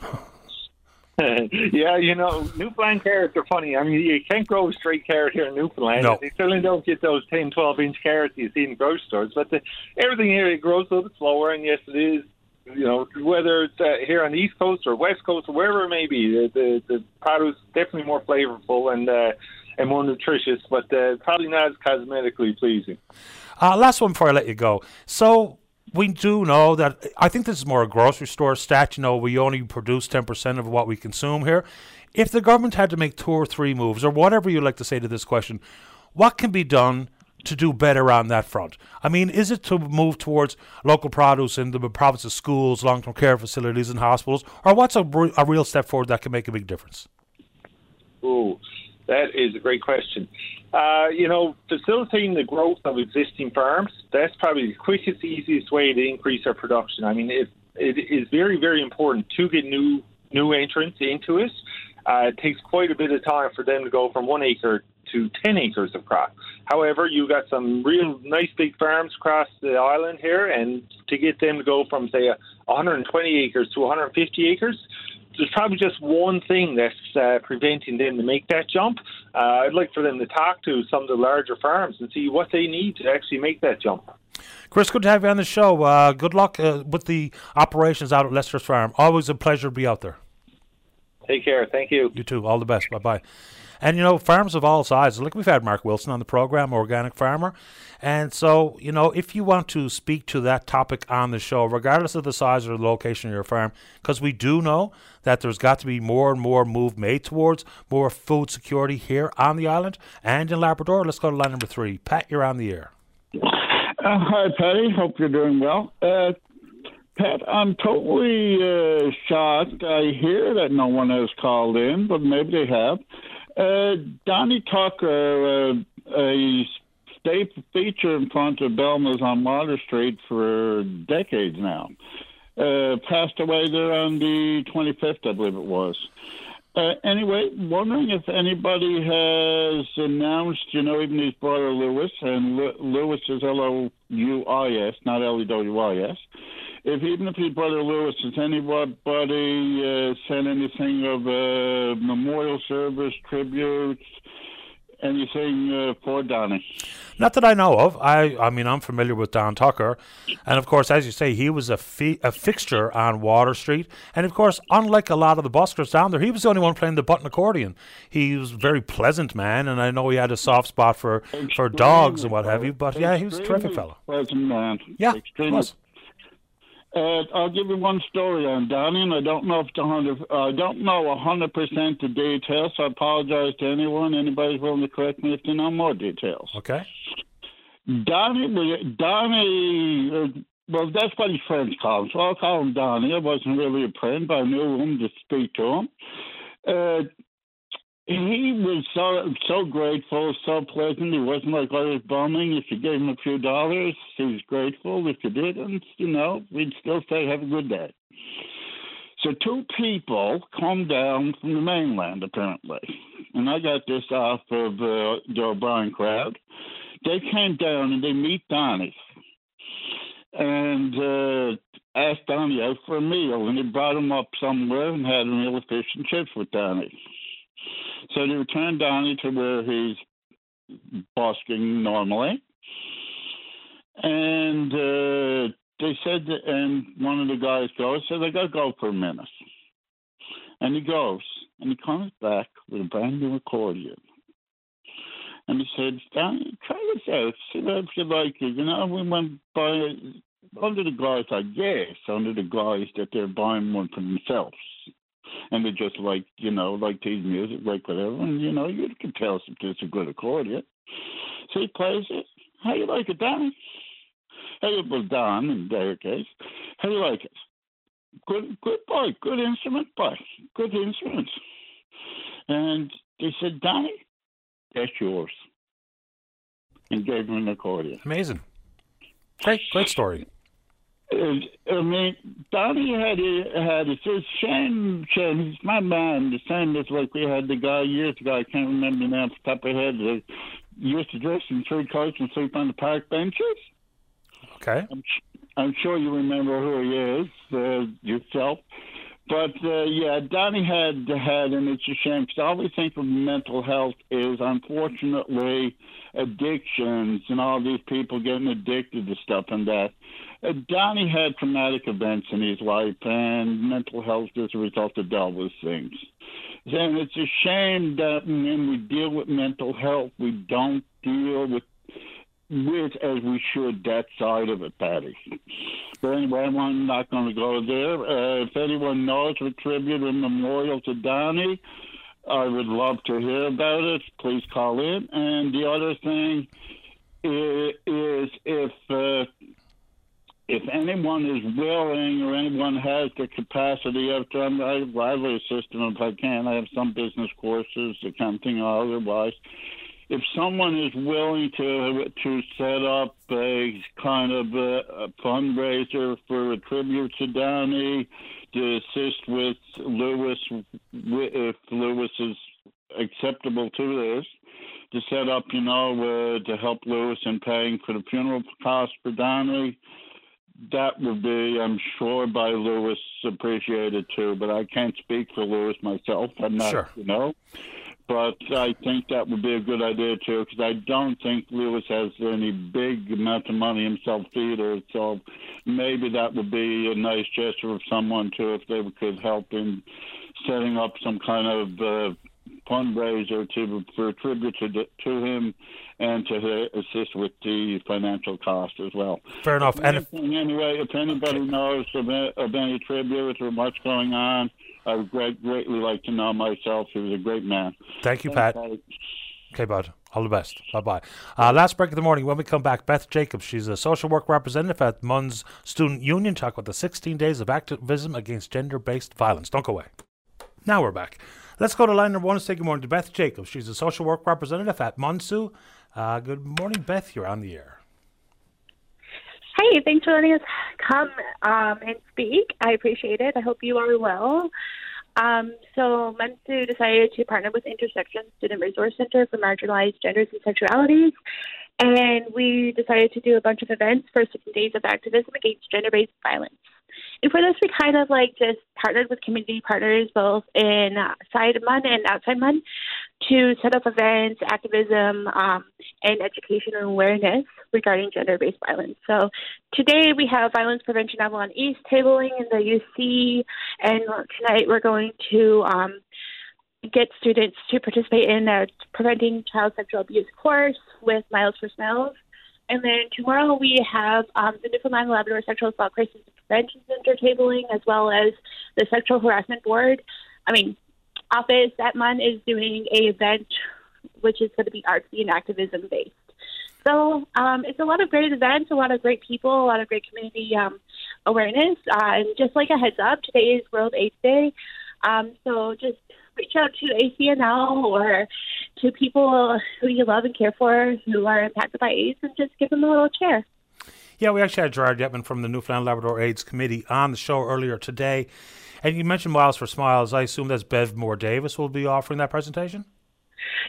yeah, you know, Newfoundland carrots are funny. I mean, you can't grow a straight carrot here in Newfoundland. No. You certainly don't get those 10, 12 inch carrots you see in grocery stores. But the, everything here it grows a little bit slower, and yes, it is. You know, whether it's uh, here on the East Coast or West Coast or wherever it may be, the the, the produce definitely more flavorful and uh, and more nutritious, but uh, probably not as cosmetically pleasing. Uh, last one before I let you go. So we do know that I think this is more a grocery store stat. You know, we only produce 10% of what we consume here. If the government had to make two or three moves, or whatever you like to say to this question, what can be done to do better on that front? I mean, is it to move towards local produce in the province's schools, long term care facilities, and hospitals, or what's a, a real step forward that can make a big difference? Oh, that is a great question. Uh, you know, facilitating the growth of existing farms, that's probably the quickest, easiest way to increase our production. I mean, it, it is very, very important to get new new entrants into it. Uh, it takes quite a bit of time for them to go from one acre to 10 acres of crop. However, you've got some real nice big farms across the island here, and to get them to go from, say, 120 acres to 150 acres, there's probably just one thing that's uh, preventing them to make that jump. Uh, I'd like for them to talk to some of the larger farms and see what they need to actually make that jump. Chris, good to have you on the show. Uh, good luck uh, with the operations out at Lester's Farm. Always a pleasure to be out there. Take care. Thank you. You too. All the best. Bye bye. And you know, farms of all sizes. Like we've had Mark Wilson on the program, organic farmer. And so, you know, if you want to speak to that topic on the show, regardless of the size or the location of your farm, because we do know that there's got to be more and more move made towards more food security here on the island and in Labrador. Let's go to line number three. Pat, you're on the air. Uh, hi, Paddy. Hope you're doing well. Uh, Pat, I'm totally uh, shocked. I hear that no one has called in, but maybe they have. Uh, Donnie Tucker, uh, a state feature in front of Belma's on Water Street for decades now, uh, passed away there on the 25th, I believe it was. Uh, anyway, wondering if anybody has announced, you know, even his brother Lewis, and Lewis is L O U I S, not L E W I S if even if his brother Lewis, has anybody uh, sent anything of uh, memorial service, tributes, anything uh, for Donnie? Not that I know of. I I mean, I'm familiar with Don Tucker, and of course, as you say, he was a fi- a fixture on Water Street, and of course, unlike a lot of the buskers down there, he was the only one playing the button accordion. He was a very pleasant man, and I know he had a soft spot for for dogs and what have you. But yeah, he was a terrific fellow. Pleasant man. Yeah, extremely. Uh, I'll give you one story on Donnie, and I don't know if it's hundred. I don't know a hundred percent the details. So I apologize to anyone. Anybody's willing to correct me if they know more details. Okay. Donnie, Donnie. Uh, well, that's what his friends call him. So I'll call him Donnie. I wasn't really a friend, but I knew him to speak to him. Uh, he was so so grateful, so pleasant. He wasn't like others bumming. If you gave him a few dollars, he was grateful. If you didn't, you know, we'd still say, "Have a good day." So two people come down from the mainland apparently, and I got this off of uh, the O'Brien crowd. They came down and they meet Donnie, and uh, asked Donnie out for a meal, and they brought him up somewhere and had a meal of fish and chips with Donnie. So they return Donnie to where he's busking normally. And uh, they said, and one of the guys goes, said, I got to go for a minute. And he goes, and he comes back with a brand new accordion. And he said, Donnie, try this out. See if you like it. You know, we went by under the guise, I guess, under the guise that they're buying one for themselves and they just like you know like his music, like whatever, and you know you can tell it's a good accordion. So he plays it. How you like it, Donnie? Hey, it Don in their case. How you like it? Good, good boy, good instrument, boy, good instruments. And they said, Donnie, that's yours, and gave him an accordion. Amazing. Great, great story. I mean, Donnie had a, had it's a shame, shame. He's my man. The same as like we had the guy years ago. I can't remember now off the top of my head. That used to dress in three coats and sleep on the park benches. Okay. I'm, I'm sure you remember who he is uh, yourself. But uh, yeah, Donnie had had, and it's a shame because all we think of mental health is unfortunately addictions and all these people getting addicted to stuff and that. Uh, Donnie had traumatic events in his life and mental health as a result of all those things. And it's a shame that when we deal with mental health, we don't deal with with as we should that side of it, Paddy. But anyway, I'm not going to go there. Uh, if anyone knows a tribute or memorial to Donnie, I would love to hear about it. Please call in. And the other thing is, is if uh, if anyone is willing or anyone has the capacity of I'm I gladly assist them if I can. I have some business courses, accounting or otherwise. If someone is willing to to set up a kind of a, a fundraiser for a tribute to Donnie to assist with Lewis, if Lewis is acceptable to this, to set up, you know, uh, to help Lewis in paying for the funeral costs for Donnie that would be, I'm sure, by Lewis appreciated too. But I can't speak for Lewis myself. I'm not, sure. you know. But I think that would be a good idea too, because I don't think Lewis has any big amount of money himself either. So maybe that would be a nice gesture of someone too, if they could help in setting up some kind of uh, fundraiser to for tribute to, to him and to assist with the financial cost as well. Fair enough. And if, anyway, if anybody knows of, of any tributes or what's going on, I would great, greatly like to know myself. He was a great man. Thank you, Pat. Okay, bud. All the best. Bye bye. Uh, last break of the morning. When we come back, Beth Jacobs, she's a social work representative at MUN's Student Union, talk about the 16 days of activism against gender based violence. Don't go away. Now we're back. Let's go to line number one and say good morning to Beth Jacobs. She's a social work representative at MUNSU. Uh, good morning, Beth. You're on the air. Hey, thanks for letting us come um, and speak. I appreciate it. I hope you are well. Um, so MUNSU decided to partner with Intersection Student Resource Center for Marginalized Genders and Sexualities, and we decided to do a bunch of events for 60 days of activism against gender-based violence. And for this, we kind of like just partnered with community partners, both inside MUN and outside MUN, to set up events, activism, um, and education and awareness regarding gender based violence. So today we have Violence Prevention Avalon East tabling in the UC, and tonight we're going to um, get students to participate in a Preventing Child Sexual Abuse course with Miles for Smiles. And then tomorrow we have um, the Newfoundland Labrador Sexual Assault Crisis Prevention Center tabling, as well as the Sexual Harassment Board. I mean, office at MUN is doing a event which is going to be artsy and activism based. So um, it's a lot of great events, a lot of great people, a lot of great community um, awareness. Uh, and just like a heads up, today is World AIDS Day. Um, so just reach out to ACNL or to people who you love and care for who are impacted by AIDS and just give them a little cheer. Yeah, we actually had Gerard Yetman from the Newfoundland Labrador AIDS Committee on the show earlier today. And you mentioned Miles for Smiles. I assume that's Bev Moore Davis will be offering that presentation?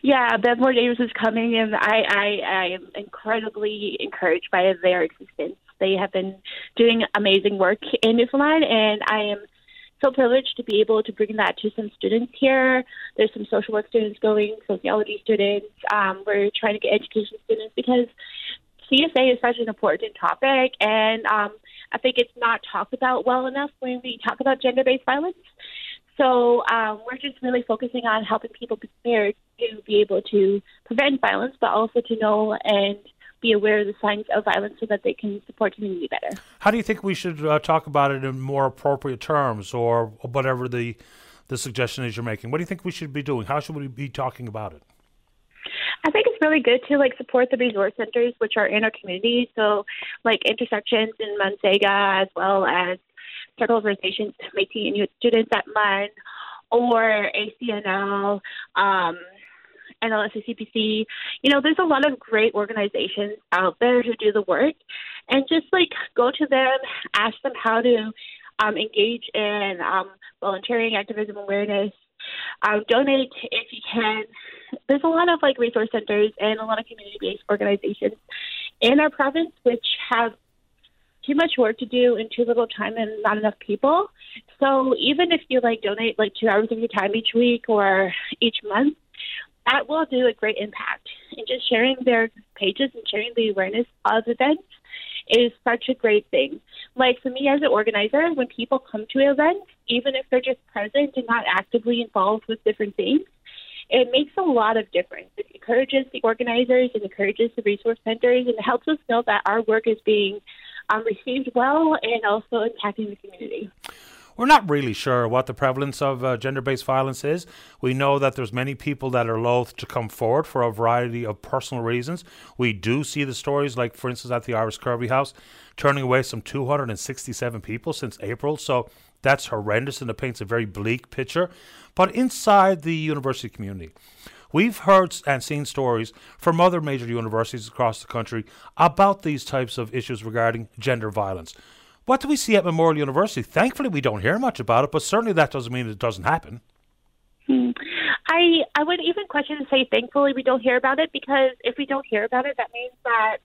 Yeah, Bev Moore Davis is coming, and I, I, I am incredibly encouraged by their existence. They have been doing amazing work in Newfoundland, and I am so privileged to be able to bring that to some students here. There's some social work students going, sociology students. Um, we're trying to get education students because CSA is such an important topic, and um, I think it's not talked about well enough when we talk about gender based violence. So um, we're just really focusing on helping people prepare to be able to prevent violence, but also to know and be aware of the signs of violence so that they can support community better. How do you think we should uh, talk about it in more appropriate terms, or whatever the the suggestion is you're making? What do you think we should be doing? How should we be talking about it? I think it's really good to like support the resource centers which are in our community. So like intersections in Munsega as well as circle organizations Métis Inuit students at MUN or ACNL, um, NLSACPC. You know, there's a lot of great organizations out there who do the work, and just like go to them, ask them how to um, engage in um, volunteering, activism, awareness, um, donate if you can. There's a lot of like resource centers and a lot of community-based organizations in our province which have too much work to do and too little time and not enough people. So even if you like donate like two hours of your time each week or each month, that will do a great impact. And just sharing their pages and sharing the awareness of events is such a great thing. Like for me as an organizer, when people come to an event, even if they're just present and not actively involved with different things, it makes a lot of difference. It encourages the organizers, it encourages the resource centers, and it helps us know that our work is being um, received well and also impacting the community. We're not really sure what the prevalence of uh, gender-based violence is. We know that there's many people that are loath to come forward for a variety of personal reasons. We do see the stories, like for instance at the Iris Kirby House, turning away some 267 people since April. So that's horrendous and it paints a very bleak picture. But inside the university community, we've heard and seen stories from other major universities across the country about these types of issues regarding gender violence. What do we see at Memorial University? Thankfully, we don't hear much about it, but certainly that doesn't mean it doesn't happen. Hmm. I I would even question and say thankfully we don't hear about it because if we don't hear about it, that means that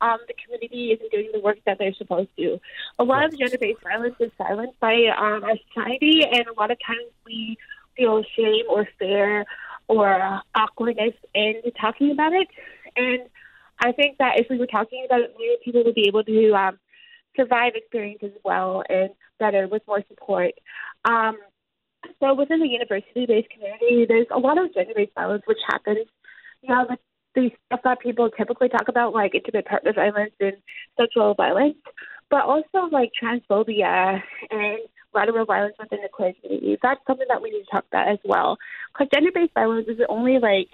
um, the community isn't doing the work that they're supposed to. A lot right. of gender-based violence is silenced by um, our society, and a lot of times we feel shame or fear or awkwardness in talking about it. And I think that if we were talking about it more, people would be able to um, survive experiences well and better with more support. Um, so within the university-based community, there's a lot of gender-based violence which happens. You know, the, the stuff that people typically talk about, like intimate partner violence and sexual violence, but also like transphobia and lateral violence within the queer community. That's something that we need to talk about as well. Because gender-based violence isn't only like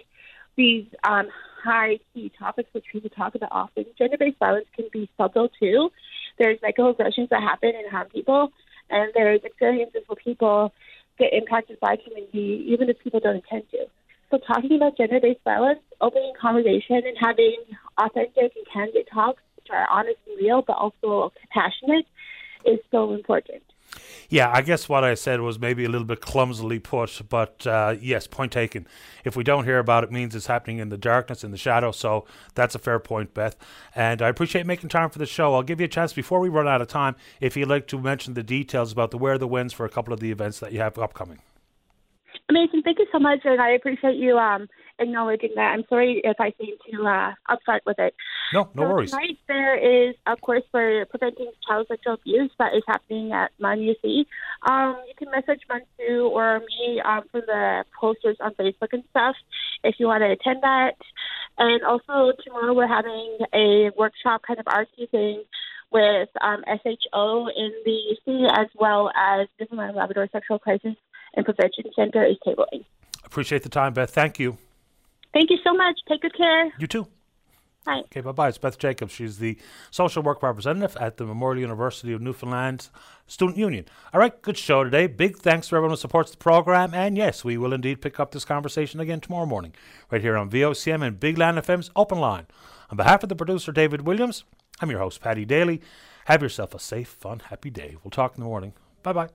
these um, high key topics which people talk about often. Gender-based violence can be subtle too. There's microaggressions that happen and harm people, and there's experiences where people get impacted by community, even if people don't intend to. So talking about gender-based violence, opening conversation, and having authentic and candid talks, which are honest and real, but also compassionate, is so important. Yeah, I guess what I said was maybe a little bit clumsily put, but uh, yes, point taken. If we don't hear about it, means it's happening in the darkness, in the shadow. So that's a fair point, Beth. And I appreciate making time for the show. I'll give you a chance before we run out of time if you'd like to mention the details about the where the wins for a couple of the events that you have upcoming. Amazing. Thank you so much, and I appreciate you um, acknowledging that. I'm sorry if I seem too uh, with it. No, no so worries. Tonight there is a course for preventing child sexual abuse that is happening at MUN-UC. Um, you can message MUNSU or me um, from the posters on Facebook and stuff if you want to attend that. And also tomorrow we're having a workshop, kind of artsy thing, with um, SHO in the UC as well as Newfoundland Labrador Sexual Crisis and Prevention Center is tabling. Appreciate the time, Beth. Thank you. Thank you so much. Take good care. You too. Bye. Okay, bye bye. It's Beth Jacobs. She's the social work representative at the Memorial University of Newfoundland Student Union. All right, good show today. Big thanks to everyone who supports the program. And yes, we will indeed pick up this conversation again tomorrow morning, right here on VOCM and Big Land FM's Open Line. On behalf of the producer, David Williams, I'm your host, Paddy Daly. Have yourself a safe, fun, happy day. We'll talk in the morning. Bye bye.